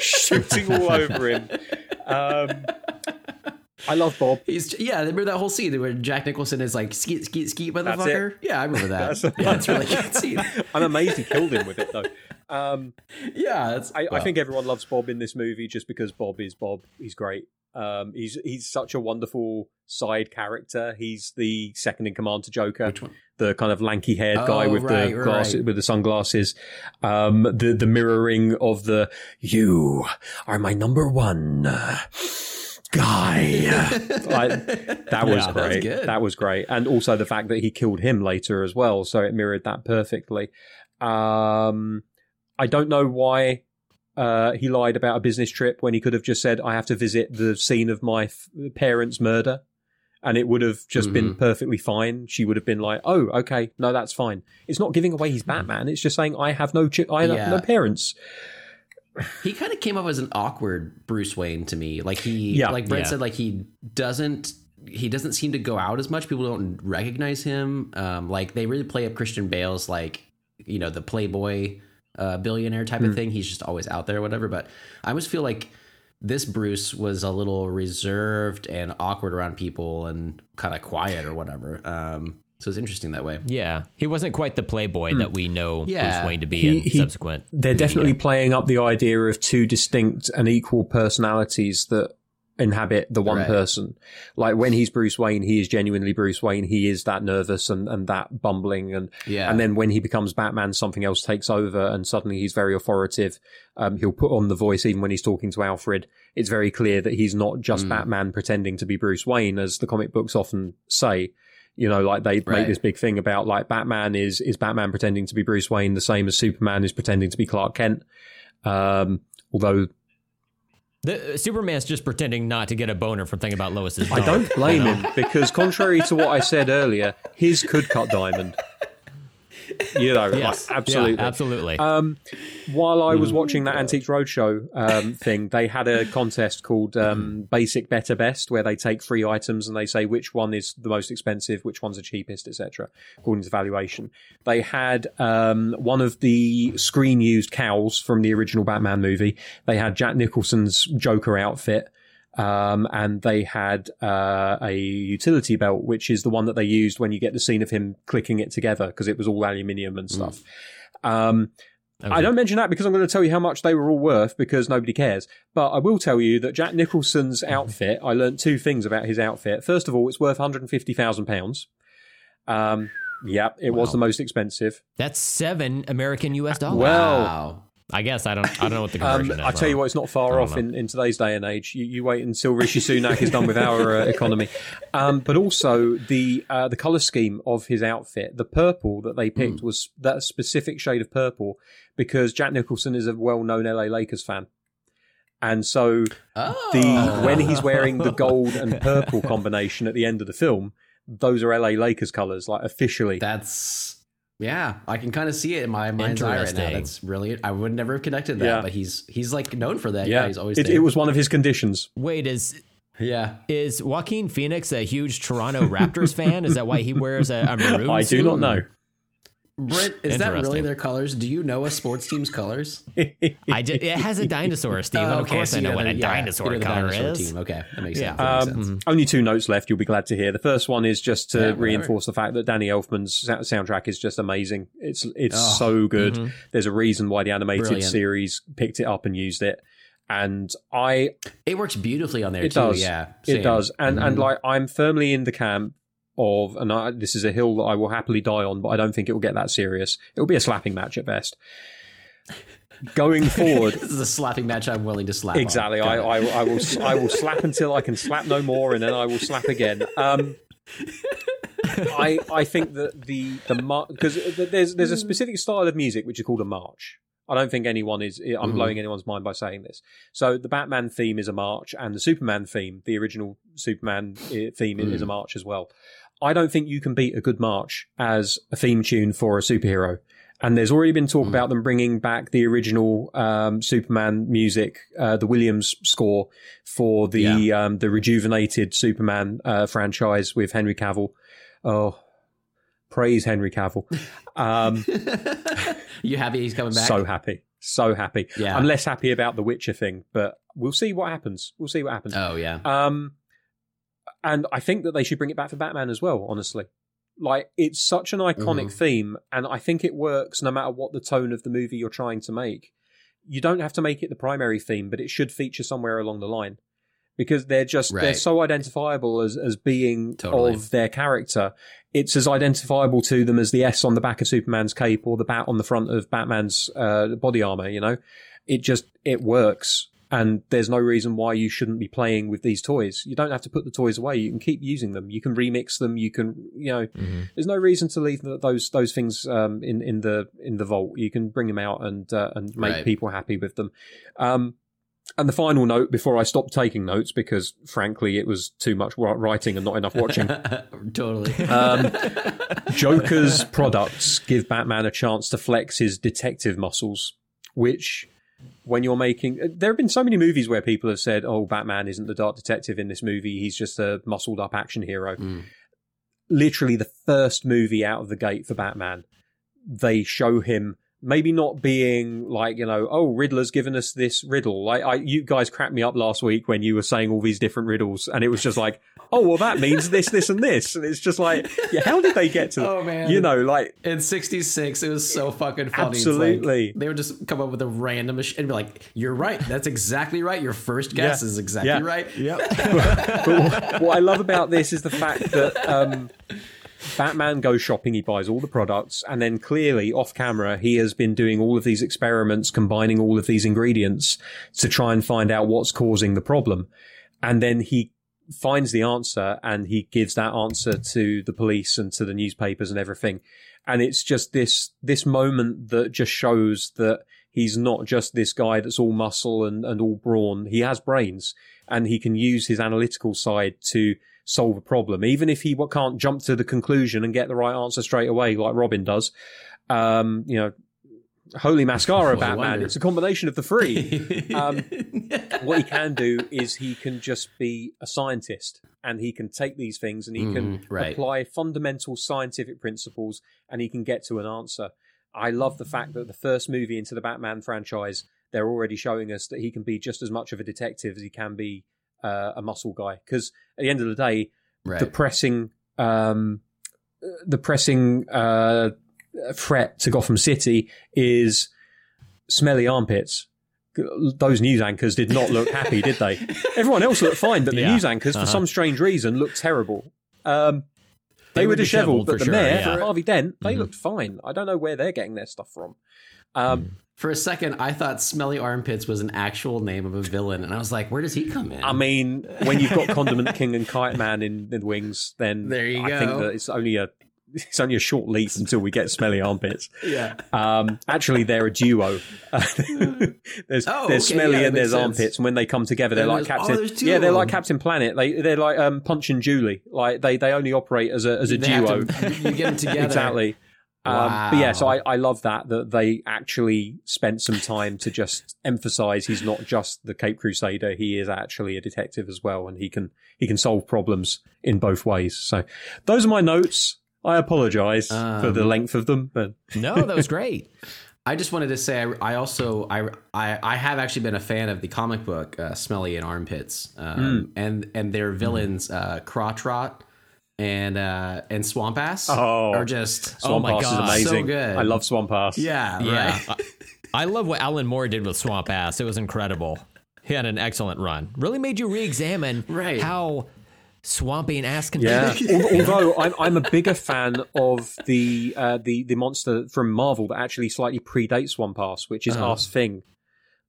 shooting all over him. Um, I love Bob. He's yeah. Remember that whole scene where Jack Nicholson is like skeet skeet skeet motherfucker. Yeah, I remember that. that's, yeah, that's really good scene. I'm amazed he killed him with it though. Um, Yeah, I, I think everyone loves Bob in this movie just because Bob is Bob. He's great. Um, he's he's such a wonderful side character. He's the second in command to Joker. Which one? the kind of lanky haired guy Oh, with right, the right, glasses with the sunglasses um the the mirroring of the you are my number one guy (laughs) like that was Yeah, great that was great and also the fact that he killed him later as well so it mirrored that perfectly um i don't know why uh, he lied about a business trip when he could have just said, "I have to visit the scene of my f- parents' murder," and it would have just been Mhm. perfectly fine. She would have been like, "Oh, okay, no, that's fine." It's not giving away he's Batman. It's just saying, "I have no, chi- I have Yeah. no parents." he kind of came up as an awkward Bruce Wayne to me. Like he, Yeah. like Brent Yeah. said, like he doesn't. He doesn't seem to go out as much. People don't recognize him. Um, like they really play up Christian Bale's like, you know, the playboy uh, billionaire type Hmm. of thing. He's just always out there, or whatever. But I always feel like this Bruce was a little reserved and awkward around people and kind of quiet or whatever. Um, so it's interesting that way. Yeah, he wasn't quite the playboy that we know Yeah. Bruce Wayne to be He- in he- subsequent. They're definitely playing up the idea of two distinct and equal personalities that inhabit the one Right. person. Like when he's Bruce Wayne, he is genuinely Bruce Wayne. He is that nervous and, and that bumbling and Yeah, And then when he becomes Batman, something else takes over, and suddenly he's very authoritative. Um, he'll put on the voice even when he's talking to Alfred. It's very clear that he's not just Mm. Batman pretending to be Bruce Wayne, as the comic books often say. You know, like they Right. make this big thing about like Batman is is Batman pretending to be Bruce Wayne, the same as Superman is pretending to be Clark Kent. Um, although The, uh, Superman's just pretending not to get a boner from thinking about Lois's. I dog, don't blame him because contrary to what I said earlier, his could cut diamond. You know, Yes, like, absolutely. Yeah, absolutely. Um, while I was watching that Antiques Roadshow um, thing, they had a contest called um, Basic Better Best, where they take three items and they say which one is the most expensive, which one's the cheapest, etc., according to valuation. They had um, one of the screen used cowls from the original Batman movie. They had Jack Nicholson's Joker outfit. Um, and they had uh, a utility belt, which is the one that they used when you get the scene of him clicking it together because it was all aluminium and stuff. Um, I don't mention that because I'm going to tell you how much they were all worth because nobody cares. But I will tell you that Jack Nicholson's (laughs) outfit, I learned two things about his outfit. First of all, it's worth £150,000. Um, yeah, it was the most expensive. That's seven American U.S. dollars. Well, wow. I guess I don't. I don't know what the Um, conversion is. I tell you what, it's not far off know. in, in today's day and age. You, you wait until Rishi Sunak is done with our uh, (laughs) economy. Um, but also the uh, the color scheme of his outfit, the purple that they picked was that specific shade of purple because Jack Nicholson is a well known LA Lakers fan. And so Oh. the when he's wearing the (laughs) gold and purple combination at the end of the film, those are LA Lakers colors, like officially. That's yeah, I can kind of see it in my mind's eye right now. That's really I would never have connected that, Yeah. but he's he's like known for that. Yeah, yeah, he's always it, it was one of his conditions. Wait, is yeah. is Joaquin Phoenix a huge Toronto Raptors fan? Is that why he wears a, a maroon? (laughs) I do not know. Brent, is that really their colors? Do you know a sports team's colors? (laughs) I ju- it has a dinosaur, (laughs) Steve. Oh, of course, so I know what a yeah, dinosaur you know the color dinosaur is. Team. Okay, that makes Yeah. sense. That makes Um, sense. Only two notes left. You'll be glad to hear. The first one is just to Yeah, whatever. reinforce the fact that Danny Elfman's sou- soundtrack is just amazing. It's it's Oh, so good. mhm. There's a reason why the animated Brilliant. series picked it up and used it. and I It works beautifully on there It too. does. Yeah, it does, and and Mhm. like I'm firmly in the camp of, and I, this is a hill that I will happily die on, but I don't think it will get that serious. It will be a slapping match at best. Going (laughs) forward, this is a slapping match I'm willing to slap. Exactly. I. I, I will I will slap until I can slap no more, and then I will slap again. Um, I I think that the the because there's there's a specific style of music which is called a march. I don't think anyone is. I'm Mhm. blowing anyone's mind by saying this. So the Batman theme is a march, and the Superman theme, the original Superman uh, theme, is a march as well. I don't think you can beat a good march as a theme tune for a superhero. And there's already been talk Mm. about them bringing back the original um, Superman music, uh, the Williams score for the um, the rejuvenated Superman uh, franchise with Henry Cavill. Oh, praise Henry Cavill! Um, (laughs) you happy he's coming back? so happy, so happy. Yeah. I'm less happy about the Witcher thing, but we'll see what happens. We'll see what happens. oh yeah. Um, and I think that they should bring it back for Batman as well. Honestly, like it's such an iconic Mhm. theme, and I think it works no matter what the tone of the movie you're trying to make. You don't have to make it the primary theme, but it should feature somewhere along the line because they're just they're so identifiable as as being Totally. of their character. It's as identifiable to them as the S on the back of Superman's cape or the bat on the front of Batman's uh, body armor. You know, it just it works and there's no reason why you shouldn't be playing with these toys. You don't have to put the toys away. You can keep using them. You can remix them. You can you know Mhm. there's no reason to leave those those things um, in in the in the vault. You can bring them out and uh, and make Right. people happy with them. Um and the final note before I stopped taking notes because frankly it was too much writing and not enough watching. (laughs) Totally. um, (laughs) Joker's products give Batman a chance to flex his detective muscles, which, when you're making, there have been so many movies where people have said, "Oh, Batman isn't the dark detective in this movie; he's just a muscled up action hero." Mm. Literally, the first movie out of the gate for Batman, they show him. Maybe not being like you know, oh Riddler's given us this riddle. Like I, you guys cracked me up last week when you were saying all these different riddles, and it was just like, oh well, that means this, this, and this, and it's just like, yeah, how did they get to? That? (laughs) Oh, man. you know, like In '66, it was so fucking funny. It's like, Absolutely. they would just come up with a random mach- and be like, "You're right. That's exactly right. Your first guess Yeah. is exactly Yeah. right." (laughs) (laughs) but what I love about this is the fact that um, Batman goes shopping, he buys all the products, and then clearly off camera, he has been doing all of these experiments, combining all of these ingredients to try and find out what's causing the problem. And then he finds the answer and he gives that answer to the police and to the newspapers and everything. And it's just this, this moment that just shows that he's not just this guy that's all muscle and, and all brawn. He has brains and he can use his analytical side to solve a problem, even if he can't jump to the conclusion and get the right answer straight away, like Robin does. Um, you know, holy mascara, (laughs) Batman! It's a combination of the three. Um, (laughs) what he can do is he can just be a scientist, and he can take these things and he can Mhm, right. apply fundamental scientific principles, and he can get to an answer. I love the fact that the first movie into the Batman franchise, they're already showing us that he can be just as much of a detective as he can be uh, a muscle guy. Because at the end of the day, right. the pressing, um, the pressing uh, threat to Gotham City is smelly armpits. Those news anchors did not look happy, did they? (laughs) Everyone else looked fine, but the Yeah. news anchors, for Uh-huh. some strange reason, looked terrible. Um, they, They were dishevelled, but the sure, mayor, yeah. Harvey Dent, they Mhm. looked fine. I don't know where they're getting their stuff from. Um, For a second, I thought Smelly Armpits was an actual name of a villain, and I was like, "Where does he come in?" I mean, when you've got Condiment King and Kite Man in, in the wings, then There you I think go. that it's only a it's only a short leap until we get smelly armpits. yeah. Um, actually, they're a duo. (laughs) there's Oh, there's okay, smelly yeah, and there's sense. armpits, and when they come together, they're And like oh, Captain. yeah, they're like. Captain Planet. They they're like um, Punch and Julie. Like they they only operate as a as a They duo. to- (laughs) you get them (laughs) together. exactly. Um, but yeah, so I, I love that that they actually spent some time to just emphasize he's not just the Cape Crusader; he is actually a detective as well, and he can he can solve problems in both ways. So those are my notes. I apologize for Um, the length of them, but (laughs) No, that was (laughs) great. I just wanted to say I, I also I, I I have actually been a fan of the comic book uh, Smelly and Armpits, um, and and their villains uh, Crotch Rot and uh, and Swamp Ass Oh. are just Oh my Ass God, is so good. I love Swamp Ass. yeah Yeah. right. I, I love what Alan Moore did with Swamp Ass. It was incredible. he had an excellent run. Really made you re-examine Right. how swampy and ass can Yeah. be. Although I'm, I'm a bigger fan of the uh, the the monster from Marvel that actually slightly predates Swamp Ass, which is Uh-huh. Ass Thing.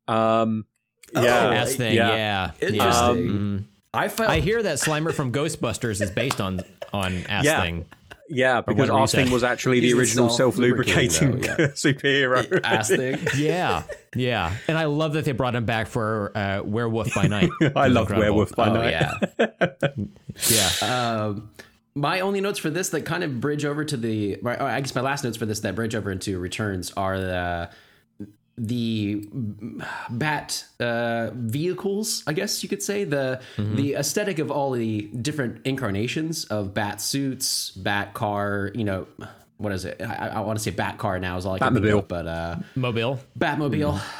Um, Oh, yeah, Ass thing, yeah. yeah. yeah. Interesting. Mhm. I felt I hear that Slimer from Ghostbusters is based on on ass Yeah. thing. Yeah, because whatever Ass Thing was actually the He's the original self-lubricating self-lubricating, yeah. (laughs) superhero. ass thing. Yeah, yeah, and I love that they brought him back for uh, Werewolf by Night. (laughs) I love incredible. Werewolf by Oh Night. yeah. (laughs) Yeah, Um, my only notes for this that kind of bridge over to the, my- I guess my last notes for this that bridge over into returns are the the bat uh, vehicles. I guess you could say the the aesthetic of all the different incarnations of bat suits, bat car. You know, what is it? I, I want to say bat car now is all I can think Batmobile. of, but uh, Mobile. Batmobile. (sighs)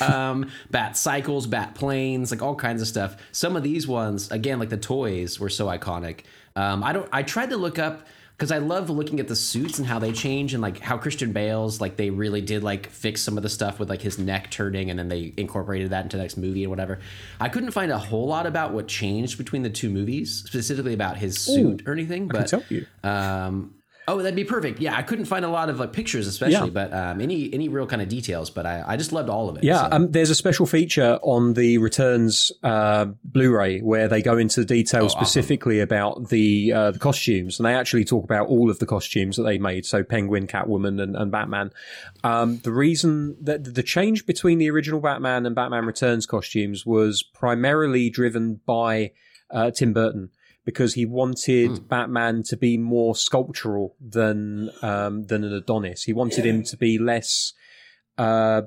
Wow. Um, bat cycles, bat planes, like all kinds of stuff. Some of these ones, again, like the toys, were so iconic. Um, I don't. I tried to look up because I love looking at the suits and how they change and like how Christian Bale's like they really did like fix some of the stuff with like his neck turning and then they incorporated that into the next movie and whatever. I couldn't find a whole lot about what changed between the two movies, specifically about his suit or anything. But tell you. um, oh, that'd be perfect. Yeah, I couldn't find a lot of like pictures, especially, Yeah. but um, any any real kind of details. But I, I just loved all of it. Yeah, so. um, there's a special feature on the Returns uh, Blu-ray where they go into detail specifically about the uh, the costumes, and they actually talk about all of the costumes that they made. So Penguin, Catwoman, and, and Batman. Um, the reason that the change between the original Batman and Batman Returns costumes was primarily driven by uh, Tim Burton. Because he wanted Batman to be more sculptural than um, than an Adonis. He wanted him to be less uh,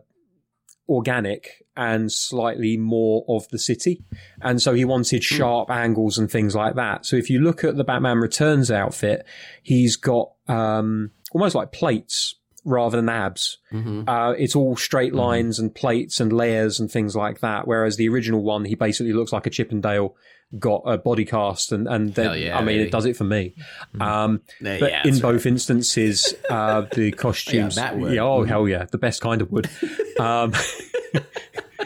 organic and slightly more of the city. And so he wanted sharp angles and things like that. So if you look at the Batman Returns outfit, he's got um, almost like plates rather than abs. Mhm. Uh, it's all straight lines and plates and layers and things like that. Whereas the original one, he basically looks like a Chippendale got a body cast and, and then, yeah, I mean, baby. it does it for me. Um, Yeah, but yeah, in both instances, uh, (laughs) the costumes, that yeah, oh hell yeah, the best kind of wood. Um, (laughs)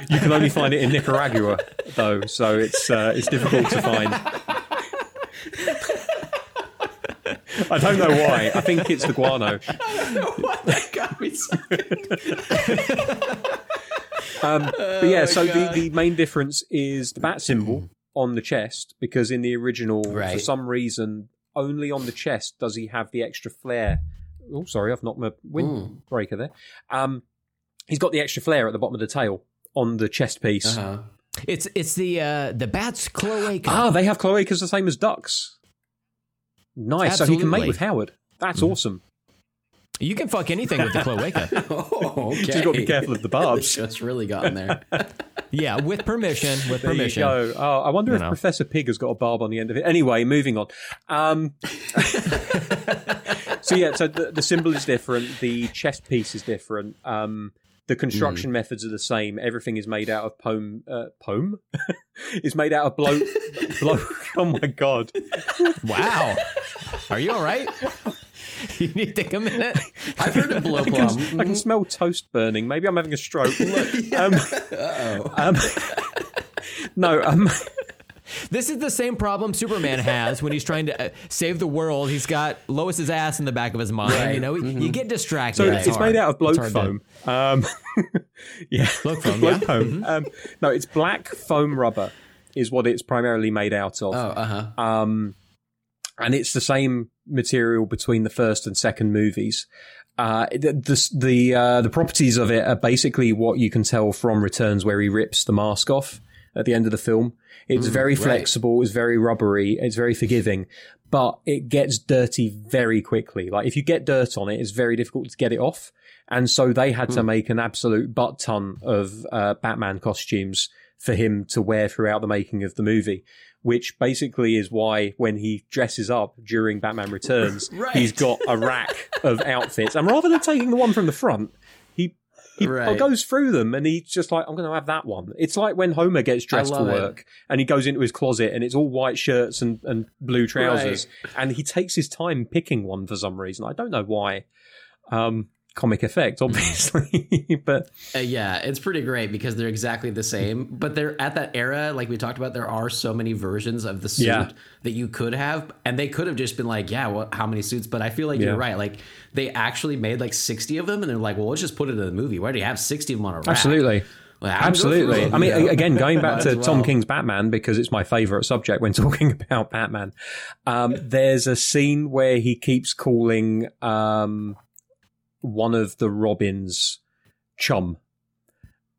you can only find it in Nicaragua, though, so it's uh, it's difficult to find. (laughs) I don't know why. I think it's the guano. i that got me so Um, but yeah, so the, the main difference is the bat symbol on the chest, because in the original, for some reason, only on the chest does he have the extra flare. Oh, sorry, I've knocked my windbreaker there. Um, he's got the extra flare at the bottom of the tail on the chest piece. uh-huh. It's it's the uh, the bat's cloaca. Ah, they have cloacas the same as ducks. Nice. So he can mate with Howard. That's awesome. You can fuck anything with the cloaca. (laughs) Oh, okay. Just got to be careful of the This (laughs) barbs. show's really gotten there. (laughs) yeah, with permission. With There you permission. go. Oh, I wonder You if know. Professor Pig has got a barb on the end of it. Anyway, moving on. Um, so yeah, so the, the symbol is different. The chest piece is different. Um, the construction methods are the same. Everything is made out of poem. Uh, poem is made out of blow. blow. Oh my god! Wow. Are you all right? (laughs) you need to take a minute. I've heard of blow I plum. can, I can smell toast burning. Maybe I'm having a stroke. (laughs) um, (laughs) um, no, um, This is the same problem Superman has when he's trying to uh, save the world. He's got Lois's ass in the back of his mind. Right. You know, you get distracted. so It's it's, made out of to- foam. Um, yeah, Blow foam, blow yeah. foam. Um, no, it's black foam rubber is what it's primarily made out of. Oh, uh huh. um, and it's the same material between the first and second movies. Uh, the the the, uh, the properties of it are basically what you can tell from Returns, where he rips the mask off at the end of the film. It's very right. flexible, it's very rubbery, it's very forgiving, but it gets dirty very quickly. Like if you get dirt on it, it's very difficult to get it off. And so they had to make an absolute butt ton of uh, Batman costumes for him to wear throughout the making of the movie, which basically is why when he dresses up during Batman Returns, (laughs) Right. he's got a rack of outfits. And rather than taking the one from the front, he he Right. goes through them and he's just like, I'm going to have that one. It's like when Homer gets dressed for love it. work and he goes into his closet and it's all white shirts and, and blue trousers. And he takes his time picking one for some reason. I don't know why. Um, comic effect, obviously. (laughs) but Uh, yeah, it's pretty great because they're exactly the same. But they're at that era, like we talked about, there are so many versions of the suit Yeah. that you could have, and they could have just been like, yeah, what, how many suits? But I feel like Yeah. you're right. Like they actually made like sixty of them, and they're like, well, let's just put it in the movie. Why do you have sixty of them on a rack? absolutely. Well, them Absolutely. I mean, (laughs) you know? again, going back to as Tom. King's Batman because it's my favorite subject when (laughs) talking about Batman. Um, there's a scene where he keeps calling um, one of the Robins chum,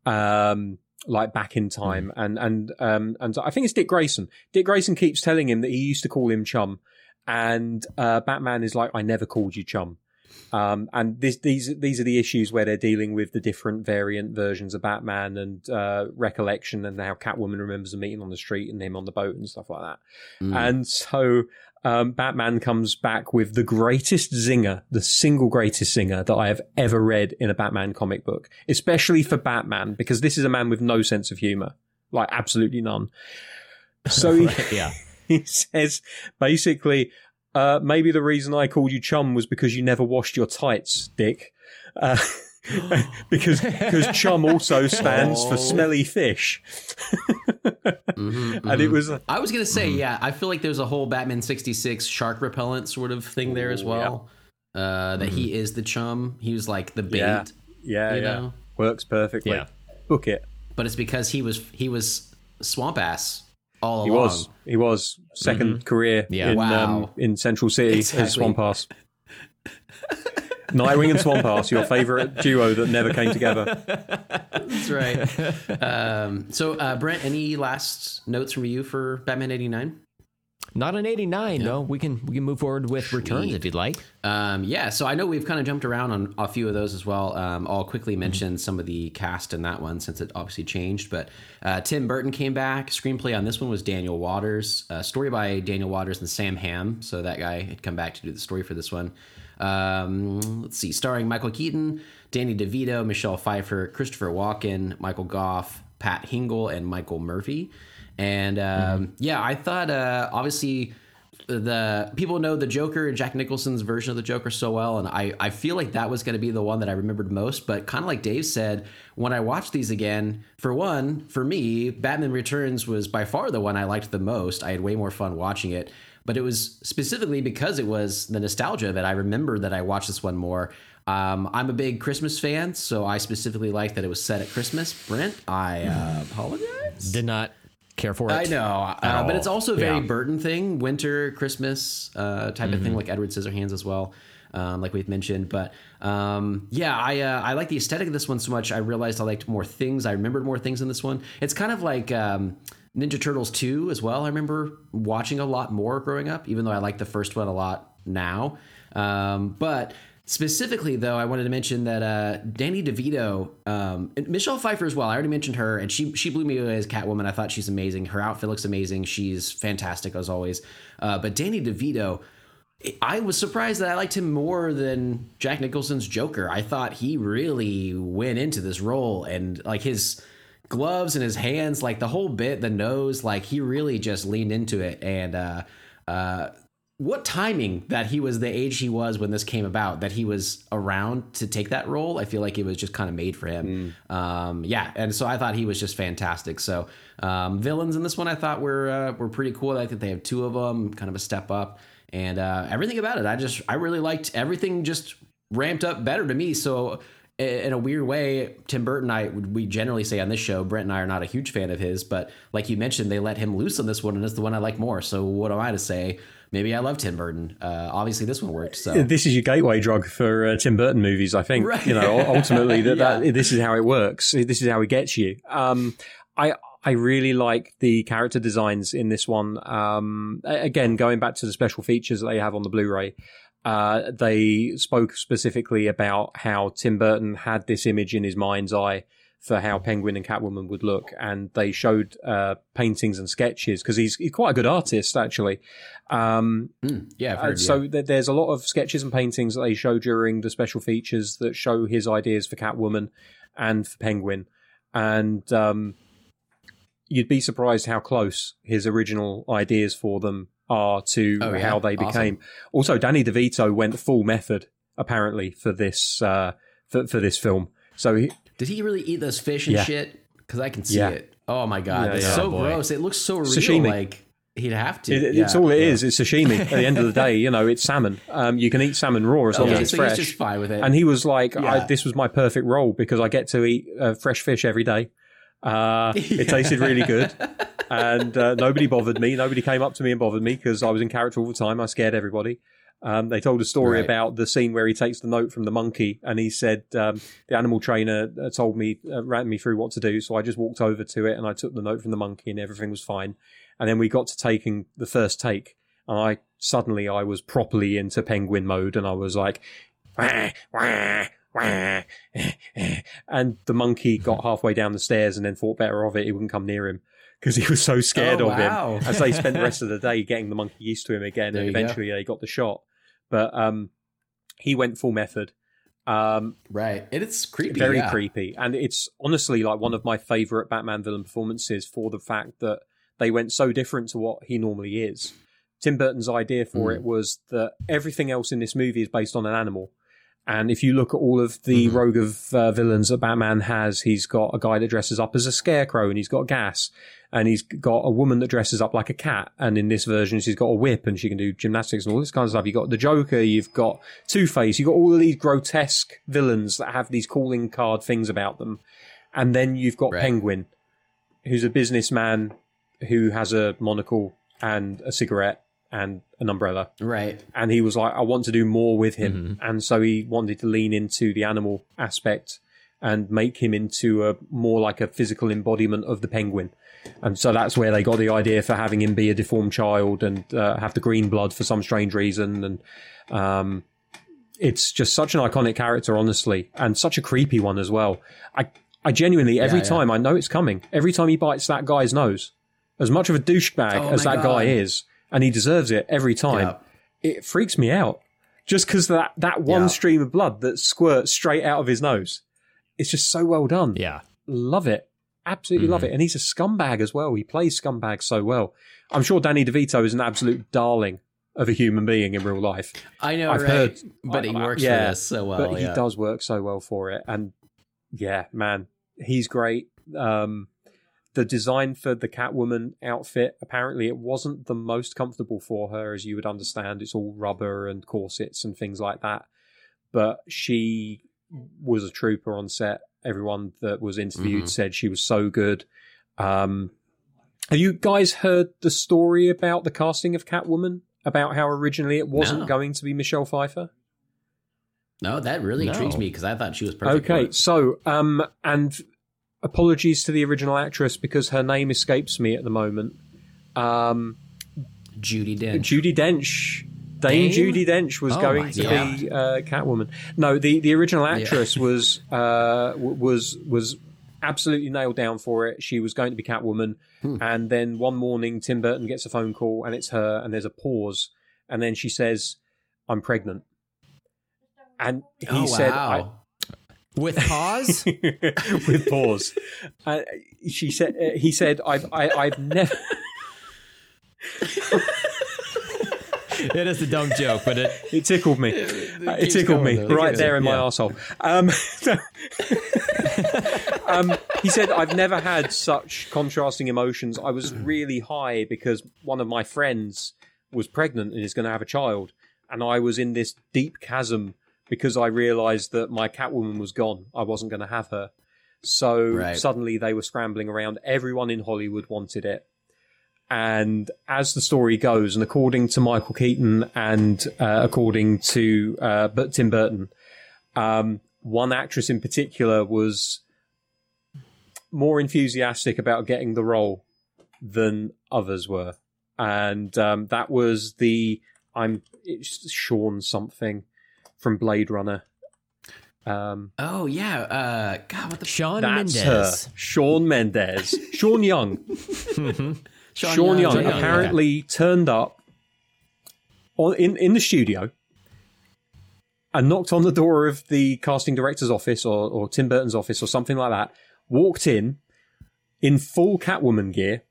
um, like back in time, Hmm. and and um, and I think it's Dick Grayson. Dick Grayson keeps telling him that he used to call him chum, and uh, Batman is like, "I never called you chum." Um, and this, these these are the issues where they're dealing with the different variant versions of Batman and uh, recollection, and how Catwoman remembers a meeting on the street and him on the boat and stuff like that. Mm. And so um, Batman comes back with the greatest zinger, the single greatest zinger that I have ever read in a Batman comic book, especially for Batman, because this is a man with no sense of humor, like absolutely none. So he, (laughs) yeah. (laughs) he says basically, uh, maybe the reason I called you chum was because you never washed your tights, Dick. Uh, (laughs) because because chum also stands for Oh. smelly fish, Mhm, (laughs) and it mhm. was I was gonna say, Mm-hmm. yeah, I feel like there's a whole Batman '66 shark repellent sort of thing there as Ooh, well. Uh, that he is the chum. He was like the bait, Mm-hmm. Yeah. yeah, you yeah, know. works perfectly. Yeah. Book it. But it's because he was he was swamp ass all He along. was. He was 2nd career Yeah. in Wow. um, in Central City Exactly. as Swampass. (laughs) Nightwing and Swampass, your favourite duo that never came together. That's right. um, so, uh, Brent, any last notes from you for Batman '89? Not an 89, no. We can we can move forward with returns if you'd like. Um, yeah, so I know we've kind of jumped around on a few of those as well. Um, I'll quickly mention some of the cast in that one since it obviously changed. But uh, Tim Burton came back. Screenplay on this one was Daniel Waters. Uh, story by Daniel Waters and Sam Hamm. So that guy had come back to do the story for this one. Um, let's see, starring Michael Keaton, Danny DeVito, Michelle Pfeiffer, Christopher Walken, Michael Gough, Pat Hingle, and Michael Murphy. And um, yeah, I thought uh, obviously the people know the Joker and Jack Nicholson's version of the Joker so well, and I, I feel like that was going to be the one that I remembered most. But kind of like Dave said, when I watched these again, for one, for me, Batman Returns was by far the one I liked the most. I had way more fun watching it, but it was specifically because it was the nostalgia of it. I remember that I watched this one more. Um, I'm a big Christmas fan, so I specifically like that it was set at Christmas. Brent, I uh, apologize. Did not care for it. I know, uh, but it's also a very Yeah. Burton thing, winter, Christmas uh, type of Mm-hmm. thing, like Edward Scissorhands as well, um, like we've mentioned. But um, yeah, I uh, I like the aesthetic of this one so much. I realized I liked more things. I remembered more things in this one. It's kind of like um, Ninja Turtles two as well. I remember watching a lot more growing up, even though I like the first one a lot now. Um, but Specifically, though, I wanted to mention that uh, Danny DeVito, um, Michelle Pfeiffer as well. I already mentioned her, and she she blew me away as Catwoman. I thought she's amazing. Her outfit looks amazing. She's fantastic as always. Uh, but Danny DeVito, I was surprised that I liked him more than Jack Nicholson's Joker. I thought he really went into this role and like his gloves and his hands, like the whole bit, the nose, like he really just leaned into it. And uh, uh, what timing that he was the age he was when this came about, that he was around to take that role. I feel like it was just kind of made for him. Um, yeah, and so I thought he was just fantastic. So um, villains in this one, I thought were uh, were pretty cool. I think they have two of them, kind of a step up, and uh, everything about it. I just I really liked everything. Just ramped up better to me. So in a weird way, Tim Burton, I we generally say on this show, Brent and I are not a huge fan of his, but like you mentioned, they let him loose on this one, and it's the one I like more. So what am I to say? Maybe I love Tim Burton. Uh, obviously, this one worked. So This is your gateway drug for uh, Tim Burton movies, I think. Right. You know, ultimately (laughs) that, Yeah. that this is how it works. This is how it gets you. Um, I I really like the character designs in this one. Um, again, going back to the special features that they have on the Blu-ray, uh, they spoke specifically about how Tim Burton had this image in his mind's eye for how Penguin and Catwoman would look, and they showed uh, paintings and sketches because he's, he's quite a good artist actually. Um, Mm, yeah, uh, so yeah. th- there's a lot of sketches and paintings that they show during the special features that show his ideas for Catwoman and for Penguin, and um, you'd be surprised how close his original ideas for them are to Oh, yeah? how they Awesome. became. Also, Danny DeVito went full method apparently for this uh, for for this film. So he, Did he really eat those fish and Yeah. shit? Because I can see Yeah. it. Oh my god, Yeah, it's yeah. so Oh, gross. It looks so real. Sashimi. Like he'd have to. it- Yeah. it's all it Yeah. is. It's sashimi. At the end of the (laughs) day, you know, it's salmon. Um, you can eat salmon raw as long Okay, as it's so fresh. he's just fine with it. and he was like, Yeah. I, "This was my perfect role because I get to eat uh, fresh fish every day. Uh, (laughs) It tasted really good, and uh, nobody bothered me. Nobody came up to me and bothered me because I was in character all the time. I scared everybody. Um, they told a story Right. about the scene where he takes the note from the monkey, and he said um, the animal trainer uh, told me, uh, ran me through what to do. So I just walked over to it and I took the note from the monkey, and everything was fine. And then we got to taking the first take, and I suddenly I was properly into penguin mode, and I was like, "Wah, wah, wah." (laughs) and the monkey got halfway down the stairs and then thought better of it. He wouldn't come near him because he was so scared Oh, of wow. him. As they spent the rest of the (laughs) day getting the monkey used to him again, There and you go. eventually they got the shot. But um, he went full method. Um, right. It is creepy. very yeah. creepy, and it's honestly like one of my favorite Batman villain performances for the fact that they went so different to what he normally is. Tim Burton's idea for Mm. it was that everything else in this movie is based on an animal. And if you look at all of the Mhm. rogue of uh, villains that Batman has, he's got a guy that dresses up as a scarecrow and he's got gas. And he's got a woman that dresses up like a cat. And in this version, she's got a whip and she can do gymnastics and all this kind of stuff. You've got the Joker, you've got Two Face, you've got all of these grotesque villains that have these calling card things about them. And then you've got Right. Penguin, who's a businessman who has a monocle and a cigarette and an umbrella Right. and he was like, I want to do more with him. Mm-hmm. And so he wanted to lean into the animal aspect and make him into a more like a physical embodiment of the penguin. And so that's where they got the idea for having him be a deformed child and uh, have the green blood for some strange reason. And um, it's just such an iconic character, honestly, and such a creepy one as well. I, I genuinely, every Yeah, yeah. time I know it's coming, every time he bites that guy's nose, as much of a douchebag Oh as that guy is, and he deserves it every time. Yeah. it freaks me out. Just because that that one Yeah. stream of blood that squirts straight out of his nose. It's just so well done. Yeah. love it. Absolutely love it. And he's a scumbag as well. He plays scumbag so well. I'm sure danny devito is an absolute darling of a human being in real life. I know, I've right? heard- but he I- I- works yeah, for this so well. but he does work so well for it. And yeah man he's great. Um the design for the catwoman outfit apparently it wasn't the most comfortable for her as you would understand it's all rubber and corsets and things like that but she was a trooper on set everyone that was interviewed Mhm. said she was so good um have you guys heard the story about the casting of catwoman about how originally it wasn't No. going to be michelle pfeiffer No, that really No. intrigues me because I thought she was perfect. for Okay, it. so um, and apologies to the original actress because her name escapes me at the moment. Um, Judi Dench. Judi Dench, Dame Dame? Judi Dench was Oh going to God. be uh, Catwoman. No, the the original actress was uh, was was absolutely nailed down for it. She was going to be Catwoman, Hmm. and then one morning Tim Burton gets a phone call and it's her, and there's a pause, and then she says, "I'm pregnant." And he oh, said, wow. With pause? (laughs) with pause. Uh, she said, uh, "He said, I've, I, I've never." it (laughs) is a dumb joke, but it It tickled me. Uh, it keeps tickled me though. right there in my asshole. Um, (laughs) um, he said, "I've never had such contrasting emotions. I was really high because one of my friends was pregnant and is going to have a child, and I was in this deep chasm because I realised that my Catwoman was gone. I wasn't going to have her." So Right. suddenly they were scrambling around. Everyone in Hollywood wanted it. And as the story goes, and according to Michael Keaton and uh, according to uh, but Tim Burton, um, one actress in particular was more enthusiastic about getting the role than others were, and um, that was the I'm it's Sean something from Blade Runner. Um, Oh yeah. Uh, God, what the Sean that's Mendez. her, Shawn Mendes, Sean Young. (laughs) Sean, Sean Young Sean Young, apparently turned up on, in in the studio and knocked on the door of the casting director's office or, or Tim Burton's office or something like that. Walked in in full Catwoman gear,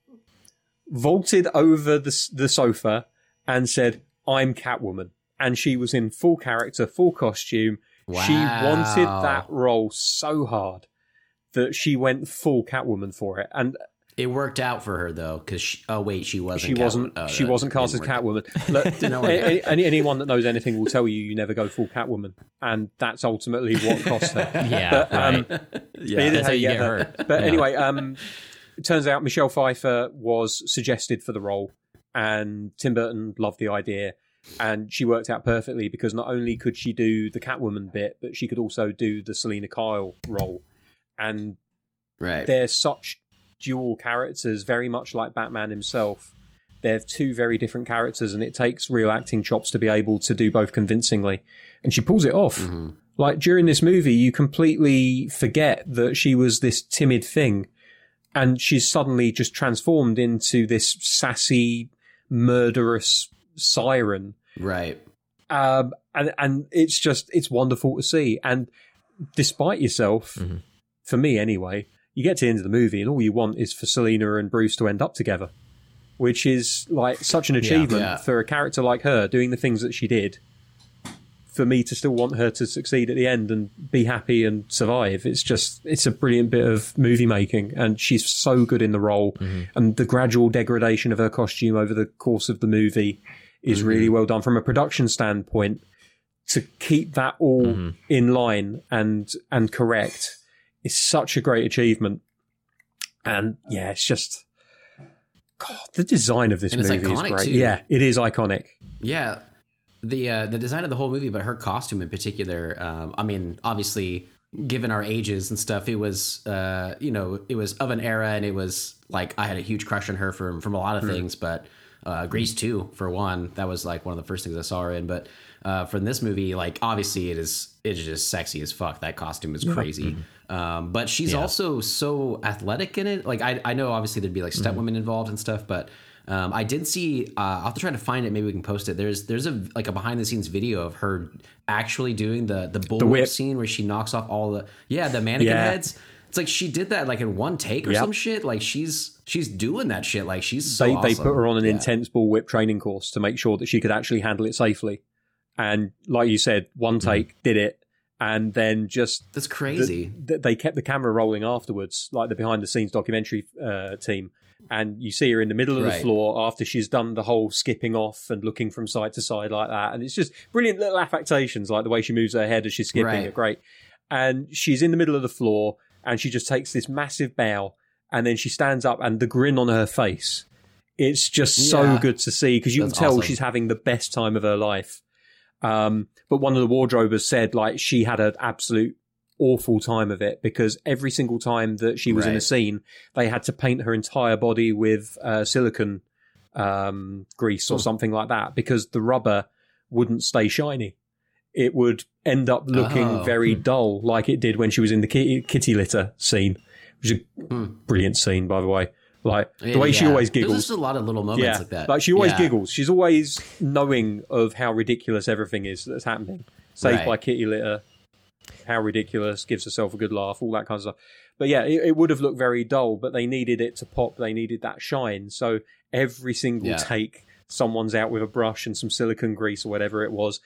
vaulted over the the sofa, and said, "I'm Catwoman." And she was in full character, full costume. She wanted that role so hard that she went full Catwoman for it, and It worked out for her though, because oh wait, she wasn't. she wasn't. Oh, she wasn't cast as didn't work out. Catwoman. (laughs) Look, any, any- anyone that knows anything will tell you you never go full Catwoman, and that's ultimately what cost her. (laughs) Yeah, But, um, right. Yeah, That's how you get her. But anyway, um, it turns out Michelle Pfeiffer was suggested for the role, and Tim Burton loved the idea, and she worked out perfectly because not only could she do the Catwoman bit, but she could also do the Selina Kyle role, and right. they're such dual characters, very much like Batman himself. They're two very different characters, and it takes real acting chops to be able to do both convincingly. And she pulls it off. Mhm. Like during this movie, you completely forget that she was this timid thing, and she's suddenly just transformed into this sassy, murderous siren. Right. Um, and and it's just it's wonderful to see. And despite yourself, Mhm. for me anyway, you get to the end of the movie, and all you want is for Selina and Bruce to end up together, which is like such an achievement Yeah. for a character like her doing the things that she did. For me to still want her to succeed at the end and be happy and survive, it's just it's a brilliant bit of movie making, and she's so good in the role, and the gradual degradation of her costume over the course of the movie is really well done from a production standpoint to keep that all in line and and correct is such a great achievement and yeah it's just god the design of this And it's movie is great too. yeah it is iconic Yeah, the uh, the design of the whole movie, but her costume in particular. Um, I mean, obviously, given our ages and stuff, it was uh, you know it was of an era, and it was like I had a huge crush on her from from a lot of Hmm. things, but uh, Grease two for one, that was like one of the first things I saw her in. But uh, from this movie, like obviously it is it is just sexy as fuck. That costume is crazy. Mm-hmm. Um, but she's also so athletic in it. Like I, I know obviously there'd be like step Mm-hmm. women involved and stuff, but um, I did see. Uh, I'll have to try to find it. Maybe we can post it. There's there's a like a behind the scenes video of her actually doing the the bull whip. whip scene where she knocks off all the yeah the mannequin Yeah. heads. It's like she did that like in one take or Yep. some shit. Like she's she's doing that shit. Like she's so they they put her on an Yeah. intense bull whip training course to make sure that she could actually handle it safely and like you said one Mm-hmm. take did it and then just That's the- crazy. th- they kept the camera rolling afterwards, like the behind the scenes documentary uh, team. And you see her in the middle of the floor after she's done the whole skipping off and looking from side to side like that. And it's just brilliant little affectations, like the way she moves her head as she's skipping Right. are great. And she's in the middle of the floor and she just takes this massive bow and then she stands up and the grin on her face. It's just so good to see because you That's can tell awesome. she's having the best time of her life. Um, but one of the wardrobers said like she had an absolute awful time of it because every single time that she was in a scene, they had to paint her entire body with uh, silicon um, grease or Hmm. something like that because the rubber wouldn't stay shiny. It would end up looking Oh. very dull, like it did when she was in the kitty, kitty litter scene, which is a Hmm. brilliant scene, by the way. Like the Yeah, way she yeah. always There's giggles just a lot of little moments yeah, like that. Like she always giggles. She's always knowing of how ridiculous everything is that's happening. Saved Right. by kitty litter, how ridiculous, gives herself a good laugh, all that kind of stuff. But yeah, it, it would have looked very dull, but they needed it to pop. They needed that shine. So every single take, someone's out with a brush and some silicone grease or whatever it was,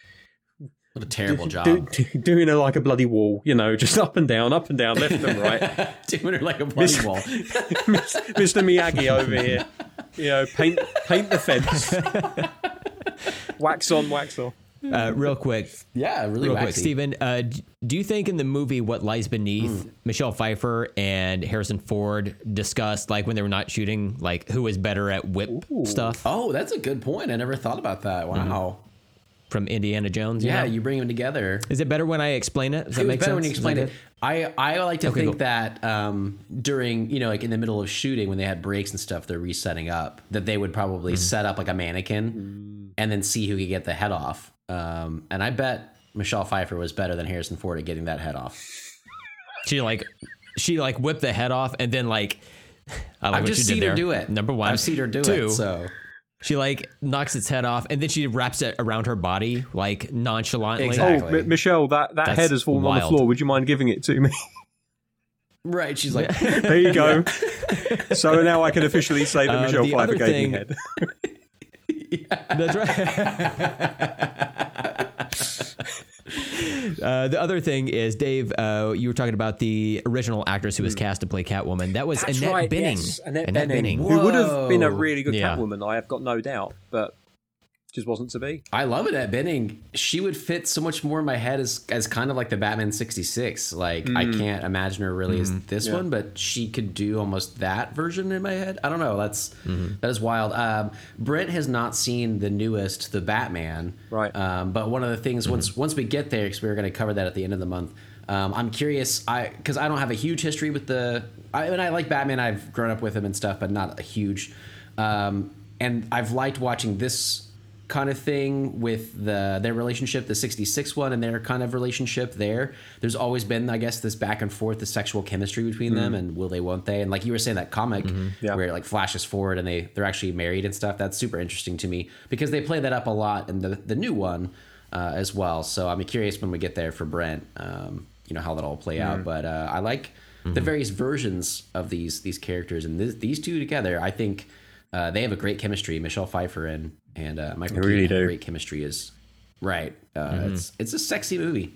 What a terrible job. do, do- doing her like a bloody wall, you know, just (laughs) up and down, up and down, left and right. (laughs) Doing her like a bloody Miss- wall. (laughs) Mr. Miyagi over here, you know, paint paint the fence, wax on, wax off. Uh, real quick, Yeah, really real quick, waxy. Steven, uh, do you think in the movie What Lies Beneath, Michelle Pfeiffer and Harrison Ford discussed like when they were not shooting, like who was better at whip stuff Oh, that's a good point. I never thought about that. Wow. From Indiana Jones? you Yeah, know? you bring them together. Is it better when I explain it? Does that it was make better sense? when you that it. I, I like to Okay, think cool. that um, during, you know, like in the middle of shooting when they had breaks and stuff, they're resetting up, that they would probably Mm-hmm. set up like a mannequin and then see who could get the head off. Um, and I bet Michelle Pfeiffer was better than Harrison Ford at getting that head off. She like she like whipped the head off and then like I like I've just seen her do it. Number one, I've seen her do Two, it. So she like knocks its head off and then she wraps it around her body like nonchalantly. Exactly. Oh, M- Michelle, that, that That's head has fallen on the floor. Would you mind giving it to me? right, she's like, (laughs) there you go. (laughs) so now I can officially say that Uh, Michelle the Pfeiffer gave thing- me head. yeah. (laughs) That's right. (laughs) Uh, the other thing is, Dave, uh, you were talking about the original actress who was cast to play Catwoman. That was That's Annette right, Bening. yes, Annette, Annette Benning, Bening. who would have been a really good Yeah. Catwoman. I have got no doubt, but just wasn't to be. I love Annette Bening. She would fit so much more in my head as as kind of like the Batman sixty six. Like I can't imagine her really as this Yeah. one, but she could do almost that version in my head. I don't know. That's that is wild. Um, Brent has not seen the newest, the Batman. Right. Um, but one of the things once once we get there, because we are going to cover that at the end of the month. Um, I'm curious, I because I don't have a huge history with the. I mean, I like Batman. I've grown up with him and stuff, but not a huge. Um, and I've liked watching this kind of thing with the their relationship, the '66 one, and their kind of relationship there. There's always been, I guess, this back and forth, the sexual chemistry between them, and will they, won't they? And like you were saying, that comic Yeah. where it like flashes forward and they they're actually married and stuff. That's super interesting to me because they play that up a lot in the the new one uh, as well. So I'm curious when we get there for Brent, um, you know how that all play out. But uh, I like the various versions of these these characters and th- these two together. I think uh, they have a great chemistry. Michelle Pfeiffer and and uh, Michael really Keaton great chemistry. Is right. Uh, It's it's a sexy movie.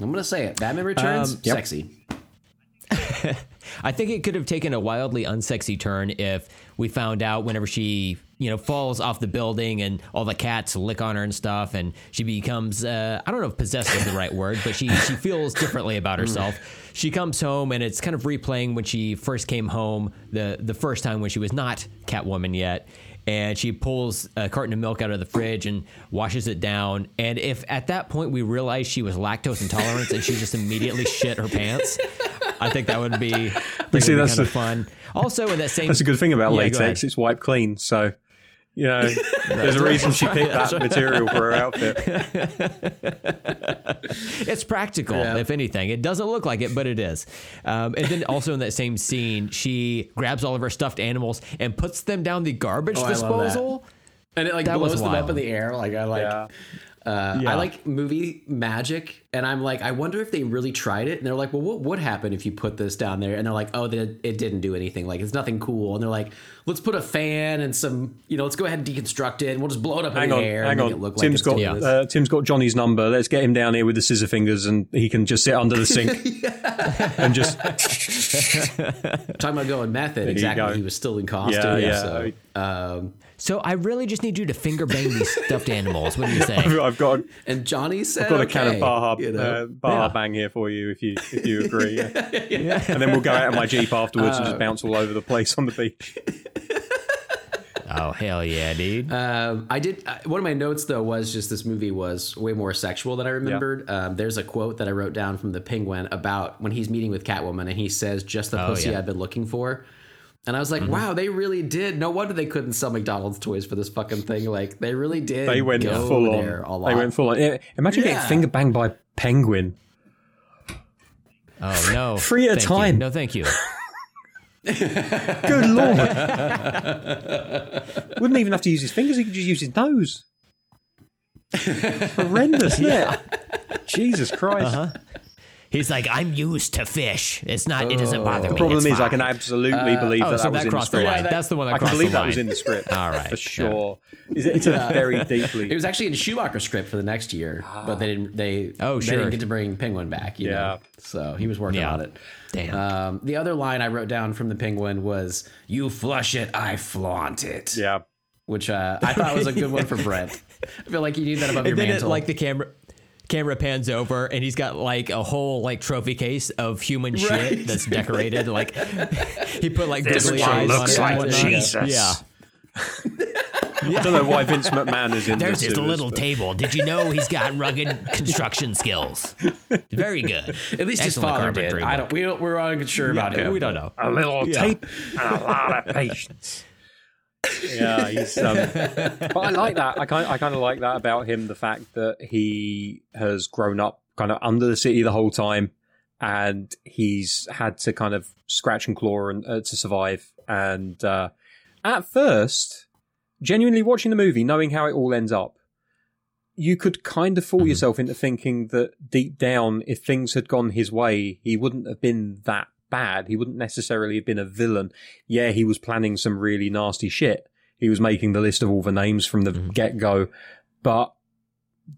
I'm gonna say it. Batman Returns, Um, yep. sexy. (laughs) I think it could have taken a wildly unsexy turn if we found out whenever she, you know, falls off the building and all the cats lick on her and stuff, and she becomes, uh, I don't know if possessed is the right word, but she she feels differently about herself. She comes home and it's kind of replaying when she first came home the the first time when she was not Catwoman yet. And she pulls a carton of milk out of the fridge and washes it down. And if at that point we realized she was lactose intolerant and she just immediately shit her pants, I think that would be, see, it would be that's kind of fun. Also, in that same That's a good thing about Yeah, latex. It's wiped clean, so you know there's a reason she picked that material for her outfit. (laughs) It's practical, Yeah. if anything. It doesn't look like it, but it is. Um, and then also in that same scene, she grabs all of her stuffed animals and puts them down the garbage Oh, I love disposal. And it like That blows them up in the air. Like I like. Yeah. Uh, Yeah. I like movie magic, and I'm like, I wonder if they really tried it. And they're like, well, what would happen if you put this down there? And they're like, oh, that it didn't do anything. Like it's nothing cool. And they're like, let's put a fan and some, you know, let's go ahead and deconstruct it, and we'll just blow it up Hang in the air hang and make on. it look Tim's like got it's uh, Tim's got Johnny's number. Let's get him down here with the scissor fingers, and he can just sit under the sink (laughs) and just (laughs) Talking about going method, exactly. go. He was still in costume. Yeah, yeah. So, um, So I really just need you to finger bang these (laughs) stuffed animals. What do you say? I've got and Johnny said, "I've got a can of Baja you know? uh, Baja Yeah. Bang here for you if you if you agree. Yeah. (laughs) And then we'll go out of my jeep afterwards and just bounce all over the place on the beach. oh hell yeah, dude! Um, I did. Uh, one of my notes though was just this movie was way more sexual than I remembered. Um, there's a quote that I wrote down from the Penguin about when he's meeting with Catwoman, and he says, "Just the Oh, pussy yeah. I've been looking for." And I was like, "Wow, they really did." No wonder they couldn't sell McDonald's toys for this fucking thing. Like they really did. They went go full there on. a lot. They went full on. Yeah, Imagine Yeah. getting finger banged by penguin. oh no, Three at a Thank you. time. No, thank you. (laughs) Good lord! Wouldn't even have to use his fingers; he could just use his nose. (laughs) Horrendous, yeah. Jesus Christ! Uh-huh. He's like, I'm used to fish. It's not. It doesn't bother me. The problem It's is, I can absolutely believe oh, that so that was that in the crossed the script. line. That's the one that I can crossed believe the that was in the script. (laughs) All right, for sure. It's, it's a very deeply. It was actually in Schumacher's script for the next year, but they didn't. They Oh, sure. they didn't get to bring Penguin back. You Yeah. know? so he was working Yeah. on it. Damn. Um, the other line I wrote down from the Penguin was, "You flush it, I flaunt it." yeah, which uh, I thought was a good one for Brent. (laughs) I feel like you need that above your and then it, mantle. like the camera camera pans over and he's got like a whole like trophy case of human shit Right. that's decorated like (laughs) he put like This googly one eyes looks on it like and whatnot. Jesus. yeah I don't know why Vince McMahon is in there's this. his it was- little table did you know he's got rugged construction skills very good at least his father did. carpentry I don't. We don't. We're unsure about him. we don't know a little tape and a lot of patience. Yeah, he's. Um, (laughs) but I like that. I kind. I kind of like that about him. The fact that he has grown up kind of under the city the whole time, and he's had to kind of scratch and claw and uh, to survive. And uh, at first, genuinely watching the movie, knowing how it all ends up, you could kind of fool yourself into thinking that deep down, if things had gone his way, he wouldn't have been that bad. He wouldn't necessarily have been a villain. Yeah, he was planning some really nasty shit. He was making the list of all the names from the get go, but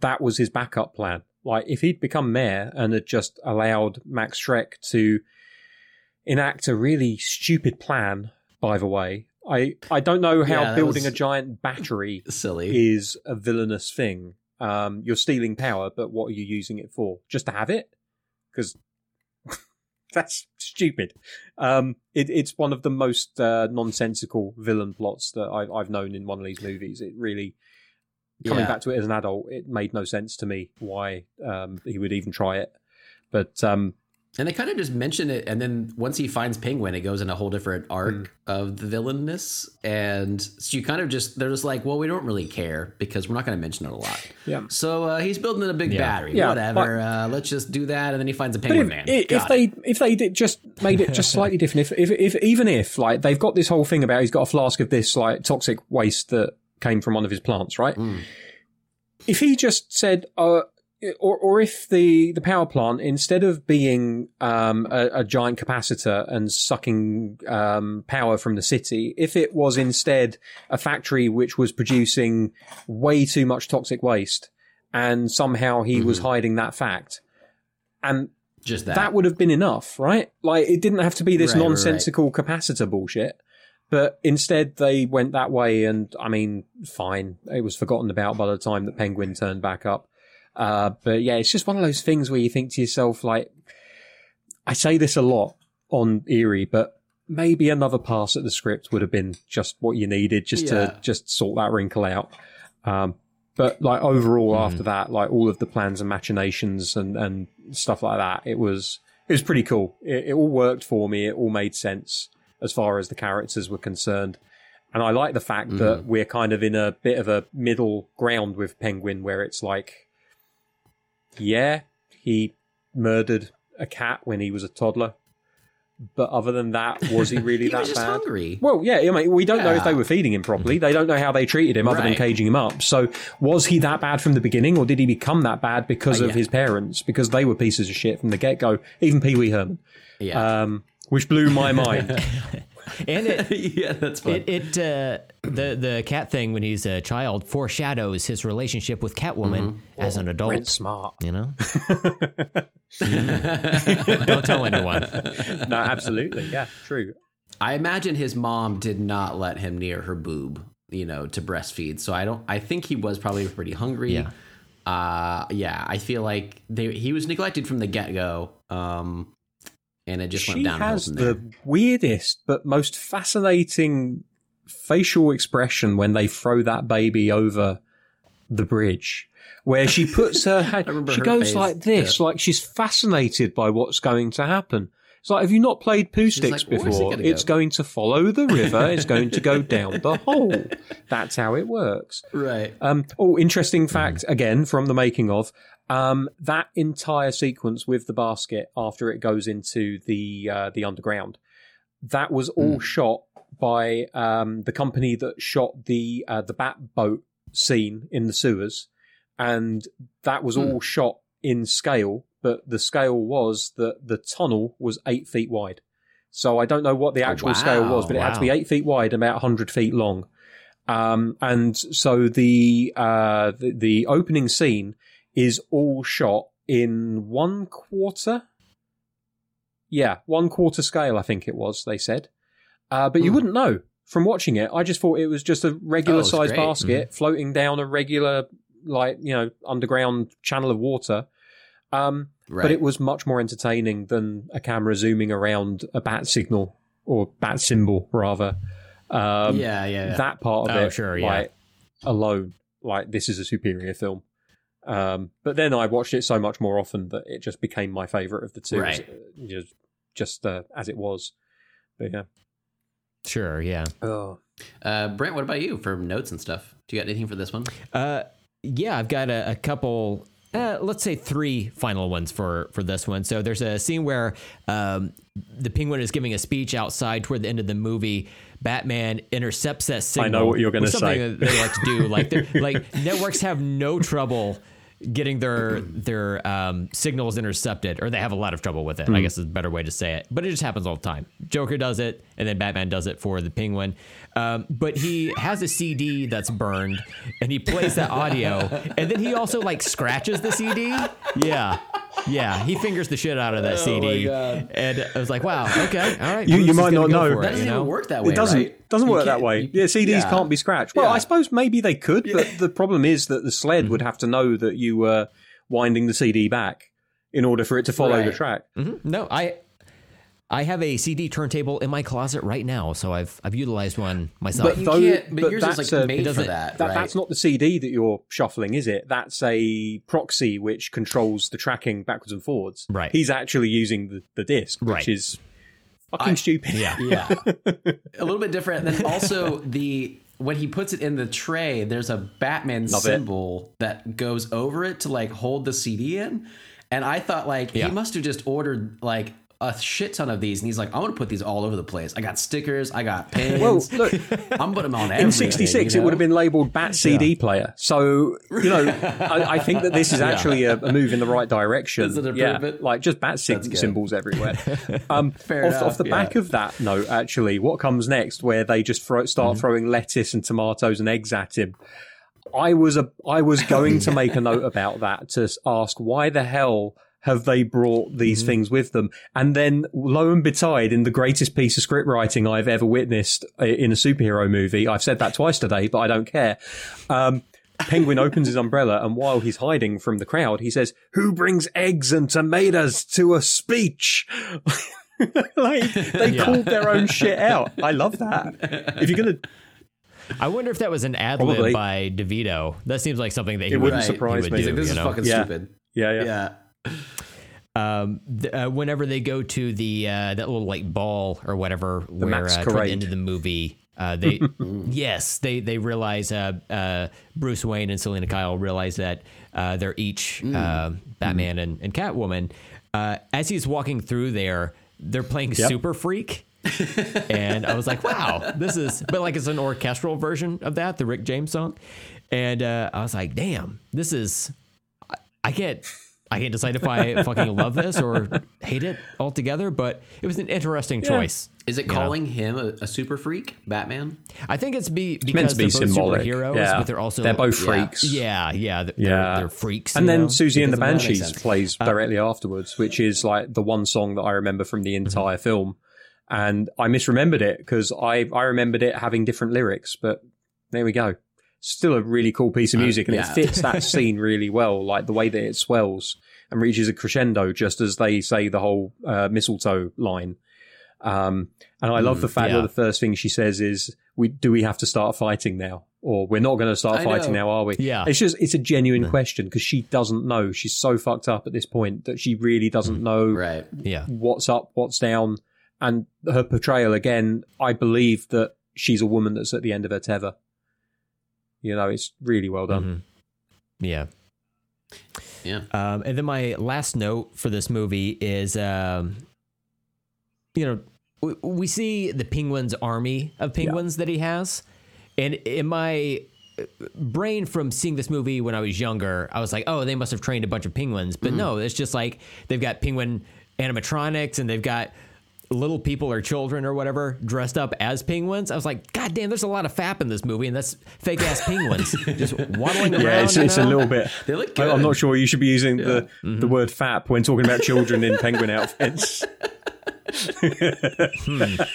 that was his backup plan. Like if he'd become mayor and had just allowed Max Schreck to enact a really stupid plan, by the way. I, I don't know how Yeah, building a giant battery Silly. is a villainous thing. Um, you're stealing power, but what are you using it for? Just to have it? Because (laughs) that's stupid. Um, it, it's one of the most uh, nonsensical villain plots that I, I've known in one of these movies. It really, coming Yeah. back to it as an adult, it made no sense to me why um, he would even try it. But um, And they kind of just mention it, and then once he finds Penguin, it goes in a whole different arc Mm. of the villainness. And so you kind of just, they're just like, well, we don't really care because we're not going to mention it a lot. yeah. So uh, he's building a big Yeah. battery. Yeah, Whatever. uh, let's just do that. And then he finds a Penguin if, Man. i- if Got it. they if they did just made it just slightly different, if, if if even if like they've got this whole thing about he's got a flask of this like toxic waste that came from one of his plants, right? Mm. If he just said, uh, or or if the the power plant instead of being um, a, a giant capacitor and sucking um, power from the city, if it was instead a factory which was producing way too much toxic waste, and somehow he was hiding that fact, and just that. that would have been enough, right? Like it didn't have to be this Right, right, right. nonsensical capacitor bullshit. But instead, they went that way, and I mean, fine. It was forgotten about by the time that Penguin turned back up. Uh, but yeah, it's just one of those things where you think to yourself, like, I say this a lot on Eerie, but maybe another pass at the script would have been just what you needed, just Yeah. to just sort that wrinkle out. Um, but like overall, Mm-hmm. after that, like all of the plans and machinations and and stuff like that, it was it was pretty cool. It, it all worked for me. It all made sense as far as the characters were concerned. And I like the fact Mm-hmm. that we're kind of in a bit of a middle ground with Penguin, where it's like, yeah, he murdered a cat when he was a toddler, but other than that, was he really (laughs) he that was just bad? hungry. Well, yeah, I mean, we don't know if they were feeding him properly. They don't know how they treated him other than caging him up. So, was he that bad from the beginning, or did he become that bad because Uh, of yeah. his parents? Because they were pieces of shit from the get go. Even Pee Wee Herman, Yeah. um, which blew my (laughs) mind. And it, (laughs) yeah, that's fun. it, it uh, the the cat thing when he's a child foreshadows his relationship with Catwoman as an adult. Brent's smart. You know, (laughs) don't tell anyone. No, absolutely, yeah, true. I imagine his mom did not let him near her boob, you know, to breastfeed. So I don't. I think he was probably pretty hungry. Yeah. Uh, yeah. I feel like they, he was neglected from the get go. Um, and it just she went downhill has the weirdest but most fascinating facial expression when they throw that baby over the bridge where she puts her (laughs) remember she her goes face, like this like she's fascinated by what's going to happen. It's like have you not played Pooh sticks like, "Where's it before? it's go?" going to follow the river. It's going to go (laughs) down the hole. That's how it works. Right. um, oh, interesting fact again from the making of um, that entire sequence with the basket after it goes into the uh, the underground. That was all shot by um, the company that shot the uh, the bat boat scene in the sewers, and that was all shot in scale. But the scale was that the tunnel was eight feet wide. So I don't know what the actual scale was, wow, but it had to be eight feet wide, about hundred feet long. Um, and so the, uh, the the opening scene is all shot in one quarter. Yeah, one quarter scale, I think it was. They said, uh, but you Hmm. wouldn't know from watching it. I just thought it was just a regular Oh, sized basket floating down a regular, like you know, underground channel of water. Um, Right. but it was much more entertaining than a camera zooming around a bat signal or bat symbol rather. Um, yeah, yeah. yeah. that part of Oh, it, sure, yeah. like alone, like this is a superior film. Um, but then I watched it so much more often that it just became my favorite of the two, Right. uh, just, just uh, as it was. But yeah, Sure, yeah. oh, Uh, Brent, what about you for notes and stuff? Do you got anything for this one? Uh, yeah, I've got a, a couple. Uh, let's say three final ones for for this one. So there's a scene where um, the penguin is giving a speech outside toward the end of the movie. Batman intercepts that signal. I know what you're with something say. that they like to do. Like (laughs) like networks have no trouble getting their their um, signals intercepted, or they have a lot of trouble with it. I guess is a better way to say it. But it just happens all the time. Joker does it, and then Batman does it for the Penguin. Um, but he has a CD that's burned, and he plays that audio, and then he also like scratches the CD. Yeah. Yeah, he fingers the shit out of that CD, God. and I was like, "Wow, okay, all right." You- you might not know. for That it, doesn't you know? even work that way. It doesn't right? doesn't You work that way. you- yeah, CDs yeah. can't be scratched. Well, Yeah. I suppose maybe they could, but the problem is that the sled Mm-hmm. would have to know that you were winding the CD back in order for it to follow the Right. track. Mhm. No, I I have a CD turntable in my closet right now, so I've I've utilized one myself. But you Though- can't. But, but yours is that's like a- made for doesn't- that. That, right? That's not the CD that you're shuffling, is it? That's a proxy which controls the tracking backwards and forwards. Right. He's actually using the, the disc, which Right. is fucking stupid. yeah, (laughs) yeah a little bit different and then also the when he puts it in the tray there's a batman Love it. symbol that goes over it to like hold the cd in and i thought like Yeah. he must have just ordered like a shit ton of these and he's like i'm gonna put these all over the place. I got stickers i got pins. Well, look, (laughs) i'm putting them on in 66 you it would have been labeled bat cd player. So you know I, I think that this is (laughs) actually a, a move in the right direction. Is it an yeah like just bat sig- symbols everywhere. (laughs) Um Fair off, enough, off the back yeah. of that note actually what comes next where they just throw, Mm-hmm. start throwing lettuce and tomatoes and eggs at him? I was a I was going to make a note about that to ask why the hell have they brought these Mm-hmm. things with them? And then lo and betide, in the greatest piece of script writing I've ever witnessed uh, in a superhero movie, I've said that twice today, but I don't care. Um, Penguin opens his umbrella, and while he's hiding from the crowd, he says, "Who brings eggs and tomatoes to a speech?" (laughs) like they called their own shit out. I love that. If you're gonna I wonder if that was an ad lib by DeVito. That seems like something that he It would, wouldn't he surprise would me. Do. like, this you is know? fucking Yeah. stupid yeah, yeah. yeah um, th- uh, whenever they go to the uh, that little like ball or whatever, where uh, toward the end of the movie, uh, they (laughs) yes they they realize uh, uh, Bruce Wayne and Selina Kyle realize that uh, they're each uh, Batman and, and Catwoman. Uh, as he's walking through there, they're playing Yep. Super Freak. (laughs) and I was like, "Wow, this is," but like it's an orchestral version of that, the Rick James song. And uh, I was like, "Damn, this is." I, I can't, I can't decide if I (laughs) fucking love this or hate it altogether. But it was an interesting choice. is it you know? calling him a, a super freak batman I think it's be because meant to be they're both symbolic. superheroes, yeah. but they're also they're both freaks. Yeah, yeah, they're, Yeah. they're freaks. And then know, Siouxsie and the because of. Banshees sense. plays uh, directly afterwards, which is like the one song that I remember from the mhm. entire film. And I misremembered it because I, I remembered it having different lyrics, but there we go. Still a really cool piece of music and yeah. it fits that (laughs) scene really well, like the way that it swells and reaches a crescendo just as they say the whole uh, mistletoe line. Um, and I love the fact yeah. that the first thing she says is, "We do we have to start fighting now, or we're not going to start I fighting know. now, are we?" Yeah. it's just it's a genuine question because she doesn't know. She's so fucked up at this point that she really doesn't know right Yeah, what's up, what's down, and her portrayal again. I believe that she's a woman that's at the end of her tether. You know, it's really well done. Mhm. yeah. yeah Um, and then my last note for this movie is, um, you know, we, we see the penguin's army of penguins that he has, and in my brain from seeing this movie when I was younger, I was like, oh, they must have trained a bunch of penguins, but no, it's just like they've got penguin animatronics and they've got little people or children or whatever dressed up as penguins. I was like, God damn, there's a lot of fap in this movie, and that's fake ass penguins (laughs) just waddling around. Yeah, it's, it's a little bit. They look I- I'm not sure you should be using the the word "fap" when talking about children in penguin (laughs) outfits.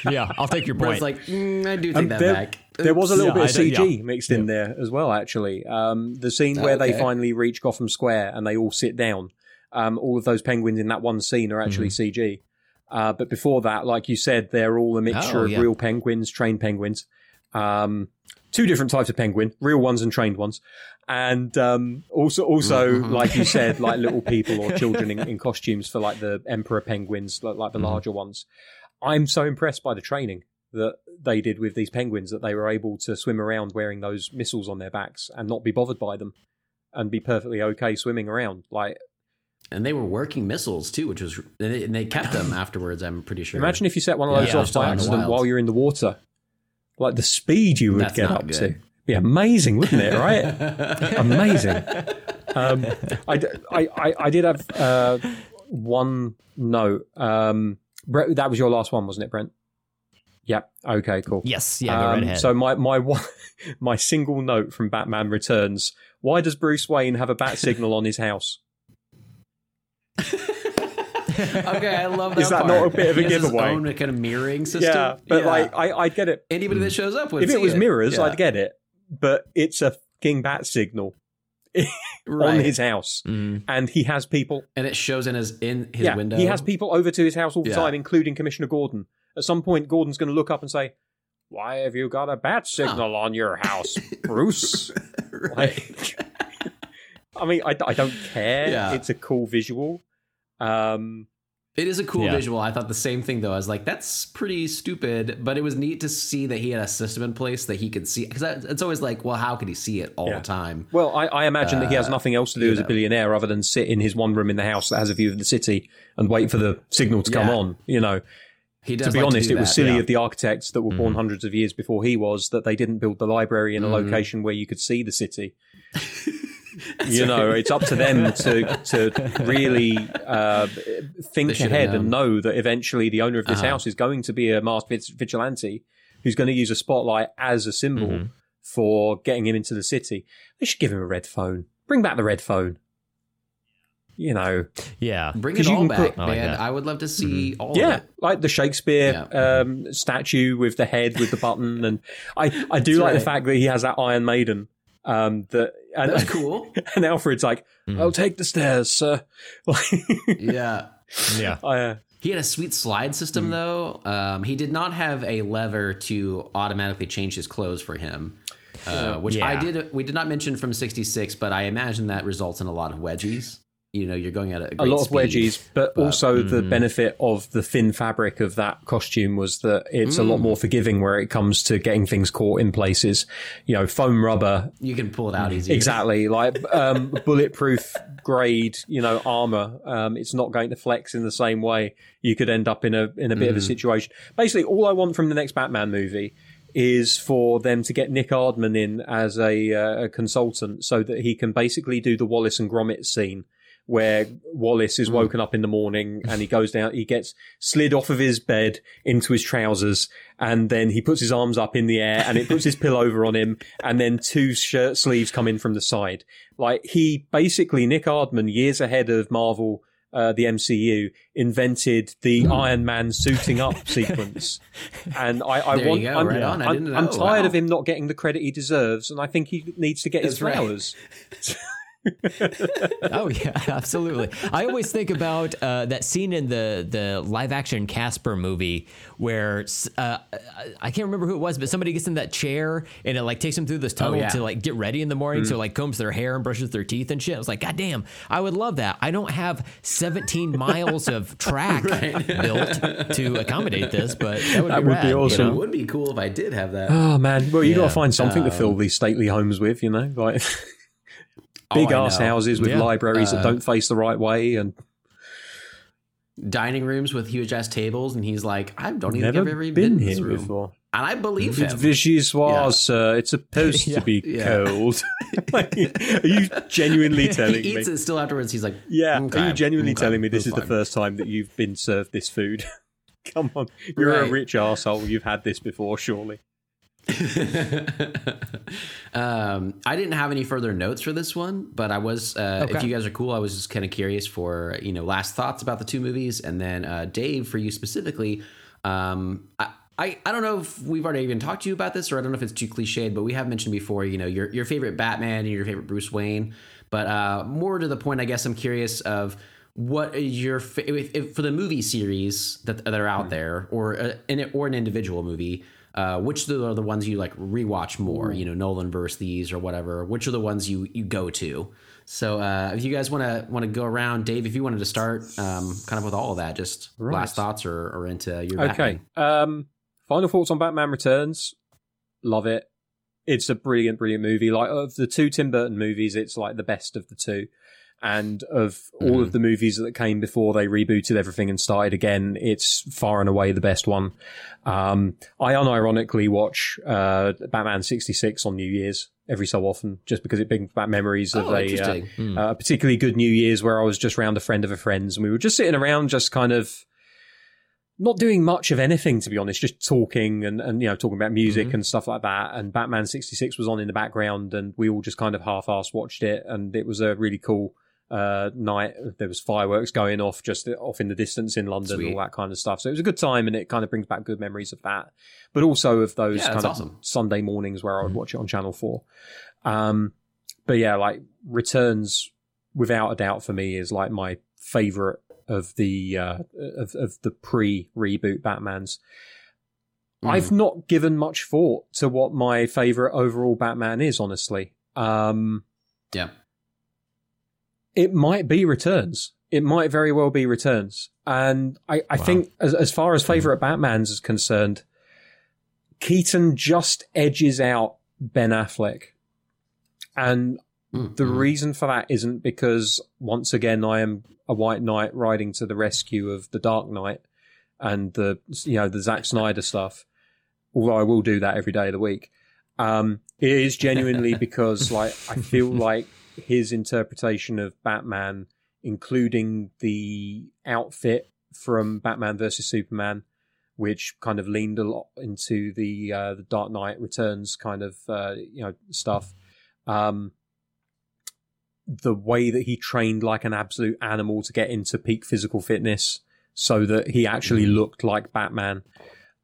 Yeah, I'll take your point. it's like mm, i do take that there, back there was a little Yeah, bit of CG mixed in there as well, actually. Um, the scene where they finally reach Gotham Square and they all sit down. Um, all of those penguins in that one scene are actually Mm-hmm. CG. Uh, but before that, like you said, they're all a mixture Oh, of real penguins, trained penguins. Um, two different types of penguin, real ones and trained ones. And um, also, also, Mm-hmm. like you said, (laughs) like little people or children in, in costumes for like the emperor penguins, like, like the Mm-hmm. larger ones. I'm so impressed by the training that they did with these penguins that they were able to swim around wearing those missiles on their backs and not be bothered by them and be perfectly okay swimming around. Like, and they were working missiles too which was and they, and they kept them (laughs) afterwards i'm pretty sure imagine if you set one of those yeah, off still by out in the accident while you're in the water. Like the speed you would That's get up good. to. Be amazing, wouldn't it? Right? (laughs) amazing. um, I, d- I, I, I did have uh, one note. Um, Brett, that was your last one, wasn't it, Brent? Yep. Okay. Cool. Yes, yeah, go right Um, so my my one, (laughs) my single note from Batman Returns: Why does Bruce Wayne have a bat signal on his house? (laughs) Okay, I love that. Is that part. not a bit of a He has his giveaway? own kind of mirroring system. Yeah, but Yeah. like I I get it. anybody that shows up would If it was mirrors, Yeah. I'd get it. But it's a fucking bat signal (laughs) right. on his house, Mm. and he has people. and it shows in his in his yeah, window. he has people over to his house all the time, including Commissioner Gordon. At some point, Gordon's going to look up and say, "Why have you got a bat signal on your house, (laughs) Bruce?" Like, I mean, I, I don't care. It's a cool visual. Um, It is a cool Yeah. visual. I thought the same thing though. I was like, that's pretty stupid, but it was neat to see that he had a system in place that he could see. Because it's always like, well, how could he see it all Yeah. the time? well, I, I imagine that he has Uh, nothing else to do you as a billionaire other than sit in his one room in the house that has a view of the city and wait for the signal to come Yeah. on. You know, He does. to be like honest, do it was that, silly yeah. of the architects that were born hundreds of years before he was that they didn't build the library in a Mhm. location where you could see the city. (laughs) That's (laughs) you know, right. it's up to them to to really uh, think They should've ahead and know that eventually the owner of this Uh-huh. house is going to be a masked vigilante who's going to use a spotlight as a symbol Mhm. for getting him into the city. They should give him a red phone. Bring back the red phone. You know, Yeah. bring it you all back, put- I like man. I would love to see all of yeah, it. like the Shakespeare Yeah. um, statue with the head with the button, and I I do That's like the fact that he has that Iron Maiden. Um, that and, That's (laughs) cool. and Alfred's like, Mhm. "I'll take the stairs, sir." (laughs) yeah. Yeah. I, uh, He had a sweet slide system though. Um, he did not have a lever to automatically change his clothes for him, uh, which I did. We did not mention from '66, but I imagine that results in a lot of wedgies. You know, you're going at a, a great lot of speed. wedgies, but, but- also the Mhm. benefit of the thin fabric of that costume was that it's a lot Mm. more forgiving where it comes to getting things caught in places. You know, foam rubber, You can pull it out easier. exactly (laughs) like um, bulletproof grade, you know, armor. Um, it's not going to flex in the same way. You could end up in a in a bit of a Mm. situation. Basically, all I want from the next Batman movie is for them to get Nick Ardman in as a, uh, a consultant so that he can basically do the Wallace and Gromit scene where Wallace is Mm. woken up in the morning and he (laughs) goes down, he gets slid off of his bed into his trousers and then he puts his arms up in the air and it puts his pillow over on him and then two shirt sleeves come in from the side. Like he basically, Nick Ardman, years ahead of Marvel, uh, the MCU, invented the Hmm. Iron Man suiting up (laughs) sequence. And I, I want, go, I'm, right on. I I'm- I'm tired Wow. of him not getting the credit he deserves and I think he needs to get his That's right. (laughs) flowers. (laughs) oh yeah, absolutely. I always think about uh, that scene in the the live action Casper movie where uh, I can't remember who it was, but somebody gets in that chair and it like takes them through this tunnel yeah. to like get ready in the morning, so like combs their hair and brushes their teeth and shit. I was like, God damn, I would love that. I don't have 17 miles of (laughs) track built to accommodate this, but that would That be, would be awesome. You It would be cool if I did have that. Oh man, well you gotta find something to fill Um, these stately homes with, you know, like Oh, big I ass houses with Yeah. libraries that Uh, don't face the right way and Dining rooms with huge ass tables, and he's like, "I don't even never think I've ever been, been, in this here room," before. and I believe It's him. vichyssoise, Yeah. sir. It's supposed Yeah. (laughs) to be Yeah. cold. (laughs) Are you genuinely (laughs) telling he me? eats it still afterwards. He's like, Yeah, Okay, are you genuinely okay, telling me this is the first time that you've been served this food? Come on, you're a rich asshole. You've had this before, surely. (laughs) um, I didn't have any further notes for this one, but I was. Uh, If you guys are cool, I was just kind of curious for you know last thoughts about the two movies, and then uh, Dave for you specifically. Um, I, I I don't know if we've already even talked to you about this, or I don't know if it's too cliched, but we have mentioned before. You know your your favorite Batman and your favorite Bruce Wayne, but uh, more to the point, I guess I'm curious of. What is your if, if, for the movie series that, that are out there, or uh, an or an individual movie? Uh, which are the ones you like rewatch more? You know, Nolan versus these or whatever. Which are the ones you you go to? So uh, if you guys want to want to go around, Dave, if you wanted to start, um, kind of with all of that, just Right. last thoughts or, or into your Okay. Um, final thoughts on Batman Returns. Love it. It's a brilliant, brilliant movie. Like of the two Tim Burton movies, it's like the best of the two. And of all of the movies that came before they rebooted everything and started again, it's far and away the best one. Um, I unironically watch uh, Batman 66 on New Year's every so often, just because it brings back memories of Oh, a, uh, interesting. a particularly good New Year's where I was just round a friend of a friend's and we were just sitting around, just kind of not doing much of anything to be honest, just talking and, and you know talking about music and stuff like that. And Batman sixty six was on in the background, and we all just kind of half assed watched it, and it was a really cool uh, night. There was fireworks going off just off in the distance in London, Sweet. all that kind of stuff. So it was a good time, and it kind of brings back good memories of that, but also of those Yeah, kind of awesome. Sunday mornings where I would watch it on Channel Four. Um, but yeah, like Returns, without a doubt for me, is like my favorite of the uh, of of the pre reboot Batmans. Mm. I've not given much thought to what my favorite overall Batman is. Honestly, um, Yeah. It might be Returns. It might very well be Returns. And I, I Wow. think as, as far as favorite Batmans is concerned, Keaton just edges out Ben Affleck. And Mm, the mm. reason for that isn't because once again I am a white knight riding to the rescue of the Dark Knight and the you know the Zack Snyder stuff. Although I will do that every day of the week. Um, it is genuinely (laughs) because like I feel like (laughs) his interpretation of Batman, including the outfit from Batman versus Superman, which kind of leaned a lot into the uh, the Dark Knight Returns kind of uh, you know stuff. Um, the way that he trained like an absolute animal to get into peak physical fitness, so that he actually looked like Batman.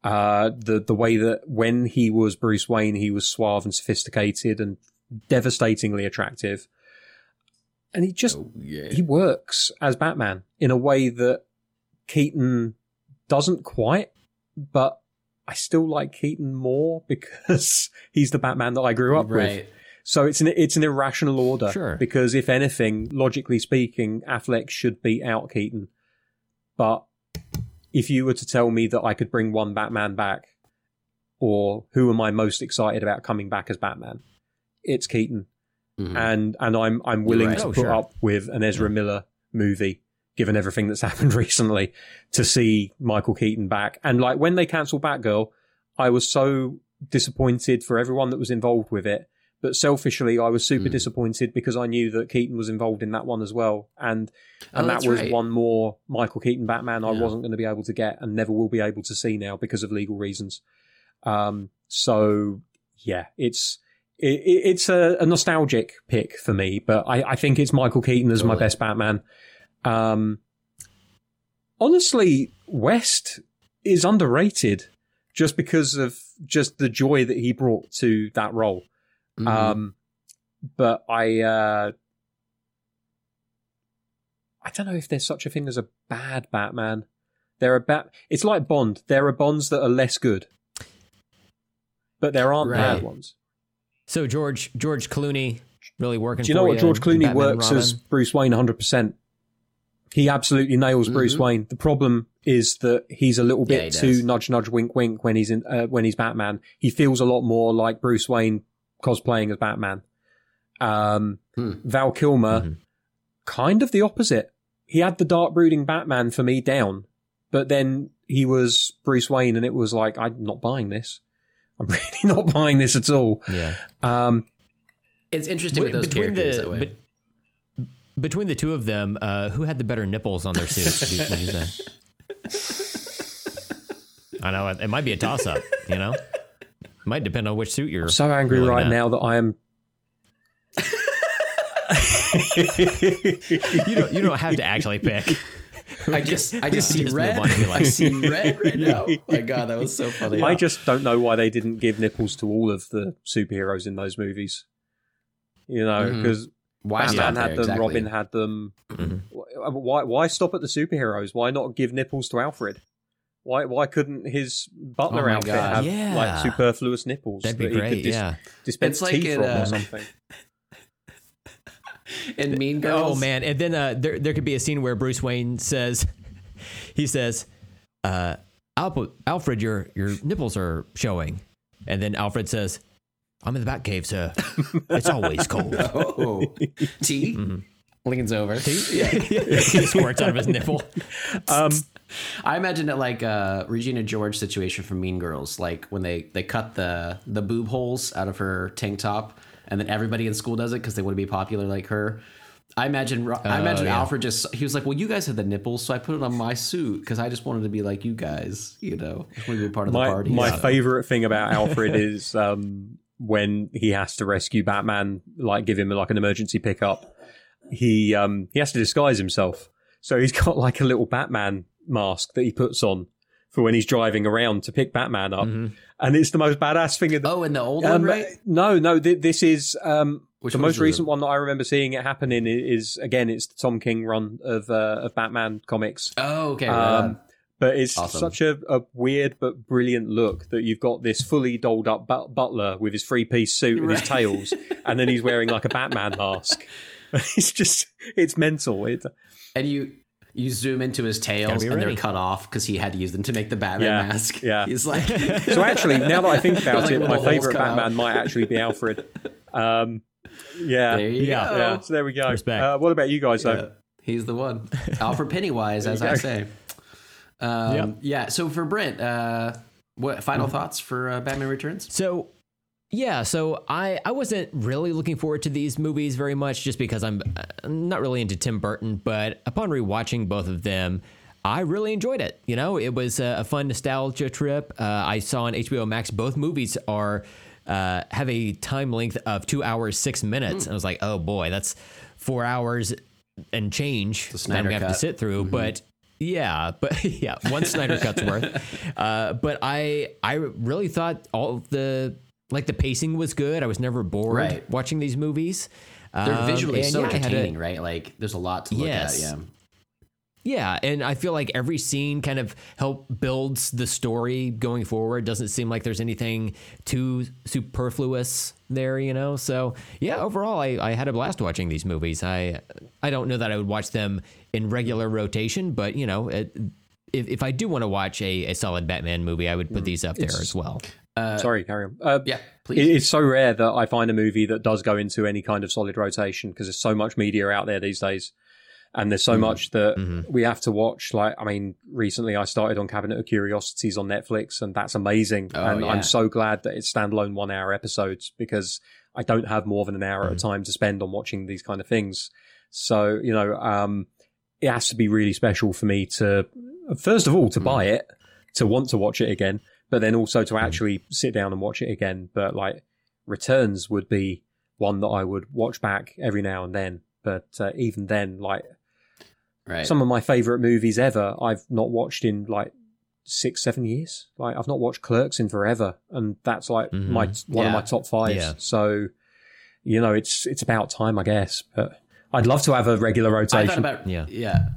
Uh, the the way that when he was Bruce Wayne, he was suave and sophisticated and devastatingly attractive, and he just Oh, yeah. he works as Batman in a way that Keaton doesn't quite, but I still like Keaton more (laughs) because he's the Batman that I grew up with. So it's an it's an irrational order. Sure. Because if anything, logically speaking, Affleck should beat out Keaton. But if you were to tell me that I could bring one Batman back, or who am I most excited about coming back as Batman? It's Keaton Mhm. and and I'm I'm willing right. to Oh, put sure. up with an Ezra Miller movie, given everything that's (laughs) happened recently, to see Michael Keaton back. And like when they cancelled Batgirl, I was so disappointed for everyone that was involved with it. But selfishly, I was super Mm. disappointed because I knew that Keaton was involved in that one as well, and Oh, and that was right. one more Michael Keaton Batman I wasn't going to be able to get and never will be able to see now because of legal reasons. Um, so yeah, it's it, it- it's a, a nostalgic pick for me, but I, I think it's Michael Keaton as my best Batman. Um, honestly, West is underrated just because of just the joy that he brought to that role. Mhm. Um, but I, uh, I don't know if there's such a thing as a bad Batman. There are bat. It's like Bond. There are Bonds that are less good, but there aren't bad ones. So George George Clooney really working. Do you know what George Clooney works Robin? as Bruce Wayne 100%? He absolutely nails Bruce Mhm. Wayne. The problem is that he's a little bit he too does. nudge nudge wink wink when he's in uh, when he's Batman. He feels a lot more like Bruce Wayne cosplaying as Batman. Um, Hmm. Val Kilmer, Mhm. kind of the opposite. He had the dark brooding Batman for me down, but then he was Bruce Wayne, and it was like I'm not buying this. I'm (laughs) really not buying this at all. Yeah. Um, It's interesting with those characters that way. bet- between the two of them, uh, who had the better nipples on their suits? would you- would you say? I know it, it might be a toss up. You know, it might depend on which suit you're. so angry right not. now that I am. (laughs) You don't. You don't have to actually pick. (laughs) I just I just (laughs) see red. on if you like. I see (laughs) red right now. Oh my god, that was so funny. I just don't know why they didn't give nipples to all of the superheroes in those movies. You know, because Why stop Batman had them, exactly. Robin had them. Mhm. Why? Why stop at the superheroes? Why not give nipples to Alfred? Why? Why couldn't his butler Oh outfit God. have Yeah. like superfluous nipples That'd be that he great. could dis- yeah. dispense It's tea from uh, or something? (laughs) in Mean Girls. Oh man! And then uh, there there could be a scene where Bruce Wayne says, (laughs) he says, uh, Alp- "Alfred, your your nipples are showing," and then Alfred says, "I'm in the Batcave, sir. (laughs) It's always cold." Oh, tea. Mm-hmm. leans over. he squirts out of his nipple. Um, I imagine it like a Regina George situation from Mean Girls, like when they they cut the the boob holes out of her tank top, and then everybody in school does it because they want to be popular like her. I imagine I imagine yeah. Alfred just he was like, well, you guys had the nipples, so I put it on my suit because I just wanted to be like you guys, you know, I to be part of the party. my So- favorite thing about (laughs) Alfred is um, when he has to rescue Batman, like give him like an emergency pickup. He um, he has to disguise himself, so he's (laughs) got like a little Batman mask that he puts on for when he's driving around to pick Batman up, and it's the most badass thing. In the, oh, and the old um, one, right? No, no, th- this is um, the most recent one that I remember seeing it happen in. Is again, it's the Tom King run of uh, of Batman comics. Oh, okay. Um, on. but it's Awesome. such a, a weird but brilliant look that you've got this fully dolled up but- butler with his three piece suit and his tails, (laughs) and then he's wearing like a Batman mask. (laughs) It's just, it's mental. It, and you you zoom into his tails, and ready. they're cut off because he had to use them to make the Batman Yeah, mask. yeah. (laughs) he's like. (laughs) so actually, now that I think about Like it, when my favorite cut out. Batman might actually be Alfred. Um, yeah, There you Yeah. go. yeah. So there we go. Respect. Uh, what about you guys? Yeah, Though? he's the one. Alfred Pennywise, (laughs) as you I say. Um, Yep. Yeah. So for Brent, uh, what final thoughts for uh, Batman Returns? So, yeah, so I I wasn't really looking forward to these movies very much just because I'm uh, not really into Tim Burton, but upon rewatching both of them, I really enjoyed it. You know, it was a, a fun nostalgia trip. Uh, I saw on HBO Max both movies are uh, have a time length of two hours six minutes. And I was like, oh boy, that's four hours and change that I'm gonna have to sit through. But yeah, but (laughs) yeah, one Snyder cut's worth. (laughs) Uh, but I I really thought all the like the pacing was good. I was never bored Right. watching these movies. They're Um, visually so yeah, had a- entertaining, right? Like there's a lot to look Yes. at. Yeah. yeah, and I feel like every scene kind of help builds the story going forward. Doesn't seem like there's anything too superfluous there, you know. So yeah, overall, I, I had a blast watching these movies. I I don't know that I would watch them in regular rotation, but you know, it, if if I do want to watch a, a solid Batman movie, I would put these up there as well. Uh, Sorry, carry on. Uh, Yeah. It- Please. It's so rare that I find a movie that does go into any kind of solid rotation because there's so much media out there these days. And there's so mm-hmm. much that mm-hmm. we have to watch. Like, I mean, recently I started on Cabinet of Curiosities on Netflix, and that's amazing. Oh, and yeah. I'm so glad that it's standalone one hour episodes because I don't have more than an hour at a mm-hmm. time to spend on watching these kind of things. So, you know, um, it has to be really special for me to, first of all, to buy it, to want to watch it again, but then also to actually sit down and watch it again. But like Returns would be one that I would watch back every now and then. But uh, even then, like right. some of my favorite movies ever, I've not watched in like six, seven years. Like I've not watched Clerks in forever, and that's like Mhm. my one Yeah. of my top fives. Yeah. So, you know, it's it's about time, I guess. But I'd love to have a regular I rotation. about Yeah. yeah.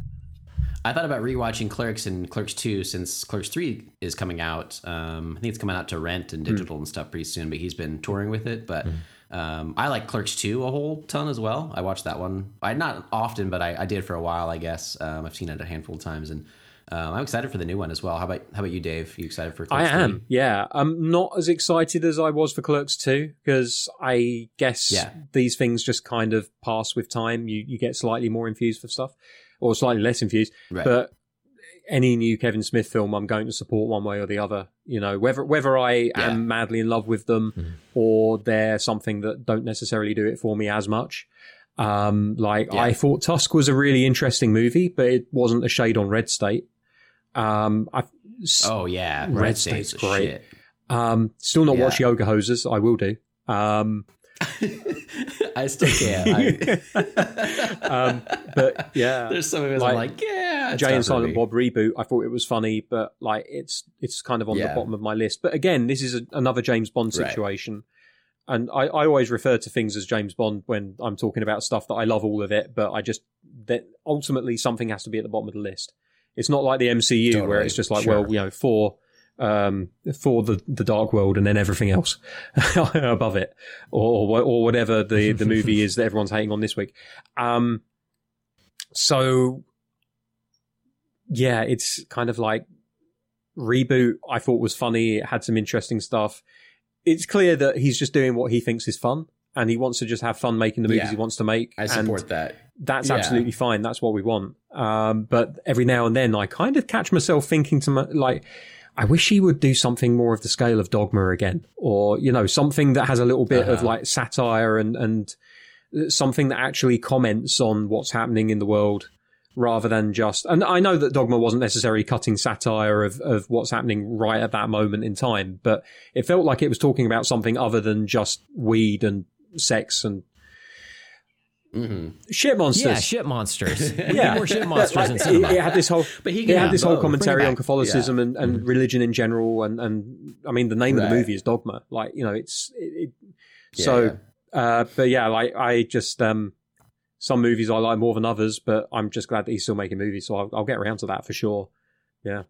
I thought about rewatching Clerks and Clerks Two since Clerks Three is coming out. Um, I think it's coming out to rent and digital and stuff pretty soon. But he's been touring with it. But um, I like Clerks Two a whole ton as well. I watched that one. I not often, but I, I did for a while. I guess um, I've seen it a handful of times, and um, I'm excited for the new one as well. How about how about you, Dave? You excited for? I Clerks am, 3? yeah. I'm not as excited as I was for Clerks 2 because I guess Yeah. these things just kind of pass with time. You you get slightly more infused for stuff, or slightly less infused. Right. But any new Kevin Smith film, I'm going to support one way or the other. You know, whether whether I Yeah. am madly in love with them or they're something that don't necessarily do it for me as much. Um, like Yeah. I thought Tusk was a really interesting movie, but it wasn't a shade on Red State. Um, I Oh yeah, Red Red State's State's great. great. um, still not Yeah. watch Yoga Hosers. I will do. Um, (laughs) I still can't. I, (laughs) um, but yeah, there's some of it Like, I'm like, yeah, Jay and Silent. Bob reboot. I thought it was funny, but like it's it's kind of on the bottom of my list. But again, this is a, another James Bond Right. situation, and I, I always refer to things as James Bond when I'm talking about stuff that I love all of it, but I just that ultimately something has to be at the bottom of the list. It's not like the MCU where it's just like, Sure. well, you know, for um for the the Dark World and then everything else (laughs) above it, or or whatever the the movie is that everyone's hating on this week. Um, so yeah, it's kind of like reboot. I thought was funny. It had some interesting stuff. It's clear that he's just doing what he thinks is fun, and he wants to just have fun making the movies Yeah. he wants to make. I and support that. That's Yeah. absolutely fine. That's what we want. Um, but every now and then, I kind of catch myself thinking to my, like, I wish he would do something more of the scale of Dogma again, or you know, something that has a little bit of Uh-huh. like satire and and something that actually comments on what's happening in the world rather than just and I know that Dogma wasn't necessarily cutting satire of, of what's happening right at that moment in time, but it felt like it was talking about something other than just weed and sex and hmm shit monsters. Yeah, shit monsters. Yeah. more shit monsters Like, in it, (laughs) cinema. it had this whole But he it can had have this whole commentary on back. Catholicism and, and religion in general and and I mean the name of the movie is Dogma like you know it's it, it, Yeah, so uh but yeah like I just um some movies I like more than others but I'm just glad that he's still making movies so I'll, I'll get around to that for sure Yeah,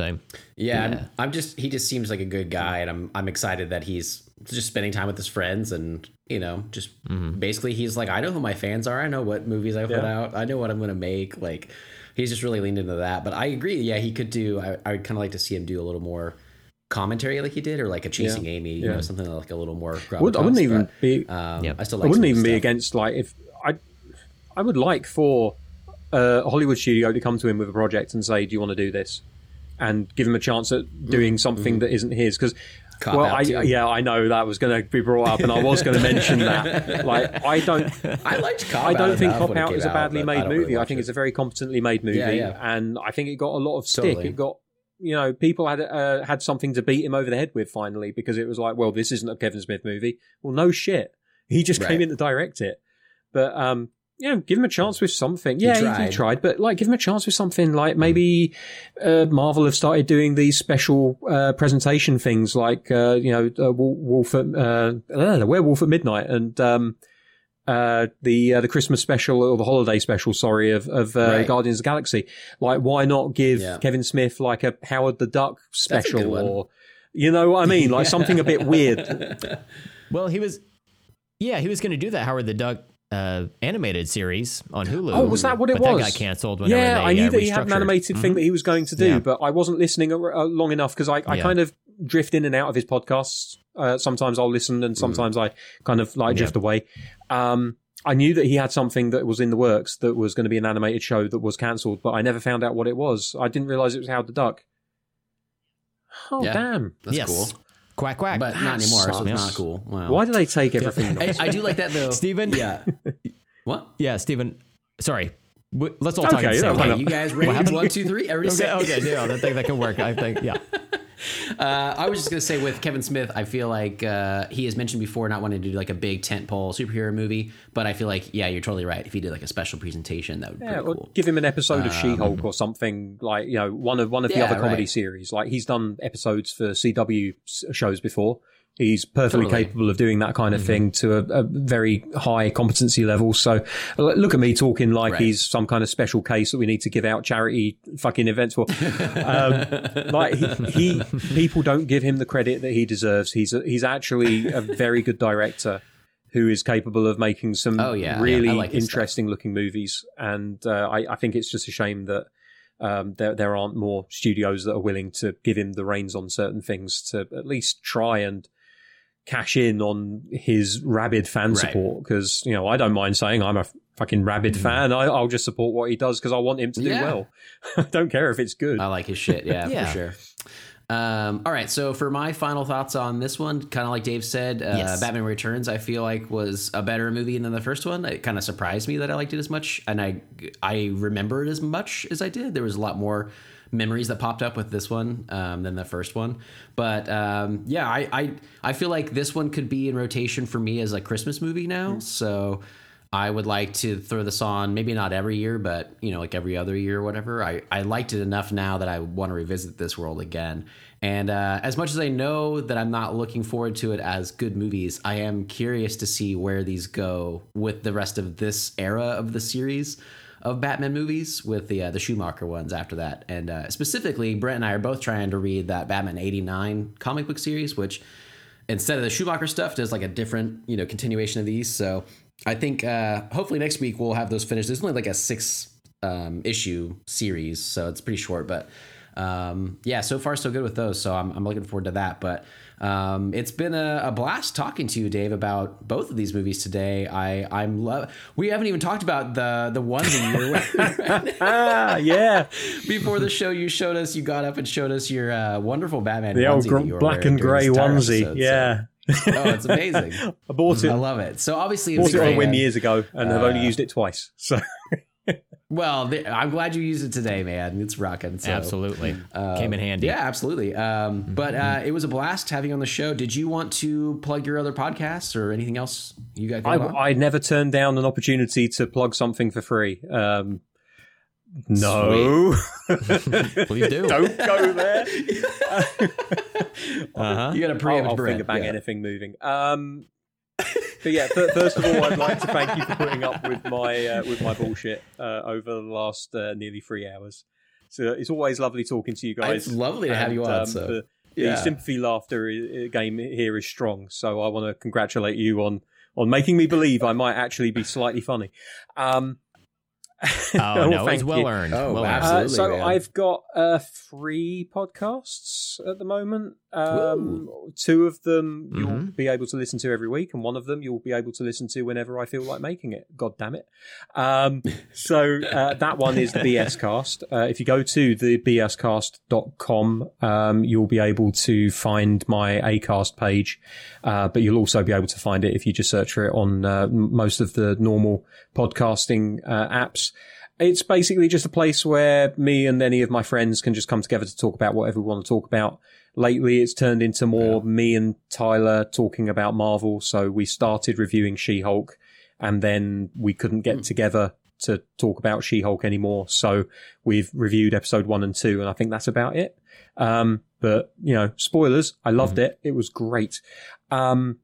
I'm- Yeah. I'm, just he just seems like a good guy, and I'm I'm excited that he's just spending time with his friends, and you know, just basically he's like, I know who my fans are, I know what movies I put Yeah. out, I know what I'm gonna make. Like, he's just really leaned into that. But I agree, yeah, he could do. I I would kind of like to see him do a little more commentary like he did, or like a chasing Amy, you Yeah. know, something like a little more. Would, I wouldn't even but, be Um, Yep. I still I wouldn't even his be against like if I I would like for uh, a Hollywood studio to come to him with a project and say, "Do you want to do this?" And give him a chance at doing something that isn't his because. Well, I, yeah, I know that was going to be brought up, and I was going to mention that. (laughs) Like, I don't, I liked Cop I don't think Cop Out is a badly but made really movie. I think it. it's a very competently made movie, Yeah, yeah. and I think it got a lot of stick. Totally. It got, you know, people had uh, had something to beat him over the head with finally because it was like, well, this isn't a Kevin Smith movie. Well, no shit, he just came in to direct it, but um. Yeah, give him a chance with something. Yeah, he tried. tried. tried, but like, give him a chance with something. Like maybe uh, Marvel have started doing these special uh, presentation things, like uh, you know, uh, Wolf at uh, uh, the Werewolf at Midnight, and um, uh, the uh, the Christmas special or the holiday special, sorry, of of uh, Right. Guardians of the Galaxy. Like, why not give Yeah. Kevin Smith like a Howard the Duck That's a good special, or you know what I mean, like something a bit (laughs) weird. Well, he was, yeah, he was going to do that Howard the Duck uh, animated series on Hulu. Oh, was that what it but was? That got canceled. Whenever Yeah, they, I knew uh, that he had an restructured. animated thing that he was going to do, Yeah. but I wasn't listening long enough because I, I Yeah. kind of drift in and out of his podcasts. Uh, sometimes I'll listen, and sometimes I kind of like drift away. Um, I knew that he had something that was in the works that was going to be an animated show that was cancelled, but I never found out what it was. I didn't realize it was Howard the Duck. Oh Yeah. damn! That's yes. cool, Quack quack. but not That (sighs) anymore. So sucks. it's not cool. Wow. Why do they take everything? I, I do like that though, Steven? Yeah. (laughs) What? yeah, Stephen. Sorry. W- Let's all talk Okay, at the same time. You guys ready? One, two, three. Everybody say. Okay, okay, yeah, I think that can work. I think, yeah. (laughs) (laughs) Uh, I was just gonna say with Kevin Smith, I feel like uh, he has mentioned before not wanting to do like a big tentpole superhero movie, but I feel like yeah, you're totally right. If he did like a special presentation, that would be Yeah, cool. give him an episode of She-Hulk or something like you know one of one of the Yeah, other comedy right. series. Like he's done episodes for CW shows before. He's perfectly Totally. capable of doing that kind of thing to a, a very high competency level. So look at me talking like Right. he's some kind of special case that we need to give out charity fucking events for. um, (laughs) like he, he, people don't give him the credit that he deserves. He's a, he's actually a very good director who is capable of making some Oh, yeah, yeah. really I like stuff. interesting looking movies. And uh, I, I think it's just a shame that um, there there aren't more studios that are willing to give him the reins on certain things to at least try and cash in on his rabid fan Right. support. Because you know I don't mind saying I'm a fucking rabid fan. I, I'll just support what he does because I want him to do Mm. Yeah. well. (laughs) I don't care if it's good. I like his shit. Yeah, (laughs) Yeah. for sure. Um, all right, so for my final thoughts on this one, kind of like Dave said, uh, Yes. Batman Returns, I feel like was a better movie than the first one. It kind of surprised me that I liked it as much, and I I remember it as much as I did. There was a lot more memories that popped up with this one um, than the first one. But um, yeah, I, I I feel like this one could be in rotation for me as a Christmas movie now. So. I would like to throw this on, maybe not every year, but you know, like every other year or whatever. I, I liked it enough now that I want to revisit this world again. And uh, as much as I know that I'm not looking forward to it as good movies, I am curious to see where these go with the rest of this era of the series of Batman movies, with the uh, the Schumacher ones after that. And uh, specifically, Brent and I are both trying to read that Batman '89 comic book series, which instead of the Schumacher stuff, does like a different, you know, continuation of these. So I think uh, hopefully next week we'll have those finished. There's only like a six um, issue series, so it's pretty short, but um, yeah, so far so good with those. So I'm, I'm looking forward to that. But um, it's been a, a, blast talking to you, Dave, about both of these movies today. I I'm love. We haven't even talked about the the onesie you're wearing. ah, yeah. Before the show, you showed us. You got up and showed us your uh, wonderful Batman. The old gr- black and gray onesie. Episode, yeah. So. oh, it's amazing. (laughs) I bought it. I love it. So obviously, bought it on a whim years ago, and uh, I've only used it twice. So. (laughs) well, I'm glad you used it today, man. It's rocking. So. Absolutely, uh, came in handy. Yeah, absolutely. Um, mm-hmm. But uh, it was a blast having you on the show. Did you want to plug your other podcasts or anything else you got? I, I, never turned down an opportunity to plug something for free. Um, no. Please (laughs) do. Don't go there. (laughs) (laughs) uh-huh. You got to preempt I'll, I'll finger bang yeah. anything moving. Um, but yeah, th- first of all, I'd like to thank you for putting up with my uh, with my bullshit uh, over the last uh, nearly three hours. So it's always lovely talking to you guys. It's lovely to and, have you on. Um, so. the, yeah. the sympathy laughter game here is strong. So I want to congratulate you on on making me believe I might actually be slightly funny. Um, (laughs) Oh no, it's well earned. Oh, well absolutely. Uh, so man. I've got uh, three podcasts at the moment. Um, two of them you'll mm-hmm. be able to listen to every week, and one of them you'll be able to listen to whenever I feel like making it. God damn it! Um, (laughs) so uh, that one is the BS Cast. Uh, if you go to the bscast.com, um, you'll be able to find my Acast page, uh, but you'll also be able to find it if you just search for it on uh, most of the normal podcasting apps it's basically just a place where me and any of my friends can just come together to talk about whatever we want to talk about. Lately, it's turned into more yeah. me and Tyler talking about Marvel. So we started reviewing She-Hulk and then we couldn't get mm. together to talk about She-Hulk anymore. So we've reviewed episode one and two and I think that's about it. Um, but you know, spoilers. I loved mm. it. It was great. Um,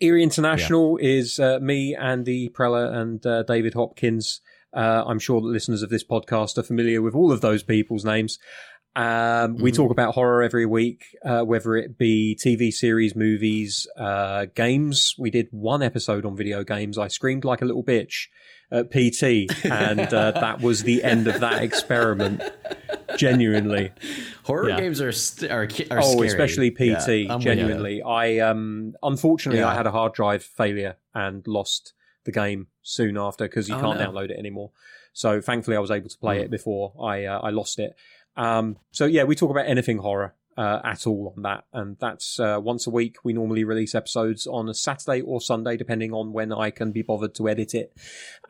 Eerie International yeah. is uh, me, Andy Preller, and uh, David Hopkins uh, I'm sure that listeners of this podcast are familiar with all of those people's names. Um, mm-hmm. We talk about horror every week, uh, whether it be TV series, movies, uh, games. We did one episode on video games. I screamed like a little bitch at PT, and uh, (laughs) that was the end of that experiment. Genuinely, horror yeah. games are st- are, are oh, scary. especially PT. Yeah, genuinely, I um, unfortunately yeah. I had a hard drive failure and lost the game soon after because you oh, can't no. download it anymore. So thankfully, I was able to play mm. it before I uh, I lost it. Um, so yeah, we talk about anything horror uh, at all on that. And that's uh, once a week. We normally release episodes on a Saturday or Sunday, depending on when I can be bothered to edit it.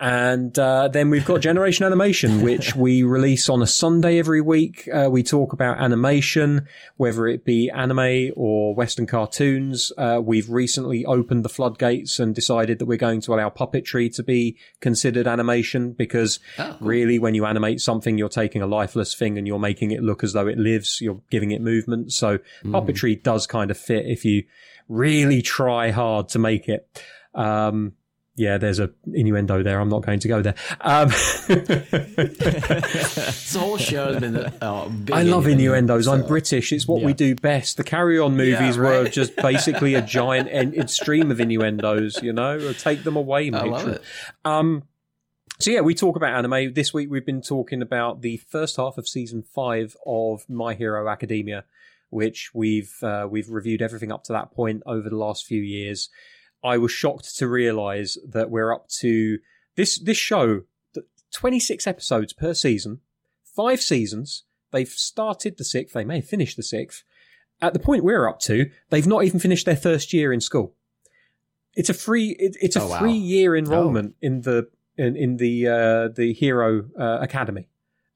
And uh, then we've got Generation (laughs) Animation, which we release on a Sunday every week. Uh, we talk about animation, whether it be anime or Western cartoons. Uh, we've recently opened the floodgates and decided that we're going to allow puppetry to be considered animation because oh, really, when you animate something, you're taking a lifeless thing and you're making it look as though it lives. You're giving it movement movement. So mm. puppetry does kind of fit if you really try hard to make it. Um, yeah, there's a innuendo there. I'm not going to go there. Um, this whole show has been. Oh, I love innuendos. So. I'm British. It's what yeah. we do best. The Carry On movies yeah, right. were just basically a giant en- stream of innuendos. You know, take them away, matron. I love it. Um, so yeah, we talk about anime. This week we've been talking about the first half of season five of My Hero Academia which we've uh, we've reviewed everything up to that point over the last few years. I was shocked to realise that we're up to this this show, twenty six episodes per season, five seasons. They've started the sixth. They may have finished the sixth. At the point we're up to, they've not even finished their first year in school. It's a free it, it's a oh, wow. free year enrollment oh. in the in, in the uh, the Hero uh, Academy,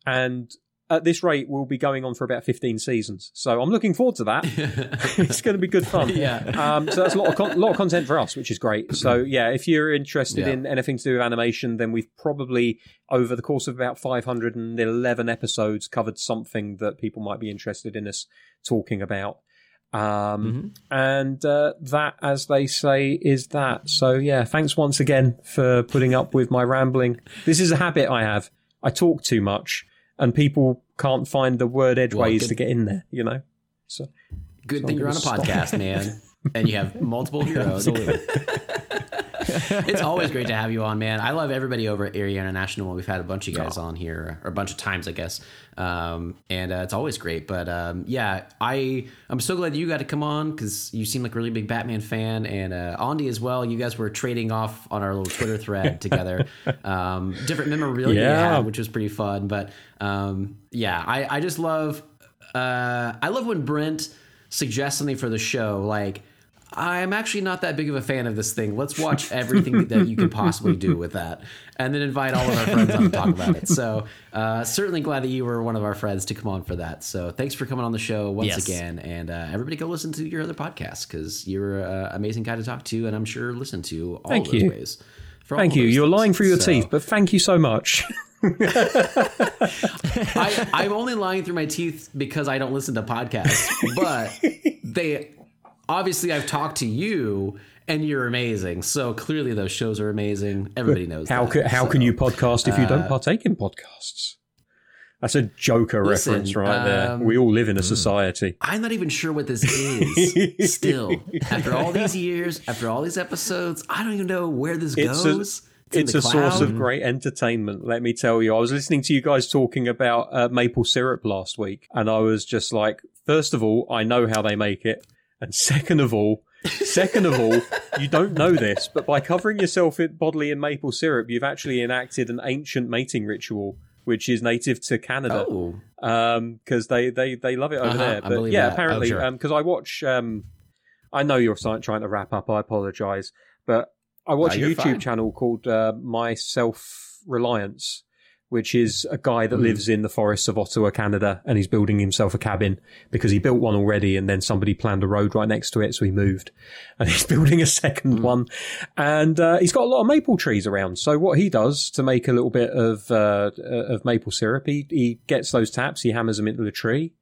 and at this rate, we'll be going on for about 15 seasons. So I'm looking forward to that. (laughs) (laughs) it's going to be good fun. yeah. Um, so that's a lot of, con- lot of content for us, which is great. So yeah, if you're interested yeah. in anything to do with animation, then we've probably, over the course of about 511 episodes, covered something that people might be interested in us talking about. Um, mm-hmm. and, uh, that, as they say, is that. So yeah, thanks once again for putting up with my rambling. This is a habit I have. I talk too much and people can't find the word edgeways well, to get in there, you know? So good so thing you're on a podcast, man. (laughs) and you have multiple heroes. (laughs) it's always great to have you on, man. I love everybody over at Area International. We've had a bunch of guys on here, or a bunch of times, I guess. Um, and uh, it's always great. But um, yeah, I I'm so glad you got to come on because you seem like a really big Batman fan, and uh, Andy as well. You guys were trading off on our little Twitter thread (laughs) together, um, different memorabilia, Yeah. you had, which was pretty fun. But um, yeah, I I just love uh, I love when Brent suggests something for the show, like. I'm actually not that big of a fan of this thing. Let's watch (laughs) everything that you can possibly do with that, and then invite all of our friends on to talk about it. So, uh, certainly glad that you were one of our friends to come on for that. So, thanks for coming on the show once Yes. again, and uh, everybody go listen to your other podcasts because you're an amazing guy to talk to, and I'm sure listen to all Thank those you. ways. Thank you. You're things. lying through your So- teeth, but thank you so much. (laughs) I, I'm only lying through my teeth because I don't listen to podcasts, but they obviously I've talked to you and you're amazing. So clearly those shows are amazing. Everybody knows How that. can, how So, can you podcast if you don't partake in podcasts? That's a Joker Listen, reference right there. um, We all live in a society. I'm not even sure what this is. (laughs) Still, after all these years, after all these episodes, I don't even know where this It's goes. in It's the a source of great entertainment, let me tell you. I was listening to you guys talking about uh, maple syrup last week, and I was just like, first of all, I know how they make it. And second of all, second of all, you don't know this, but by covering yourself in, bodily in maple syrup, you've actually enacted an ancient mating ritual, which is native to Canada. Oh, because they, they they love it over Uh-huh, there. But yeah, that. apparently, Oh, sure. because I watch. Um, I know you're trying to wrap up. I apologise, but I watch No, a YouTube fine. channel called uh, My Self Reliance, which is a guy that lives in the forests of Ottawa, Canada, and he's building himself a cabin because he built one already, and then somebody planned a road right next to it, so he moved, (laughs) and he's building a second Hmm. one, and uh, he's got a lot of maple trees around. So what he does to make a little bit of uh, of maple syrup, he he gets those taps, he hammers them into the tree,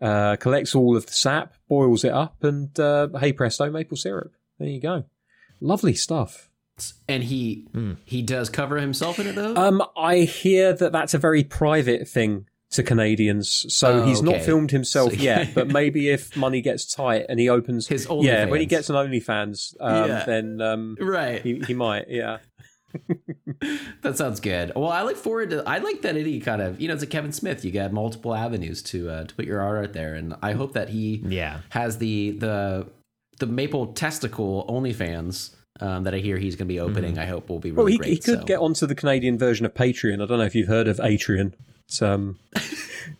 uh, collects all of the sap, boils it up, and uh, hey presto, maple syrup. There you go. Lovely stuff. And he he does cover himself in it though. Um, I hear that that's a very private thing to Canadians, so Oh, he's not filmed himself So- yet. But (laughs) maybe if money gets tight and he opens His yeah, when he gets an OnlyFans, um, Yeah. then um, right. he, he might. Yeah, (laughs) That sounds good. Well, I look forward to. I like that he kind of, you know, it's a Kevin Smith. You got multiple avenues to uh, to put your art out there, and I hope that he Yeah. has the the the maple testicle OnlyFans um, that I hear he's going to be opening. I hope will be really well, he, great. he could so. get onto the Canadian version of Patreon. I don't know if you've heard of Atrion. It's, um,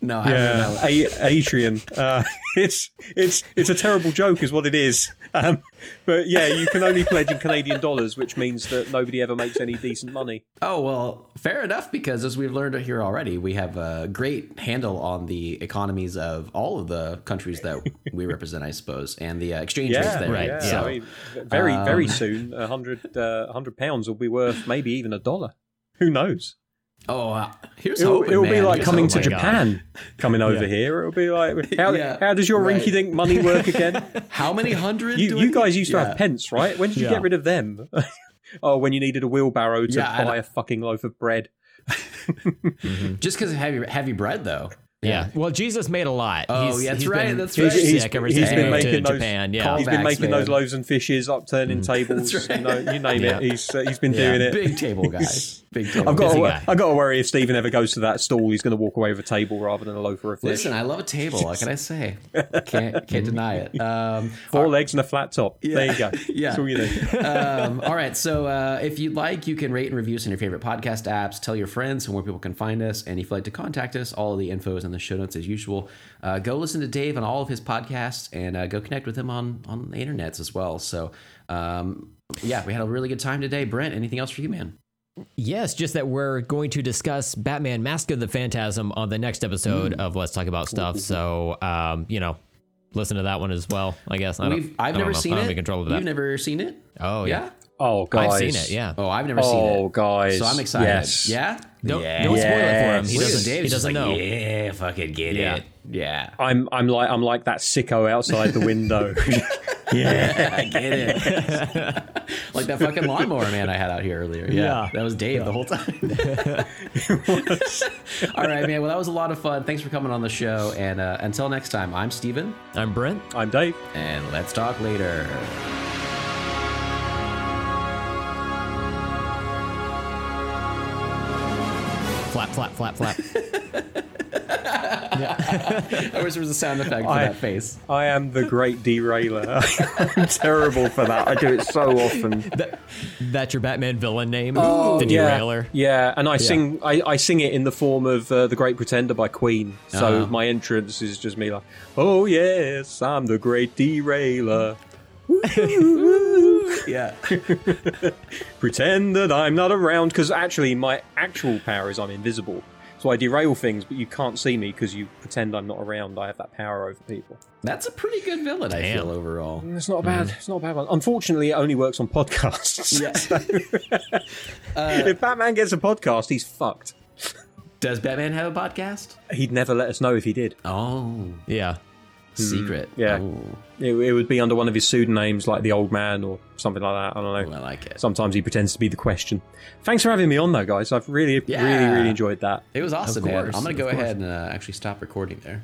no, I yeah. A- Atrion. Uh, (laughs) it's it's it's a terrible joke, is what it is. Um, but yeah, you can only pledge in Canadian dollars, which means that nobody ever makes any decent money. Oh well, fair enough. Because as we've learned here already, we have a great handle on the economies of all of the countries that we represent, I suppose, and the uh, exchange rates Yeah, there. right, Yeah, So, I mean, very, very um, soon, a hundred, uh, hundred pounds will be worth maybe even a dollar. Who knows? Oh, uh, here's It'll, hoping, it'll be like Here's coming to Japan, (laughs) coming over Yeah. here. It'll be like, how, Yeah, how does your right. rinky-dink money work (laughs) again? How many hundred? you, do you guys used to Yeah. have pence, right? When did you get rid of them? (laughs) oh, when you needed a wheelbarrow to buy a fucking loaf of bread. just because of heavy heavy bread, though. Yeah. Well, Jesus made a lot. Oh, He's- yeah, that's he's right, been that's sick right. He's- ever he's since he been moved to making those Japan. Yeah. Call- He's been Callbacks, making those loaves and fishes, upturning (laughs) tables. right. you, know, you name Yeah. it. He's uh, he's been Yeah. doing it. Big table guy. (laughs) Big table. I've got to, guy. I've got to worry if Stephen ever goes to that stall, he's going to walk away with a table rather than a loaf or a fish. Listen, I love a table. What can I say? (laughs) Can't can't deny it. Um, Four legs and a flat top. There you go. Yeah. That's all you need. um, all right. So uh, if you'd like, you can rate and review us on your favorite podcast apps. Tell your friends and where people can find us. And if you'd like to contact us, all of the info is in the show notes as usual. Uh, go listen to Dave on all of his podcasts and uh, go connect with him on on the internets as well. So um, yeah, we had a really good time today. Brent, anything else for you, man? Yes, just that we're going to discuss Batman Mask of the Phantasm on the next episode Mm. of Let's Talk About Stuff. So, um, you know, listen to that one as well, I guess. I We've, I've I never know. seen I don't it. control of that. You've never seen it? oh, yeah. Yeah. Oh, guys. I've seen it, yeah. Oh, I've never seen it. Oh, guys. So I'm excited. Yes. Yeah. Don't, yeah. don't spoil it for him. He Yes. Doesn't, Dave's he doesn't like, know. Yeah, fucking get Yeah. it. Yeah. I'm I'm like I'm like that sicko outside the window. (laughs) (laughs) yeah. I get it. (laughs) like that fucking lawnmower man I had out here earlier. Yeah. Yeah. That was Dave the whole time. All right, man. Well, that was a lot of fun. Thanks for coming on the show. And uh, until next time, I'm Steven, I'm Brent. I'm Dave. and let's talk later. Flap, flap, flap. (laughs) I wish there was a sound effect for I- that face. I am the great derailer. (laughs) I'm terrible for that. I do it so often. That, that's your Batman villain name, the Oh, yeah. Derailer. Yeah, and I sing I, I sing it in the form of uh, The Great Pretender by Queen. So Uh-huh. my entrance is just me like, "Oh yes, I'm the great derailer." (laughs) Yeah. (laughs) Pretend that I'm not around because actually my actual power is I'm invisible. So I derail things, but you can't see me because you pretend I'm not around. I have that power over people. That's a pretty good villain, I Damn. feel, overall. Mm, it's not bad. Mm. It's not a bad one. Unfortunately, it only works on podcasts. Yeah. (laughs) (laughs) Uh, if Batman gets a podcast, he's fucked. Does Batman have a podcast? He'd never let us know if he did. Oh, Yeah. Secret. yeah. It, it would be under one of his pseudonyms, like the Old Man or something like that. I don't know. I like it. Sometimes he pretends to be the question. Thanks for having me on, though, guys. I've really, Yeah. really, really enjoyed that. It was awesome, man. I'm going to go ahead and uh, actually stop recording there.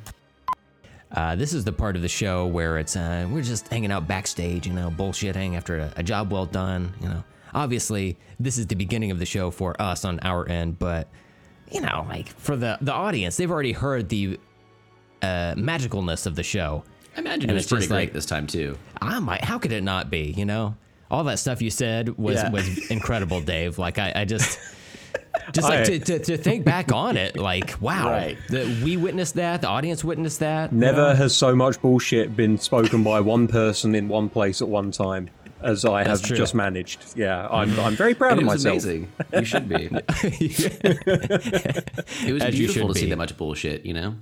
Uh, this is the part of the show where it's uh, we're just hanging out backstage, you know, bullshitting after a, a job well done. You know, obviously this is the beginning of the show for us on our end, but you know, like for the the audience, they've already heard the uh, magicalness of the show. I imagine And it was pretty great like- this time, too. I might. How could it not be? You know, all that stuff you said was Yeah. was (laughs) incredible, Dave. Like I, I just. Just I- like to, to, to think back on it, like wow, Right. that we witnessed that, the audience witnessed that. Never has so much bullshit been spoken by one person in one place at one time as I have true. just managed. Yeah, I'm, I'm very proud And of it was myself. amazing. You should be. (laughs) (laughs) it was As beautiful should to see that much bullshit, you know?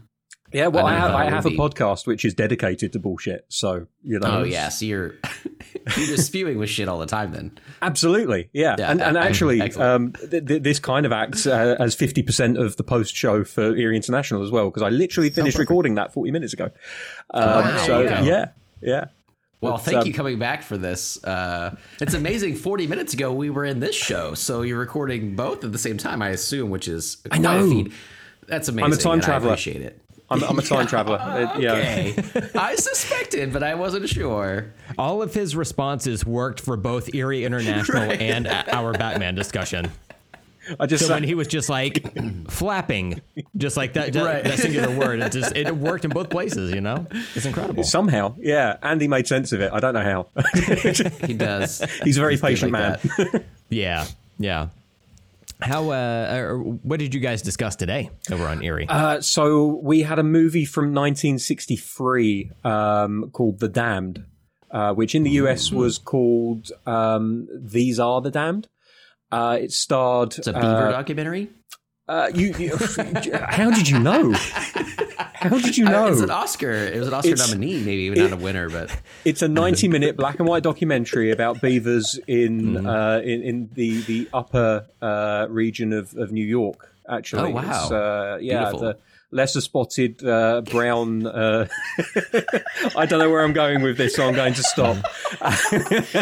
Yeah, well, I I, have, I have a podcast which is dedicated to bullshit. So, you know. Oh, yeah. So you're, (laughs) you're just spewing with shit all the time then. Absolutely, yeah, Yeah, and, and uh, actually, (laughs) um, th- th- this kind of acts uh, as fifty percent of the post show for Erie International as well, because I literally finished recording that forty minutes ago. Um, wow. So yeah, yeah. Well, thank um, you coming back for this. Uh, it's amazing. 40 minutes ago, we were in this show. So you're recording both at the same time, I assume, which is I know. That's amazing. I'm a time traveler. I appreciate it. I'm, I'm a time traveler. Uh, yeah. Okay. (laughs) I suspected, but I wasn't sure. All of his responses worked for both Erie International Right. and our Batman discussion. I just So when he was just like (clears throat) flapping, just like that, that, Right. that singular word, it just it (laughs) worked in both places. You know, it's incredible. somehow, yeah, Andy made sense of it. I don't know how. He does. (laughs) He's a very good patient like man. Yeah, yeah. How? Uh, what did you guys discuss today over on Erie? Uh, so we had a movie from 1963 um, called The Damned, uh, which in the US was called um, These Are the Damned. Uh, it starred. It's a beaver uh, documentary. Uh, you, you, (laughs) how did you know? How did you (laughs) know? It's an Oscar. It was an Oscar It's- nominee, maybe even not a winner, but (laughs) It's a 90 minute black and white documentary about beavers in Mm-hmm. uh, in, in the the upper uh, region of, of New York. Actually, Oh, wow. It's, uh, yeah, Beautiful. the lesser spotted uh, brown. Uh, (laughs) I don't know where I'm going with this, so I'm going to stop.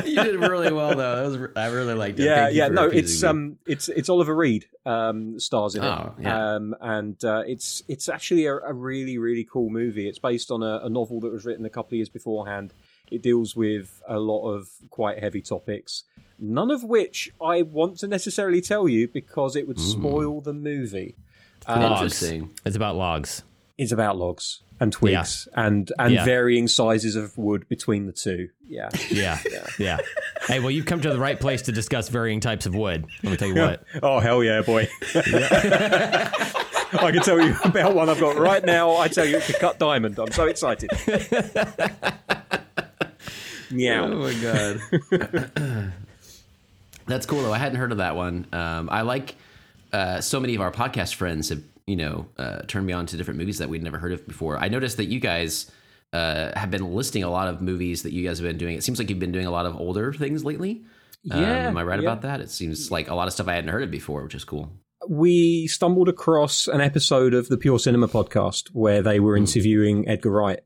you did really well though. That was I really liked it. yeah, Thank yeah. No, it's me. um, it's it's Oliver Reed um, stars in it. Oh, yeah. Um, and uh, it's it's actually a, a really really cool movie. It's based on a, a novel that was written a couple of years beforehand. It deals with a lot of quite heavy topics, none of which I want to necessarily tell you because it would spoil the movie. Um, interesting. it's about logs. It's about logs and twigs and and Yeah. varying sizes of wood between the two. Yeah. Yeah, yeah. Hey, well, you've come to the right place to discuss varying types of wood. Let me tell you what. Oh hell yeah, boy! (laughs) I can tell you about one I've got right now. I tell you, it's a cut diamond. I'm so excited. (laughs) Meow. Oh my god. (laughs) That's cool though. I hadn't heard of that one. Um, I like uh, so many of our podcast friends have you know uh, turned me on to different movies that we'd never heard of before. I noticed that you guys uh, have been listing a lot of movies that you guys have been doing. It seems like you've been doing a lot of older things lately. Um, Yeah, am I right yeah. about that? It seems like a lot of stuff I hadn't heard of before, which is cool. We stumbled across an episode of the Pure Cinema podcast where they were interviewing Edgar Wright.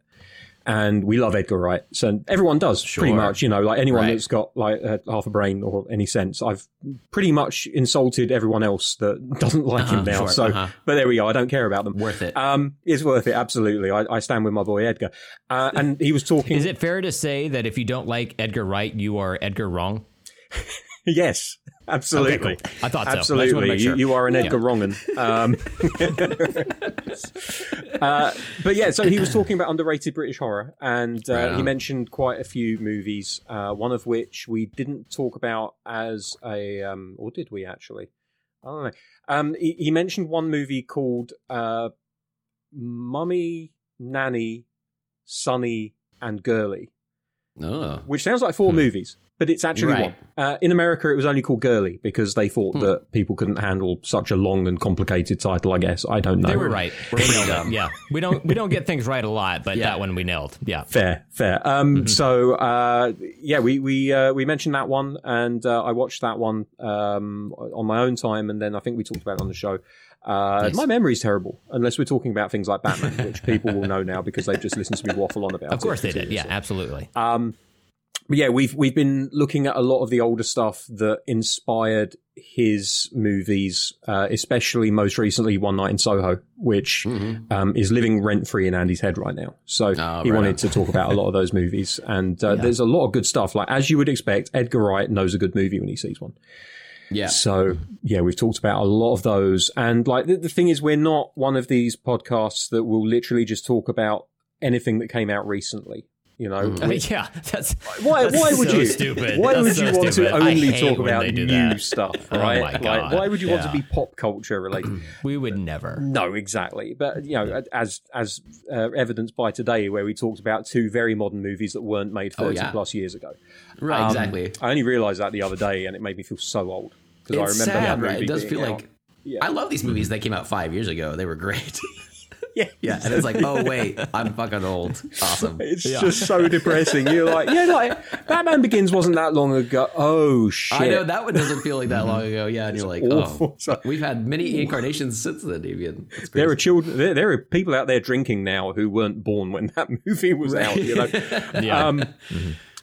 And we love Edgar Wright. So everyone does, pretty much. You know, like anyone Right. that's got like uh, half a brain or any sense. I've pretty much insulted everyone else that (laughs) doesn't like him Uh-huh, now. sure, so, uh-huh. but there we go. I don't care about them. Worth it. Um, it's worth it, absolutely. I, I stand with my boy Edgar. Uh, and he was talking. Is it fair to say that if you don't like Edgar Wright, you are Edgar wrong? (laughs) yes, absolutely. Okay, cool. I thought so. I just wanna Absolutely, sure. you, you are an Edgar Wrongen. Um, (laughs) uh, but yeah, so he was talking about underrated British horror, and uh, Right he mentioned quite a few movies. Uh, one of which we didn't talk about as a, um, or did we actually? I don't know. Um, he, he mentioned one movie called uh, Mumsy, Nanny, Sonny, and Girly Oh. which sounds like four movies, but it's actually Right. one. Uh, in America, it was only called Girly because they thought that people couldn't handle such a long and complicated title. I guess I don't know. They were right. (laughs) Nailed it. Yeah, we don't we don't get things right a lot, but Yeah. that one we nailed. Yeah. Fair, fair. Um, So, uh, yeah, we we uh, we mentioned that one, and uh, I watched that one um, on my own time, and then I think we talked about it on the show. Uh, Nice. My memory's terrible, unless we're talking about things like Batman, which people will know now because they've just listened to me waffle on about. Of course it they did. Yeah, absolutely. Um, but yeah, we've we've been looking at a lot of the older stuff that inspired his movies, uh, especially most recently One Night in Soho, which um, is living rent free in Andy's head right now. So Oh, he right wanted on. to talk about a lot of those (laughs) movies, and uh, there's a lot of good stuff. Like as you would expect, Edgar Wright knows a good movie when he sees one. Yeah. So yeah, we've talked about a lot of those, and like the, the thing is, we're not one of these podcasts that will literally just talk about anything that came out recently. You know, Uh, yeah, that's why? that's Why would so you? Stupid. Why That's would so you want stupid. to only talk about new that. stuff? (laughs) Oh Right? my Like, why would you want to be pop culture related? (clears throat) We would never. no, exactly. But you know, as as uh, evidenced by today, where we talked about two very modern movies that weren't made Oh, thirty yeah. plus years ago. Right. Um, exactly. I only realised that the other day, and it made me feel so old because I It's remember that movie right? It does feel out. like Yeah. I love these movies that came out five years ago. They were great. (laughs) (laughs) yeah, yeah, and it's like, oh wait, I'm fucking old. Awesome. It's just so depressing. You're like, yeah, like Batman Begins wasn't that long ago. Oh shit! I know that one doesn't feel like that long ago. Yeah, and you're like, awful. oh, So- we've had many incarnations since then. Even There are children. There, there are people out there drinking now who weren't born when that (laughs) movie was out. You know. (laughs) Yeah. Um,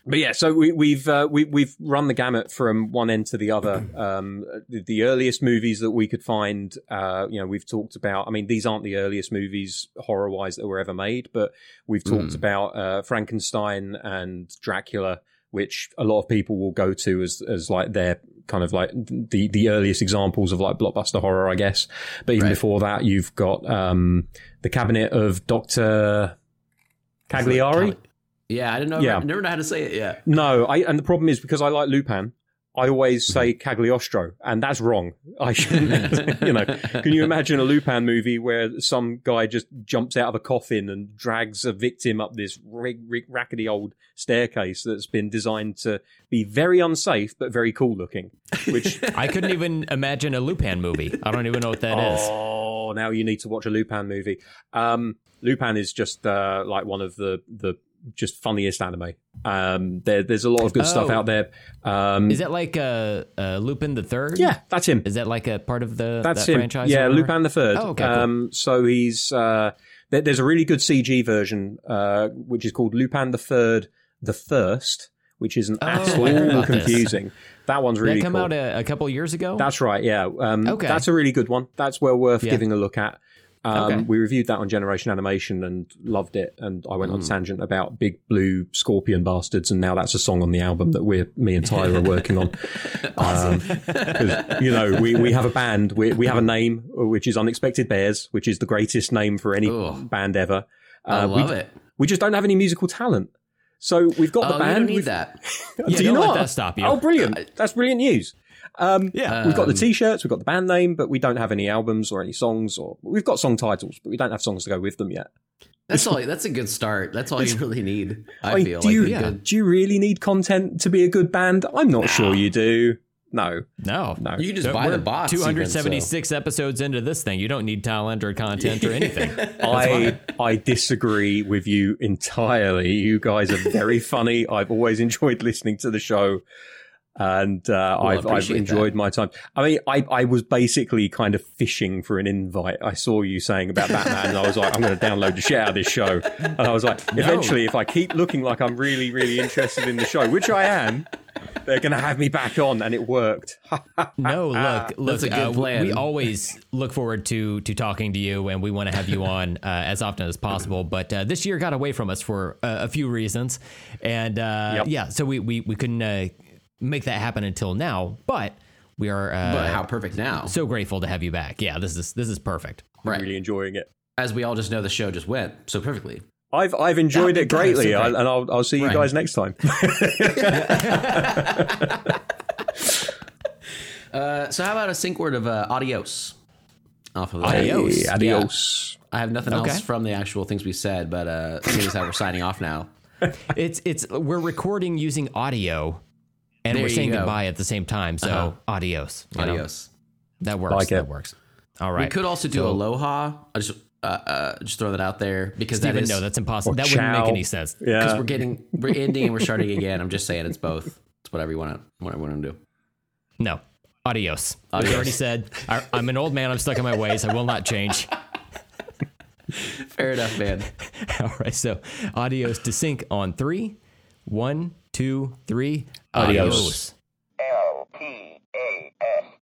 But yeah, so we, we've uh, we, we've run the gamut from one end to the other. Um, the, the earliest movies that we could find, uh, you know, we've talked about. I mean, these aren't the earliest movies horror wise that were ever made, but we've talked about uh, Frankenstein and Dracula, which a lot of people will go to as as like their kind of like the the earliest examples of like blockbuster horror, I guess. But even Right. before that, you've got um, the Cabinet of Doctor Cagliari. Yeah, I didn't know. Yeah. I never know how to say it. Yeah. No, I and the problem is because I like Lupin, I always say. Cagliostro, and that's wrong. (laughs) I shouldn't. (laughs) you know, can you imagine a Lupin movie where some guy just jumps out of a coffin and drags a victim up this rig, rig, rackety old staircase that's been designed to be very unsafe but very cool looking? Which (laughs) I couldn't even imagine a Lupin movie. I don't even know what that is. oh, now you need to watch a Lupin movie. Um, Lupin is just uh, like one of the the just funniest anime. Um, there, there's a lot of good stuff Oh. out there. Um, Is that like uh, uh, Lupin the Third? yeah, that's him. Is that like a part of the That's that him. franchise? Yeah. Lupin the Third. Oh, okay, cool. Um, so he's uh, there, there's a really good CG version uh, which is called Lupin the Third, the First, which is an Oh, asshole about this. confusing. That one's really that come cool. out a, a couple years ago. That's right. Yeah. Um, Okay. That's a really good one. That's well worth Yeah. giving a look at. Um, Okay. We reviewed that on Generation Animation and loved it. And I Mm. went on tangent about big blue scorpion bastards, and now that's a song on the album that we're me and Tyler are working on. (laughs) Um 'cause, you know, we, we have a band, we, we have a name which is Unexpected Bears, which is the greatest name for any Ugh. band ever. I Uh, love we, it. we just don't have any musical talent. So we've got Oh, the you band. don't need we've- that. (laughs) Yeah, Do you don't let that stop you. Oh, brilliant! That's brilliant news. Um, Yeah. we've got the Um, t-shirts, we've got the band name, but we don't have any albums or any songs, or we've got song titles, but we don't have songs to go with them yet. That's (laughs) all. That's a good start. That's all you really need. I, I feel do like you yeah. do you really need content to be a good band? I'm not sure you do. No, no, no. You just But buy we're the box. even, so- 276 episodes into this thing. You don't need talent or content or anything. (laughs) I I disagree with you entirely. You guys are very (laughs) funny. I've always enjoyed listening to the show, and uh, I I've I've appreciate enjoyed my time. I mean, I I was basically kind of fishing for an invite. I saw you saying about Batman, and I was like, I'm going to download the shit out of this show. And I was like, eventually, if I keep looking like I'm really really interested in the show, which I am. They're going to have me back on, and it worked. (laughs) No, look, look. (laughs) That's a good uh, plan. We always look forward to to talking to you, and we want to have you on uh, as often as possible. But uh, this year got away from us for uh, a few reasons, and uh, Yep. yeah, so we we we couldn't. Make that happen until now, but we are uh, But how perfect now? so grateful to have you back. Yeah, this is this is perfect. right. Really enjoying it. As we all just know, the show just went so perfectly. I've I've enjoyed Yeah, it greatly, it's okay. I, and I'll I'll see you Right. guys next time. (laughs) (laughs) Uh, so how about a sync word of uh, adios? Off of the Adios. Hey, adios. I have nothing Okay. else from the actual things we said, but uh, seeing as how we're signing off now, (laughs) It's it's we're recording using audio, and There we're saying go. goodbye at the same time. So Uh-huh. adios. you know? adios. That works. Like it. that works. All right. We could also do So- aloha. I just uh, uh, just throw that out there because Steven, that is no, that's impossible. That wouldn't make any sense. Yeah, because we're (laughs) getting we're ending and we're starting again. I'm just saying it's both. It's whatever you want to whatever you want to do. No. Adios. Adios. I already said, I, I'm an old man. I'm stuck in my ways. I will not change. (laughs) Fair enough, man. (laughs) All right. So, adios to sync on three. One, two, three. Adios. Adios. L-P-A-S.